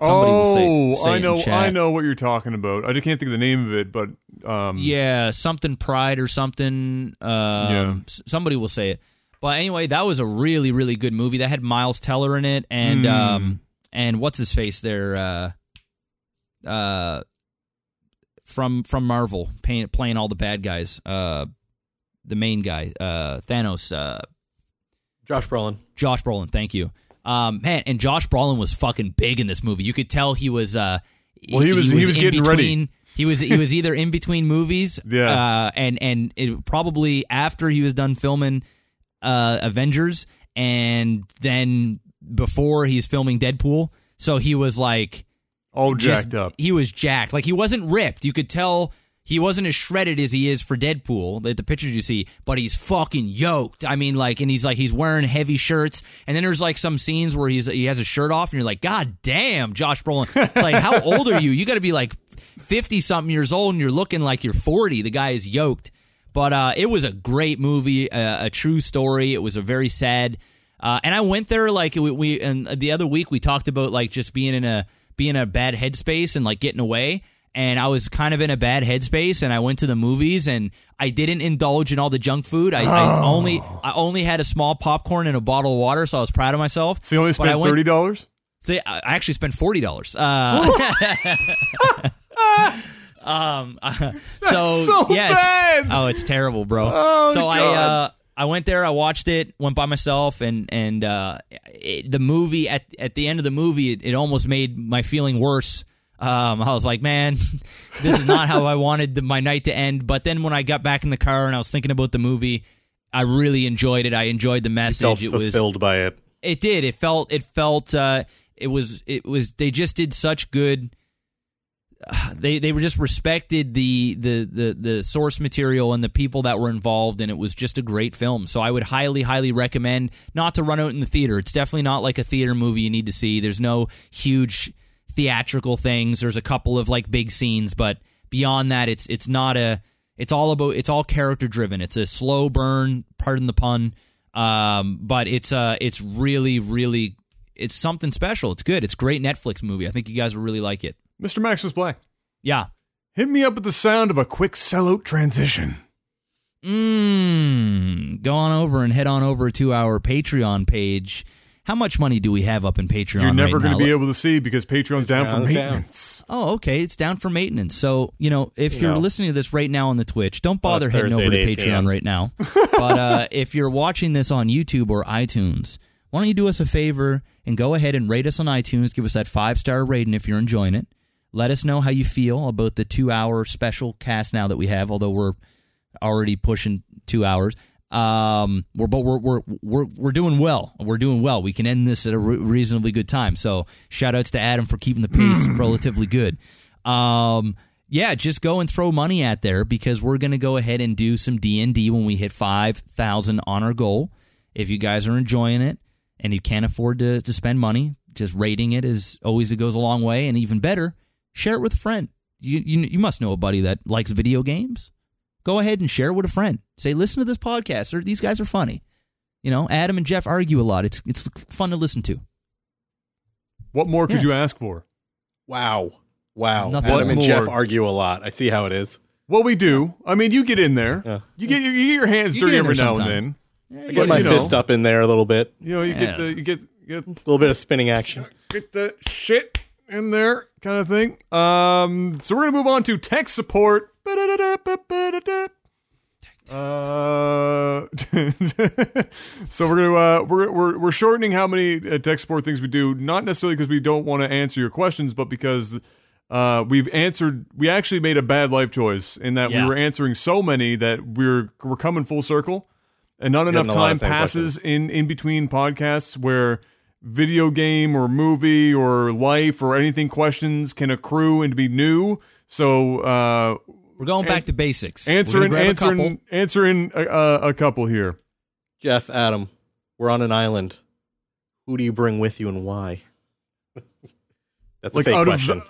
somebody will say, oh, say I know. I know what you're talking about. I just can't think of the name of it, but um, Yeah, something pride or something. Um, Yeah. somebody will say it. But anyway, that was a really, really good movie. That had Miles Teller in it, and Mm. um, and what's his face there, uh, uh, from from Marvel, playing playing all the bad guys. Uh, the main guy, uh, Thanos. Uh, Josh Brolin. Josh Brolin, thank you. Um, man, and Josh Brolin was fucking big in this movie. You could tell he was. Uh, Well, he was- he was in getting ready. He was he was either in between movies, <laughs> Yeah. uh, and and it, probably after he was done filming uh, Avengers, and then before he's filming Deadpool. So he was like all just- jacked up. He was jacked. Like he wasn't ripped. You could tell he wasn't as shredded as he is for Deadpool, the, the pictures you see, but he's fucking yoked. I mean, like, and he's like he's wearing heavy shirts, and then there's like some scenes where he's he has a shirt off, and you're like, God damn, Josh Brolin. <laughs> It's like, how old are you? You got to be like fifty something years old, and you're looking like you're forty. The guy is yoked. But uh, it was a great movie, a, a true story. It was a very sad. Uh, and I went there like we, we and the other week we talked about like just being in a being in a bad headspace and like getting away. And I was kind of in a bad headspace, and I went to the movies, and I didn't indulge in all the junk food. I, I only I only had a small popcorn and a bottle of water, so I was proud of myself. So you only spent went- thirty dollars. See, I I actually spent forty dollars. <laughs> <laughs> <laughs> <laughs> Uh, um, so, so yes. bad. Oh, it's terrible, bro. Oh, so I uh, I went there, I watched it, went by myself, and and uh, it, the movie at at the end of the movie, it, it almost made my feeling worse. Um, I was like, man, <laughs> this is not how I wanted the, my night to end. But then when I got back in the car and I was thinking about the movie, I really enjoyed it. I enjoyed the Felt message. It was fulfilled by it. it did. It felt. It felt. Uh, it was. It was. They just did such good. <sighs> They they were just respected the, the the the source material and the people that were involved, and it was just a great film. So I would highly highly recommend not to run out in the theater. It's definitely not like a theater movie you need to see. There's no huge theatrical things. There's a couple of like big scenes, but beyond that, it's it's not a. It's all about. It's all character driven. It's a slow burn. Pardon the pun. Um, but it's uh, it's really really. It's something special. It's good. It's great Netflix movie. I think you guys will really like it. Mr. Max was black. Yeah. Hit me up with the sound of a quick sellout transition. Mmm. Go on over and head on over to our Patreon page. How much money do we have up in Patreon? You're never right going to be able to see because Patreon's down for Patreon's down. maintenance. Oh, okay. It's down for maintenance. So, you know, if You you're know. listening to this right now on the Twitch, don't bother Uh, heading Thursday over to Patreon right now. <laughs> but uh, if you're watching this on YouTube or iTunes, why don't you do us a favor and go ahead and rate us on iTunes? Give us that five star rating if you're enjoying it. Let us know how you feel about the two hour special cast now that we have, although we're already pushing two hours. Um, we're but we're we're we're we're doing well. We're doing well. We can end this at a re- reasonably good time. So shout outs to Adam for keeping the pace <clears throat> relatively good. Um, yeah, just go and throw money at there because we're gonna go ahead and do some D and D when we hit five thousand on our goal. If you guys are enjoying it and you can't afford to to spend money, just rating it is always it goes a long way. And even better, share it with a friend. You you you must know a buddy that likes video games go ahead and share it with a friend. Say, listen to this podcast. Or these guys are funny. You know, Adam and Jeff argue a lot. It's it's fun to listen to. What more could Yeah. you ask for? Wow. Wow. Nothing Adam and. Jeff argue a lot. I see how it is. Well, we do. I mean, you get in there. Yeah. You get your, you get your hands You dirty in every now sometime. and then. I get my you know, fist up in there a little bit. You know, you Yeah. get the you get get A little bit of spinning action. get the shit in there kind of thing. Um, so we're gonna move on to tech support. Uh, <laughs> so we're gonna uh, we're we're we're shortening how many uh, tech support things we do, not necessarily because we don't want to answer your questions, but because uh, we've answered. We actually made a bad life choice in that Yeah. we were answering so many that we're we're coming full circle, and not enough time passes in in between podcasts where video game or movie or life or anything questions can accrue and be new. So uh, We're going back An- to basics. We're answering a couple. answering answering a, a, a couple here. Jeff, Adam, we're on an island. Who do you bring with you and why? <laughs> That's a fake out question. of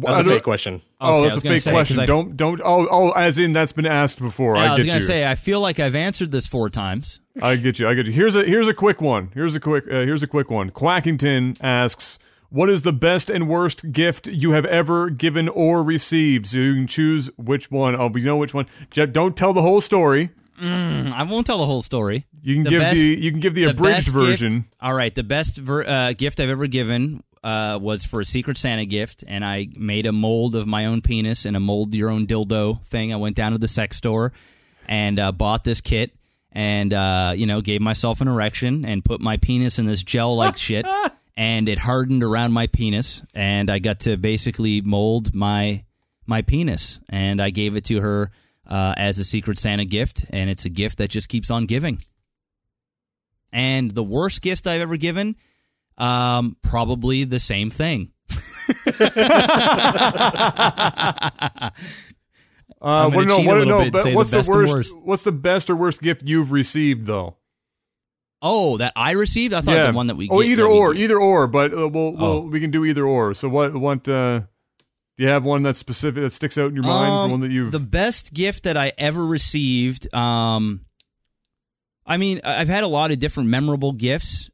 That's a fake question. Oh, Okay, I that's a fake say, 'cause question. I- don't don't. Oh oh, as in that's been asked before. Yeah, I I was get gonna you. say I feel like I've answered this four times. I get you. I get you. Here's a here's a quick one. Here's a quick uh, here's a quick one. Quackington asks, "What is the best and worst gift you have ever given or received?" So you can choose which one. Oh, we know which one. Jeff, don't tell the whole story. Mm, I won't tell the whole story. You can The give best- the you can give the, The abridged version. Gift, all right, the best ver, uh, gift I've ever given uh, was for a Secret Santa gift, and I made a mold of my own penis and a mold your own dildo thing. I went down to the sex store and uh, bought this kit, and uh, you know, gave myself an erection and put my penis in this gel like <laughs> shit, and it hardened around my penis, and I got to basically mold my my penis, and I gave it to her. Uh, as a Secret Santa gift, and it's a gift that just keeps on giving. And the worst gift I've ever given, um, probably the same thing. <laughs> Uh, what, no, what, no, bit, the what's the, best and worst, worst. What's the best or worst gift you've received though? Oh, that I received? I thought the one that we Oh, get- either or, either or. But uh, we'll, we'll Oh. we can do either or. So what what uh, do you have one that's specific that sticks out in your mind? Um, one that you've the best gift that I ever received. Um, I mean, I've had a lot of different memorable gifts.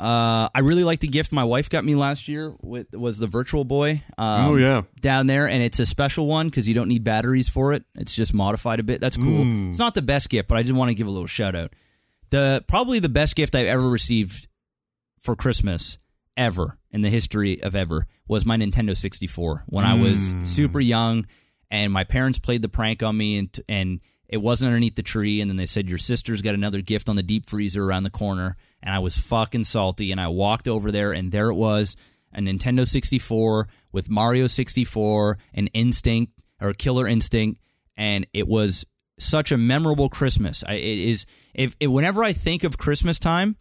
Uh, I really like the gift my wife got me last year. With was the Virtual Boy. Um, oh yeah. down there, and it's a special one because you don't need batteries for it. It's just modified a bit. That's cool. Mm. It's not the best gift, but I just want to give a little shout out. The probably the best gift I've ever received for Christmas ever in the history of ever was my Nintendo 64 when I was Mm. super young and my parents played the prank on me and and it wasn't underneath the tree and then they said your sister's got another gift on the deep freezer around the corner and I was fucking salty and I walked over there and there it was a Nintendo 64 with Mario 64 and Instinct or Killer Instinct and it was such a memorable Christmas. I, it is if whenever I think of Christmas time,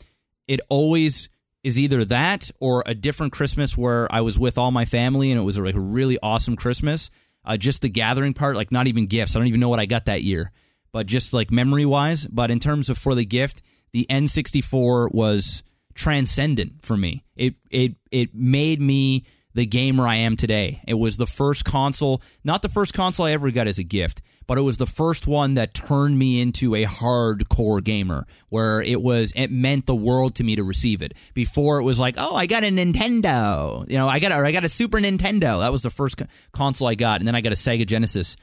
it always is either that or a different Christmas where I was with all my family and it was like a really awesome Christmas. Uh, just the gathering part, like not even gifts. I don't even know what I got that year, but just like memory wise. But in terms of for the gift, the N64 was transcendent for me. It it it made me the gamer I am today. It was the first console, not the first console I ever got as a gift, but it was the first one that turned me into a hardcore gamer where it was it meant the world to me to receive it. Before it was like, "Oh, I got a Nintendo." You know, I got a, or I got a Super Nintendo. That was the first co- console I got and then I got a Sega Genesis.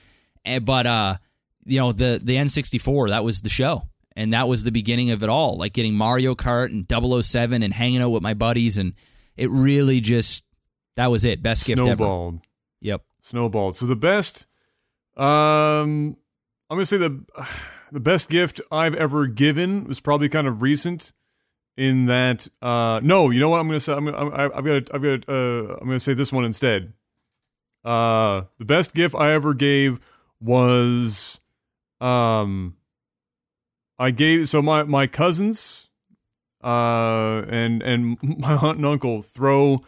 Eh, But uh you know, the the N64, that was the show. And that was the beginning of it all, like getting Mario Kart and 007 and hanging out with my buddies and it really just that was it. Best gift ever. snowballed. Yep. Snowballed. So the best, um, I'm gonna say the the best gift I've ever given was probably kind of recent. In that, uh, no, you know what I'm gonna say. I'm gonna, I'm, I've got, I've got, uh, I'm gonna say this one instead. Uh, the best gift I ever gave was, um, I gave so my my cousins, uh, and and <laughs> my aunt and uncle throw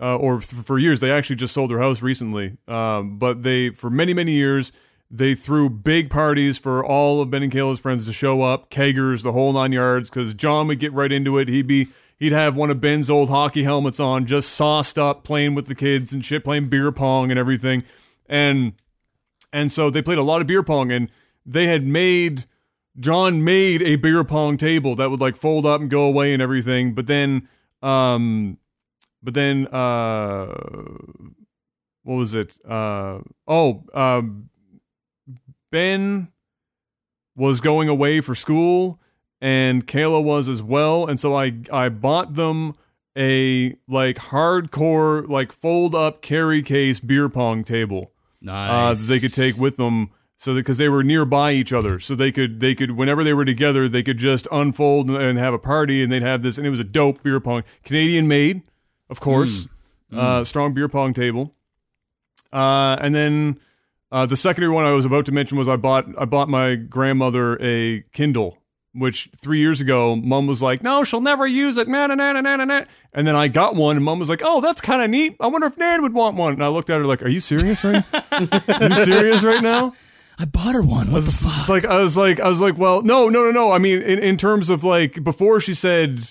uh, or f- for years they actually just sold their house recently. Um, but they for many many years they threw big parties for all of Ben and Kayla's friends to show up, keggers, the whole nine yards. Because John would get right into it. He'd be he'd have one of Ben's old hockey helmets on, just sauced up, playing with the kids and shit, playing beer pong and everything. And and so they played a lot of beer pong, and they had made John made a beer pong table that would like fold up and go away and everything. But then, um, but then, uh, what was it? Uh, oh, um, Ben was going away for school, and Kayla was as well, and so I I bought them a like hardcore like fold up carry case beer pong table uh, that they could take with them So because they were nearby each other, so they could they could whenever they were together, they could just unfold and- and have a party, and they'd have this, and it was a dope beer pong, Canadian made, of course, uh, strong beer pong table. Uh, and then uh, the secondary one I was about to mention was I bought I bought my grandmother a Kindle, which three years ago Mom was like, "No, she'll never use it." Na na na na na na, na. And then I got one, and Mom was like, "Oh, that's kind of neat. I wonder if Nan would want one." And I looked at her like, "Are you serious right? Are <laughs> you serious right now?" I bought her one. What the It's fuck? like I was like I was like, well, no, no, no, no. I mean, in, in terms of like before she said,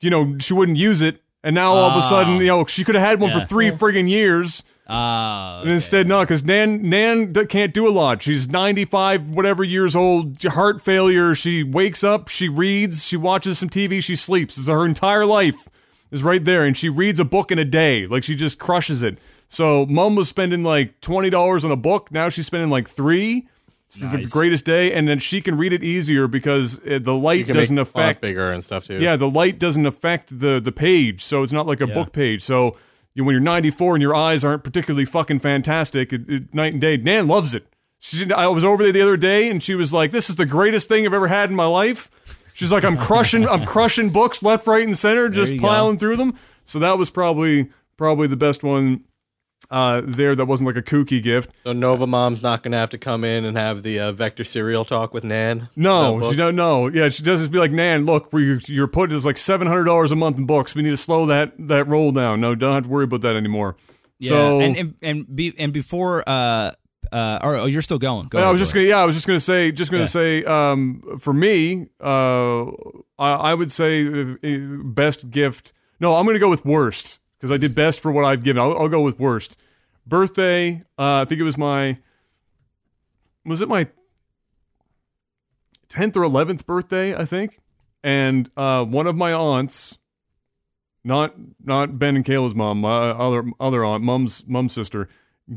you know, she wouldn't use it, and now all of a sudden, Oh. you know, she could have had one Yeah. for three friggin' years. Ah, And instead, no, because Nan Nan d- can't do a lot. She's ninety five, whatever years old, heart failure. She wakes up, she reads, she watches some TV, she sleeps. It's her entire life is right there, and she reads a book in a day. Like she just crushes it. So, Mom was spending like twenty dollars on a book. Now she's spending like three. It's the greatest day, and then she can read it easier because uh, the light doesn't affect bigger and stuff too. yeah, the light doesn't affect the the page, so it's not like a book page. So you, when you're 94 and your eyes aren't particularly fucking fantastic, it, it, night and day. Nan loves it. She, I was over there the other day, and she was like, "This is the greatest thing I've ever had in my life." She's like, "I'm <laughs> crushing, I'm crushing books left, right, and center, just piling go. through them." So that was probably probably the best one uh, there. That wasn't like a kooky gift. So Nova Mom's not going to have to come in and have the uh, Vector cereal talk with Nan. No, about she don't know. Yeah, she does just be like, Nan, look, we, you're putting is like seven hundred dollars a month in books. We need to slow that that roll down. No, don't have to worry about that anymore. Yeah, so and and and, be, and before uh uh or, oh, you're still going. Go I ahead, was go just ahead. gonna yeah, I was just gonna say just gonna Yeah. say um for me uh I, I would say best gift. No, I'm gonna go with worst because I did best for what I've given. I'll, I'll go with worst. Birthday. Uh, I think it was my. Was it my tenth or eleventh birthday? I think, and uh, one of my aunts. Not not Ben and Kayla's mom, my other other aunt, mom's mom's sister,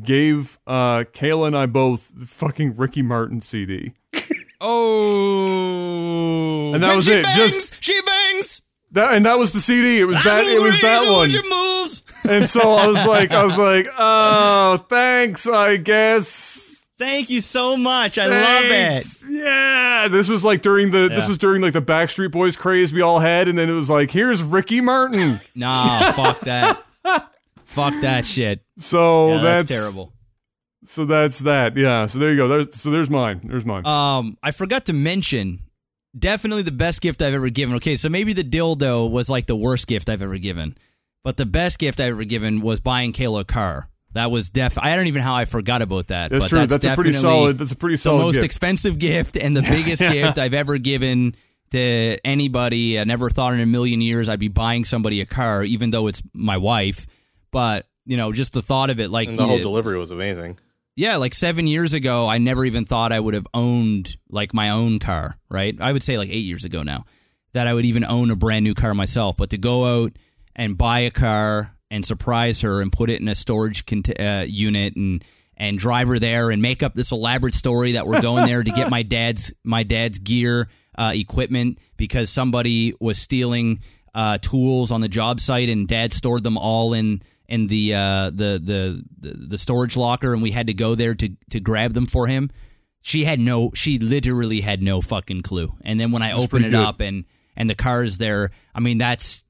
gave uh, Kayla and I both the fucking Ricky Martin CD. Oh, And that was she it, Bangs, just- she bangs. That and that was the CD. It was that. It was that one. moves. And so I was like, I was like, oh, thanks. I guess. Thank you so much. I love it. Yeah, this was like during the this was during like the Backstreet Boys craze we all had, and then it was like, here's Ricky Martin. Nah, fuck that. <laughs> fuck that shit. So Yeah, that's, that's, terrible. So that's that. Yeah. So there you go. There's so there's mine. There's mine. Um, I forgot to mention. Definitely the best gift I've ever given. Okay, so maybe the dildo was like the worst gift I've ever given, but the best gift I've ever given was buying Kayla a car. That was def. I don't even know how I forgot about that. that's but true. That's, That's, a pretty solid. That's a pretty solid. the most gift. expensive gift and the <laughs> biggest gift I've ever given to anybody. I never thought in a million years I'd be buying somebody a car, even though it's my wife. But you know, just the thought of it, like And the whole yeah, delivery was amazing. Yeah, like seven years ago, I never even thought I would have owned like my own car. Right? I would say like eight years ago now that I would even own a brand new car myself. But to go out and buy a car and surprise her and put it in a storage cont- uh, unit and and drive her there and make up this elaborate story that we're going there to get my <laughs> dad's my dad's gear uh, equipment because somebody was stealing uh, tools on the job site and dad stored them all in in the uh, the, the the the storage locker and we had to go there to to grab them for him. She had no she literally had no fucking clue. And then when I open it good. up and and the car is there, I mean that's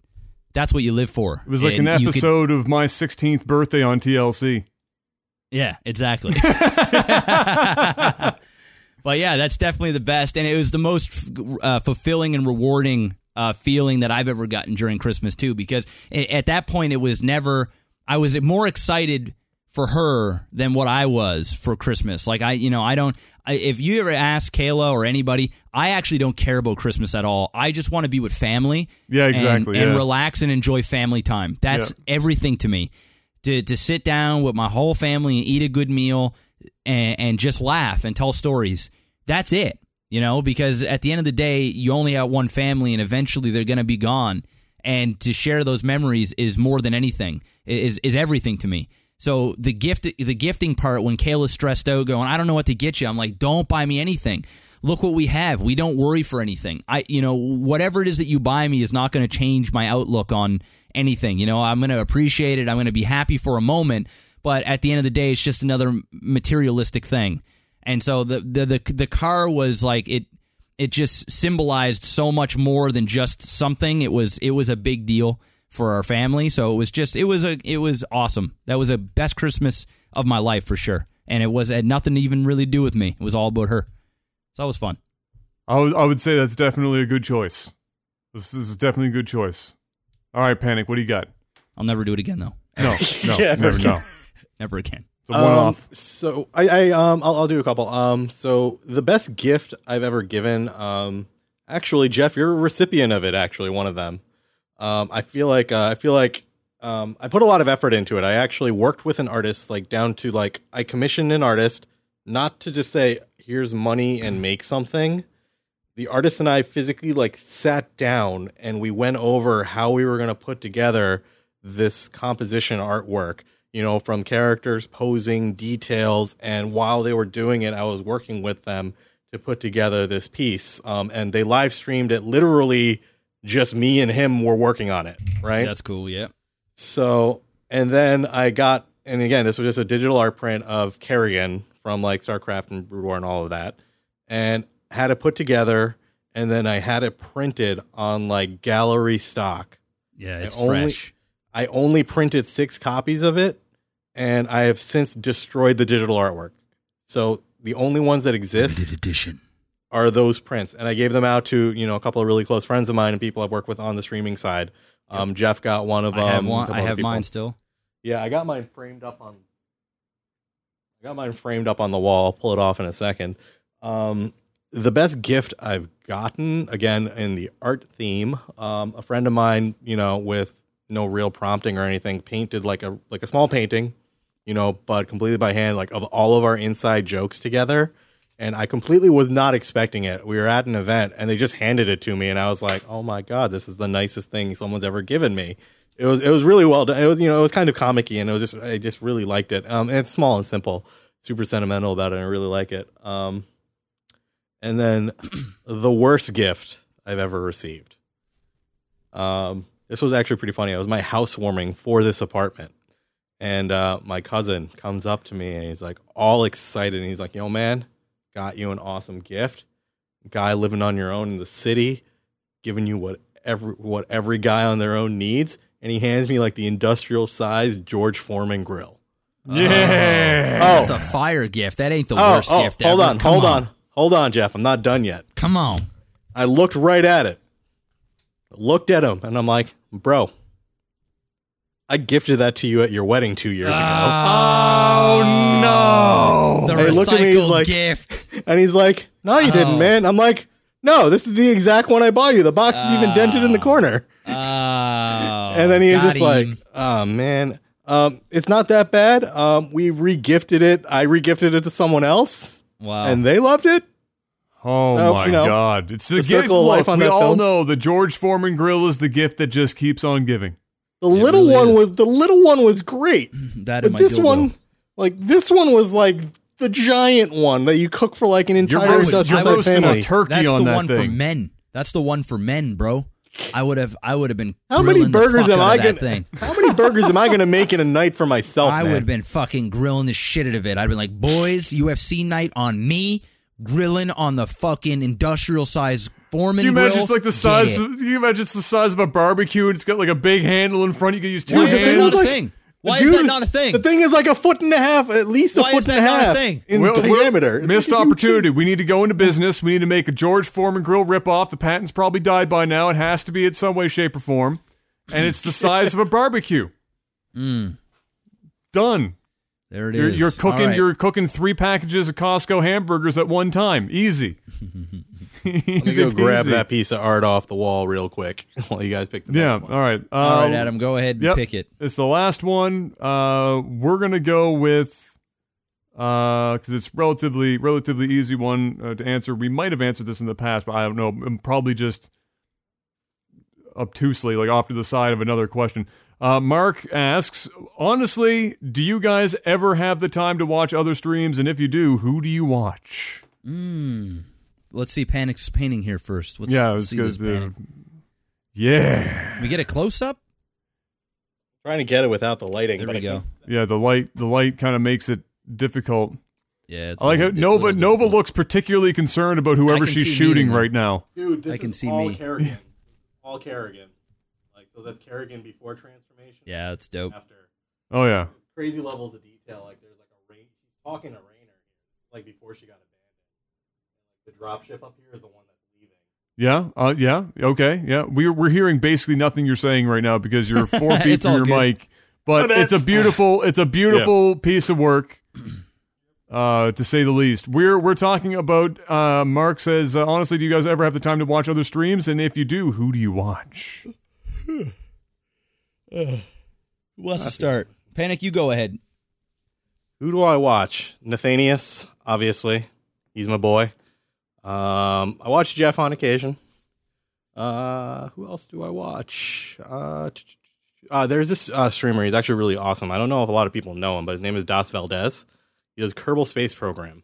that's what you live for. It was like And an you could- episode of my 16th birthday on TLC. Yeah, exactly. <laughs> <laughs> but yeah, that's definitely the best, and it was the most uh, fulfilling and rewarding uh, feeling that I've ever gotten during Christmas too. Because at that point, it was never. I was more excited for her than what I was for Christmas. Like I, you know, I don't. I, if you ever ask Kayla or anybody, I actually don't care about Christmas at all. I just want to be with family. Yeah, exactly, And, yeah. relax and enjoy family time. That's everything to me. To to sit down with my whole family and eat a good meal and, and just laugh and tell stories. That's it. You know, because at the end of the day, you only have one family, and eventually they're going to be gone. And to share those memories is more than anything. Is is everything to me. So the gift, the gifting part, when Kayla's stressed out, going, I don't know what to get you. I'm like, don't buy me anything. Look what we have. We don't worry for anything. I, you know, whatever it is that you buy me is not going to change my outlook on anything. You know, I'm going to appreciate it. I'm going to be happy for a moment, but at the end of the day, it's just another materialistic thing. and so the the the, the car was like it it just symbolized so much more than just something. It was it was a big deal for our family. So it was just it was a it was awesome. That was a best Christmas of my life for sure. And it was had nothing to even really do with me. It was all about her. So that was fun. I would I would say that's definitely a good choice. This is definitely a good choice. All right, panic. What do you got? I'll never do it again though. No, <laughs> no, Yeah, <laughs> never. okay. No, Never again. It's a one off. Um, so I, I um I'll, I'll do a couple. Um, so the best gift I've ever given. Um, actually, Jeff, you're a recipient of it. Actually, one of them. Um, I feel like uh, I feel like um I put a lot of effort into it. I actually worked with an artist, like down to like I commissioned an artist, not to just say here's money and make something. The artist and I physically like sat down and we went over how we were going to put together this composition artwork you know, from characters, posing, details. And while they were doing it, I was working with them to put together this piece. Um, and they live streamed it literally just me and him were working on it, right? That's cool. Yeah. So, and then I got, and again, this was just a digital art print of Kerrigan from like StarCraft and Brood War and all of that, and had it put together. And then I had it printed on like gallery stock. Yeah. It's only- fresh. I only printed six copies of it, and I have since destroyed the digital artwork. So the only ones that exist edition. are those prints, and I gave them out to you know a couple of really close friends of mine and people I've worked with on the streaming side. Um, Jeff got one of them. I have one. I have mine still. Yeah, I got mine framed up on. I got mine framed up on the wall. I'll pull it off in a second. Um, the best gift I've gotten, again in the art theme, um, a friend of mine, you know, with no real prompting or anything, painted like a like a small painting, you know, but completely by hand, like of all of our inside jokes together. And I completely was not expecting it. We were at an event and they just handed it to me, and I was like, "Oh my god, this is the nicest thing someone's ever given me." It was it was really well done. It was you know it was kind of comicky, and it was just I just really liked it. Um, and it's small and simple, super sentimental about it. and I really like it. Um, and then <clears throat> the worst gift I've ever received. Um, this was actually pretty funny. It was my housewarming for this apartment, and uh, my cousin comes up to me and he's like all excited, and he's like, "Yo, man, got you an awesome gift. Guy living on your own in the city, giving you what every what every guy on their own needs." And he hands me like the industrial size George Foreman grill. Yeah. Oh. That's a fire gift. That ain't the Oh, worst oh, gift hold ever. on, Come hold on, hold on, Jeff. I'm not done yet. Come on. I looked right at it, looked at him, and I'm like, bro, I gifted that to you at your wedding two years ago. oh no. The Hey, look at me, he's recycled like- gift. <laughs> And he's like, no, you Oh. didn't, man. I'm like, no, this is the exact one I bought you. The box is even dented in the corner. Oh, and then he was got just like, him. oh, man. Um, it's not that bad. Um, we regifted it. I regifted it to someone else, wow. and they loved it. Oh Uh, my you know, god! It's the, the gift. circle of Look, life on we that all film. know the George Foreman grill is the gift that just keeps on giving. The little really one is. was the little one was great. <laughs> that in But this dildo. one, like this one, was like the giant one that you cook for like an You're entire roasting, industrial you're sized roasting family. a turkey That's on the that one for men. That's the one for men, bro. I would have. I would have been. How many grilling the burgers fuck am I of gonna? thing? <laughs> How many burgers am I gonna make in a night for myself? I man? would have been fucking grilling the shit out of it. I'd been like, boys, UFC night on me, grilling on the fucking industrial size Foreman Can you grill. imagine it's like the size? Of, can you imagine it's the size of a barbecue and it's got like a big handle in front? You can use two Why the is thing a thing? Why Dude, is that not a thing? The thing is like a foot and a half, at least a Why foot is and that a not a half thing? in Well, well, diameter. Missed It's huge. opportunity. We need to go into business. We need to make a George Foreman grill ripoff. The patent's probably died by now. It has to be in some way, shape, or form. And it's the size of a barbecue. <laughs> Mm, Done. There it You're, is. you're cooking. Right. You're cooking three packages of Costco hamburgers at one time. Easy. <laughs> <laughs> Easy go grab that piece of art off the wall real quick <laughs> while you guys pick the Yeah. next one. All right. Uh, All right, Adam, go ahead and yep. pick it. It's the last one. Uh, we're gonna go with because it's relatively relatively easy one uh, to answer. We might have answered this in the past, but I don't know. I'm probably just obtusely, like off to the side of another question. Uh, Mark asks, honestly, do you guys ever have the time to watch other streams? And if you do, who do you watch? Mm. Let's see Panic's painting here first. Let's yeah, it's see good. this Panic. yeah, Can we get a close up? Trying to get it without the lighting. There but we I go. can't- yeah. The light, the light kind of makes it difficult. Yeah, it's I like a how Nova Nova difficult. looks particularly concerned about whoever she's shooting right now. Dude, this I can is see all me. Kerrigan. <laughs> all Kerrigan. Like so that's Kerrigan before transformation. Yeah, that's dope. After Oh yeah. crazy levels of detail. Like there's like a rain. She's talking to Raynor, like before she got abandoned. Like the drop ship up here is the one that's leaving. Yeah, uh, yeah, okay, yeah. We're we're hearing basically nothing you're saying right now because you're four feet from your good. mic. But My it's a beautiful, it's a beautiful piece of work, uh, to say the least. We're we're talking about. Uh, Mark says, uh, honestly, do you guys ever have the time to watch other streams? And if you do, who do you watch? Who wants to start? Panic, you go ahead. Who do I watch? Nathanius, obviously. He's my boy. Um, I watch Jeff on occasion. Uh, who else do I watch? Uh, uh there's this uh, streamer. He's actually really awesome. I don't know if a lot of people know him, but his name is Das Valdez. He does Kerbal Space Program.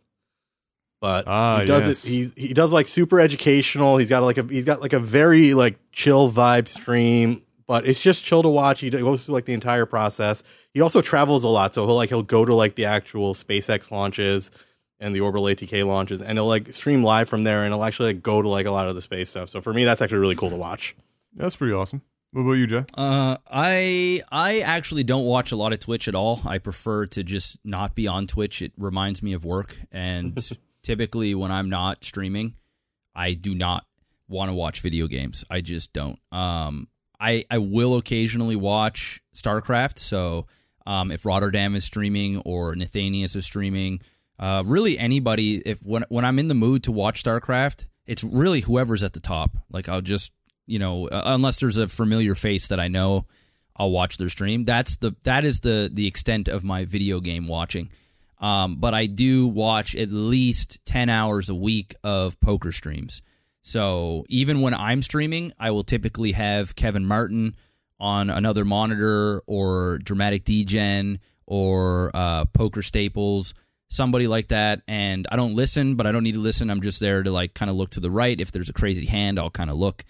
But Ah, he does yes. it. He he does like super educational. He's got like a he's got like a very like chill vibe stream. But it's just chill to watch. He goes through like the entire process. He also travels a lot, so he'll like he'll go to like the actual SpaceX launches and the orbital ATK launches, and he'll like stream live from there, and he'll actually like go to like a lot of the space stuff. So for me, that's actually really cool to watch. That's pretty awesome. What about you, Jay? Uh, I I actually don't watch a lot of Twitch at all. I prefer to just not be on Twitch. It reminds me of work, and <laughs> typically when I'm not streaming, I do not want to watch video games. I just don't. Um, I I will occasionally watch StarCraft. So um, if Rotterdam is streaming or Nathanius is streaming, uh, really anybody. If when when I'm in the mood to watch StarCraft, it's really whoever's at the top. Like I'll just you know unless there's a familiar face that I know, I'll watch their stream. That's the that is the the extent of my video game watching. Um, but I do watch at least ten hours a week of poker streams. So even when I'm streaming, I will typically have Kevin Martin on another monitor or Dramatic Degen or uh, Poker Staples, somebody like that. And I don't listen, but I don't need to listen. I'm just there to like kind of look to the right. If there's a crazy hand, I'll kind of look.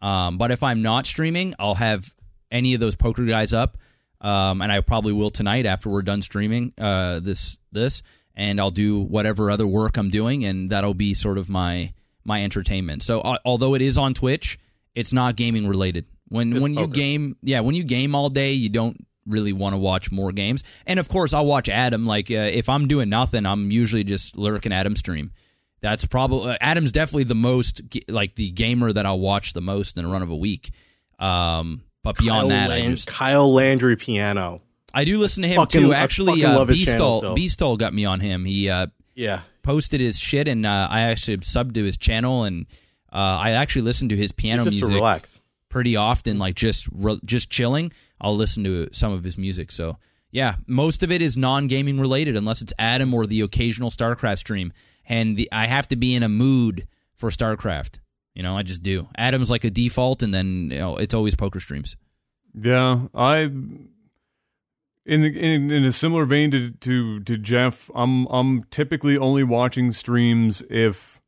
Um, but if I'm not streaming, I'll have any of those poker guys up, um, and I probably will tonight after we're done streaming uh, this this, and I'll do whatever other work I'm doing, and that'll be sort of my my entertainment. So uh, although it is on Twitch, it's not gaming related. When It's when you game, yeah, when you game all day, you don't really want to watch more games. And of course, I'll watch Adam. Like uh, if I'm doing nothing, I'm usually just lurking Adam stream. That's probably uh, Adam's definitely the most like the gamer that I'll watch the most in a run of a week. Um, but beyond Kyle that, I just Kyle Landry piano. I do listen to him Fucking- too. Actually, uh, Beastall. Beastall got me on him. He uh, Yeah, posted his shit, and uh, I actually subbed to his channel, and uh, I actually listened to his piano just music relax. pretty often, like just re- just chilling. I'll listen to some of his music. So yeah, most of it is non gaming related, unless it's Adam or the occasional StarCraft stream. And the, I have to be in a mood for StarCraft. You know, I just do. Adam's like a default, and then you know it's always poker streams. Yeah, I in the, in in a similar vein to to to Jeff. I'm I'm typically only watching streams if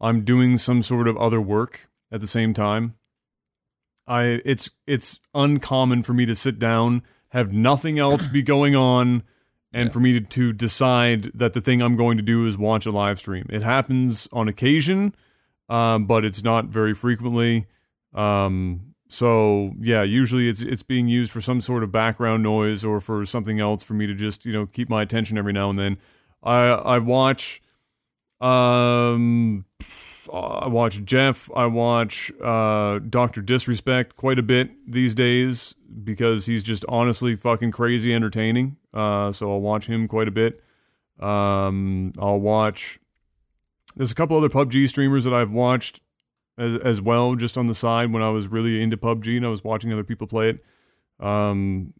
I'm doing some sort of other work at the same time. I it's it's uncommon for me to sit down, have nothing else be going on, and for me to, to decide that the thing I'm going to do is watch a live stream. It happens on occasion, um, but it's not very frequently. Um, so yeah, usually it's it's being used for some sort of background noise or for something else for me to just you know keep my attention every now and then. I I watch, um, I watch Jeff. I watch uh, Doctor Disrespect quite a bit these days because he's just honestly fucking crazy entertaining. Uh, so I'll watch him quite a bit. Um, I'll watch. There's a couple other PUBG streamers that I've watched as, as well, just on the side when I was really into PUBG and I was watching other people play it. Um,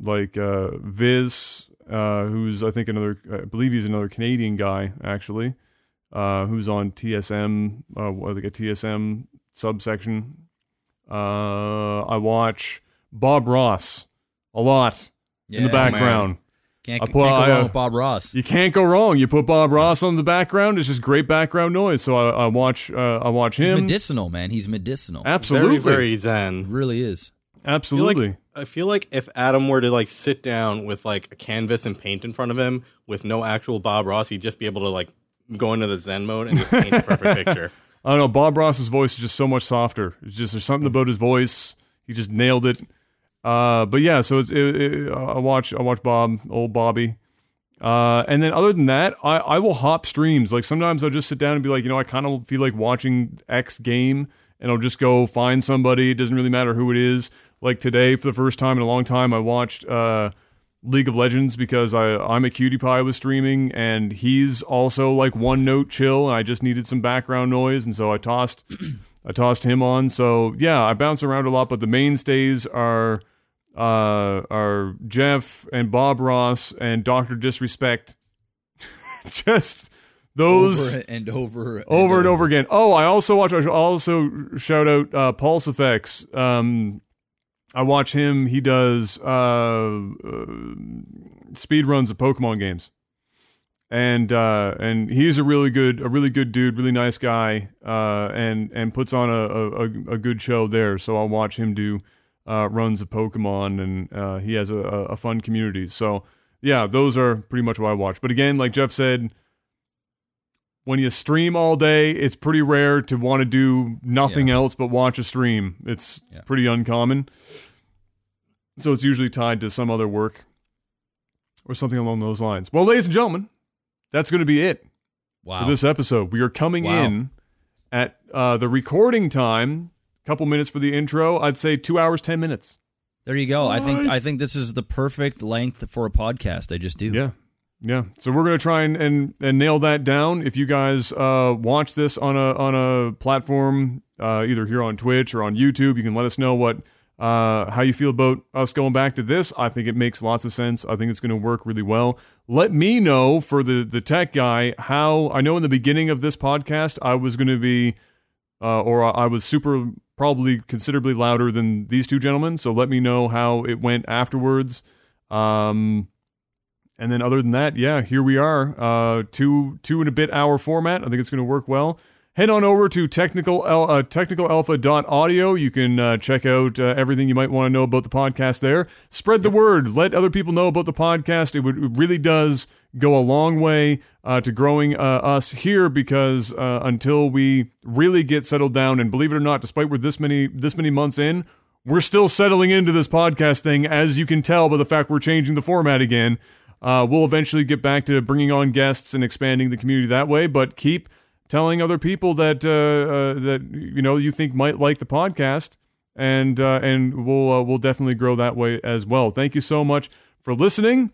like uh, Viss, uh, who's I think another, I believe he's another Canadian guy actually, uh, who's on TSM, uh, like a TSM subsection. Uh, I watch Bob Ross a lot in the Yeah, background. Can't, I can't put- go I, wrong uh, with Bob Ross. You can't go wrong. You put Bob Ross on the background; it's just great background noise. So I, I watch, uh, I watch him. He's him. medicinal, man. He's medicinal. Absolutely, Very, very zen. really is. I feel Absolutely. like I feel like if Adam were to like sit down with like a canvas and paint in front of him with no actual Bob Ross, he'd just be able to like go into the Zen mode and just paint a perfect <laughs> picture. I don't know. Bob Ross's voice is just so much softer. It's just there's something about his voice. He just nailed it. Uh, but yeah, so it's it, it, I watch I watch Bob, old Bobby. Uh, and then other than that, I, I will hop streams. Like sometimes I'll just sit down and be like, you know, I kind of feel like watching X game, and I'll just go find somebody. It doesn't really matter who it is. Like today, for the first time in a long time, I watched uh, League of Legends because I Imaqtpie was streaming, and he's also like one note chill. And I just needed some background noise, and so I tossed <clears throat> I tossed him on. So yeah, I bounce around a lot, but the mainstays are uh, are Jeff and Bob Ross and Doctor Disrespect. <laughs> just those over and over, over and over again. Oh, I also watch. I also shout out uh, Pulse Effects. Um, I watch him. He does uh, uh, speed runs of Pokemon games, and uh, and he's a really good, a really good dude, really nice guy, uh, and and puts on a, a, a good show there. So I'll watch him do uh, runs of Pokemon, and uh, he has a, a fun community. So yeah, those are pretty much what I watch. But again, like Jeff said when you stream all day, it's pretty rare to want to do nothing else but watch a stream. It's Yeah. pretty uncommon. So it's usually tied to some other work or something along those lines. Well, ladies and gentlemen, that's going to be it Wow. for this episode. We are coming Wow. in at uh, the recording time, couple minutes for the intro. I'd say two hours, 10 minutes. there you go. I think I think this is the perfect length for a podcast. I just do. Yeah. Yeah. So we're gonna try and, and, and nail that down. If you guys uh, watch this on a on a platform, uh, either here on Twitch or on YouTube, you can let us know what uh, how you feel about us going back to this. I think it makes lots of sense. I think it's gonna work really well. Let me know for the the tech guy how I know in the beginning of this podcast I was gonna be uh, or I was super probably considerably louder than these two gentlemen. So let me know how it went afterwards. Um, and then other than that, yeah, here we are. Uh, two two and a bit hour format. I think it's going to work well. Head on over to technical uh, technicalalpha.audio. You can uh, check out uh, everything you might want to know about the podcast there. Spread the word. Let other people know about the podcast. It, would, it really does go a long way uh, to growing uh, us here because uh, until we really get settled down, and believe it or not, despite we're this many this many months in, we're still settling into this podcast thing, as you can tell by the fact we're changing the format again. Uh, we'll eventually get back to bringing on guests and expanding the community that way, but keep telling other people that uh, uh, that you know you think might like the podcast, and and we'll we'll definitely grow that way as well. Thank you so much for listening.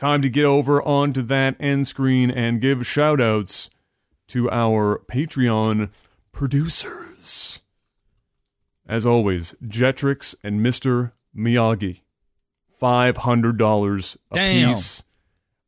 Time to get over onto that end screen and give shout outs to our Patreon producers. As always, Jetrix and Mr. Miyagi. $500 a Damn. piece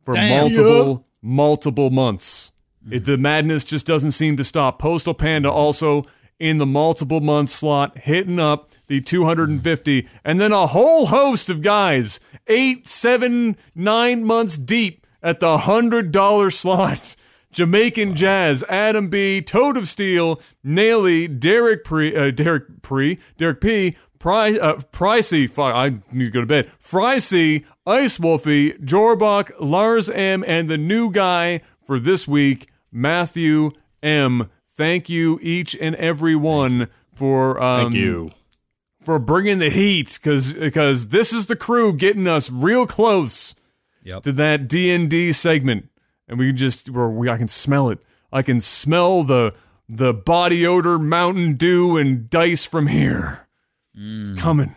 for Damn. multiple, multiple months. It, the madness just doesn't seem to stop. Postal Panda also in the multiple month slot, hitting up the 250, and then a whole host of guys, eight, seven, nine months deep at the $100 slot. <laughs> Jamaican Jazz, Adam B, Toad of Steel, Naily, Derek Pre, uh, Derek Pre, Derek P, Pri, uh, Pricey, fuck, I need to go to bed. Fricey, Ice Wolfie, Jorbach, Lars M, and the new guy for this week, Matthew M. Thank you each and every one for um, Thank you. for bringing the heat because because this is the crew getting us real close Yep. to that D and D segment, and we just we I can smell it. I can smell the the body odor, Mountain Dew, and dice from here. It's coming.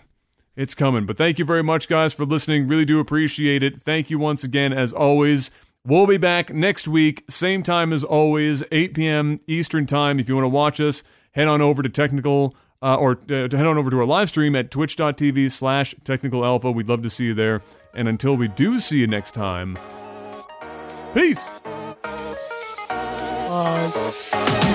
It's coming. But thank you very much, guys, for listening. Really do appreciate it. Thank you once again, as always. We'll be back next week, same time as always, 8 p.m. Eastern Time. If you want to watch us, head on over to technical uh, or uh, to head on over to our live stream at twitch.tv slash technical alpha. We'd love to see you there. And until we do see you next time, peace. Bye.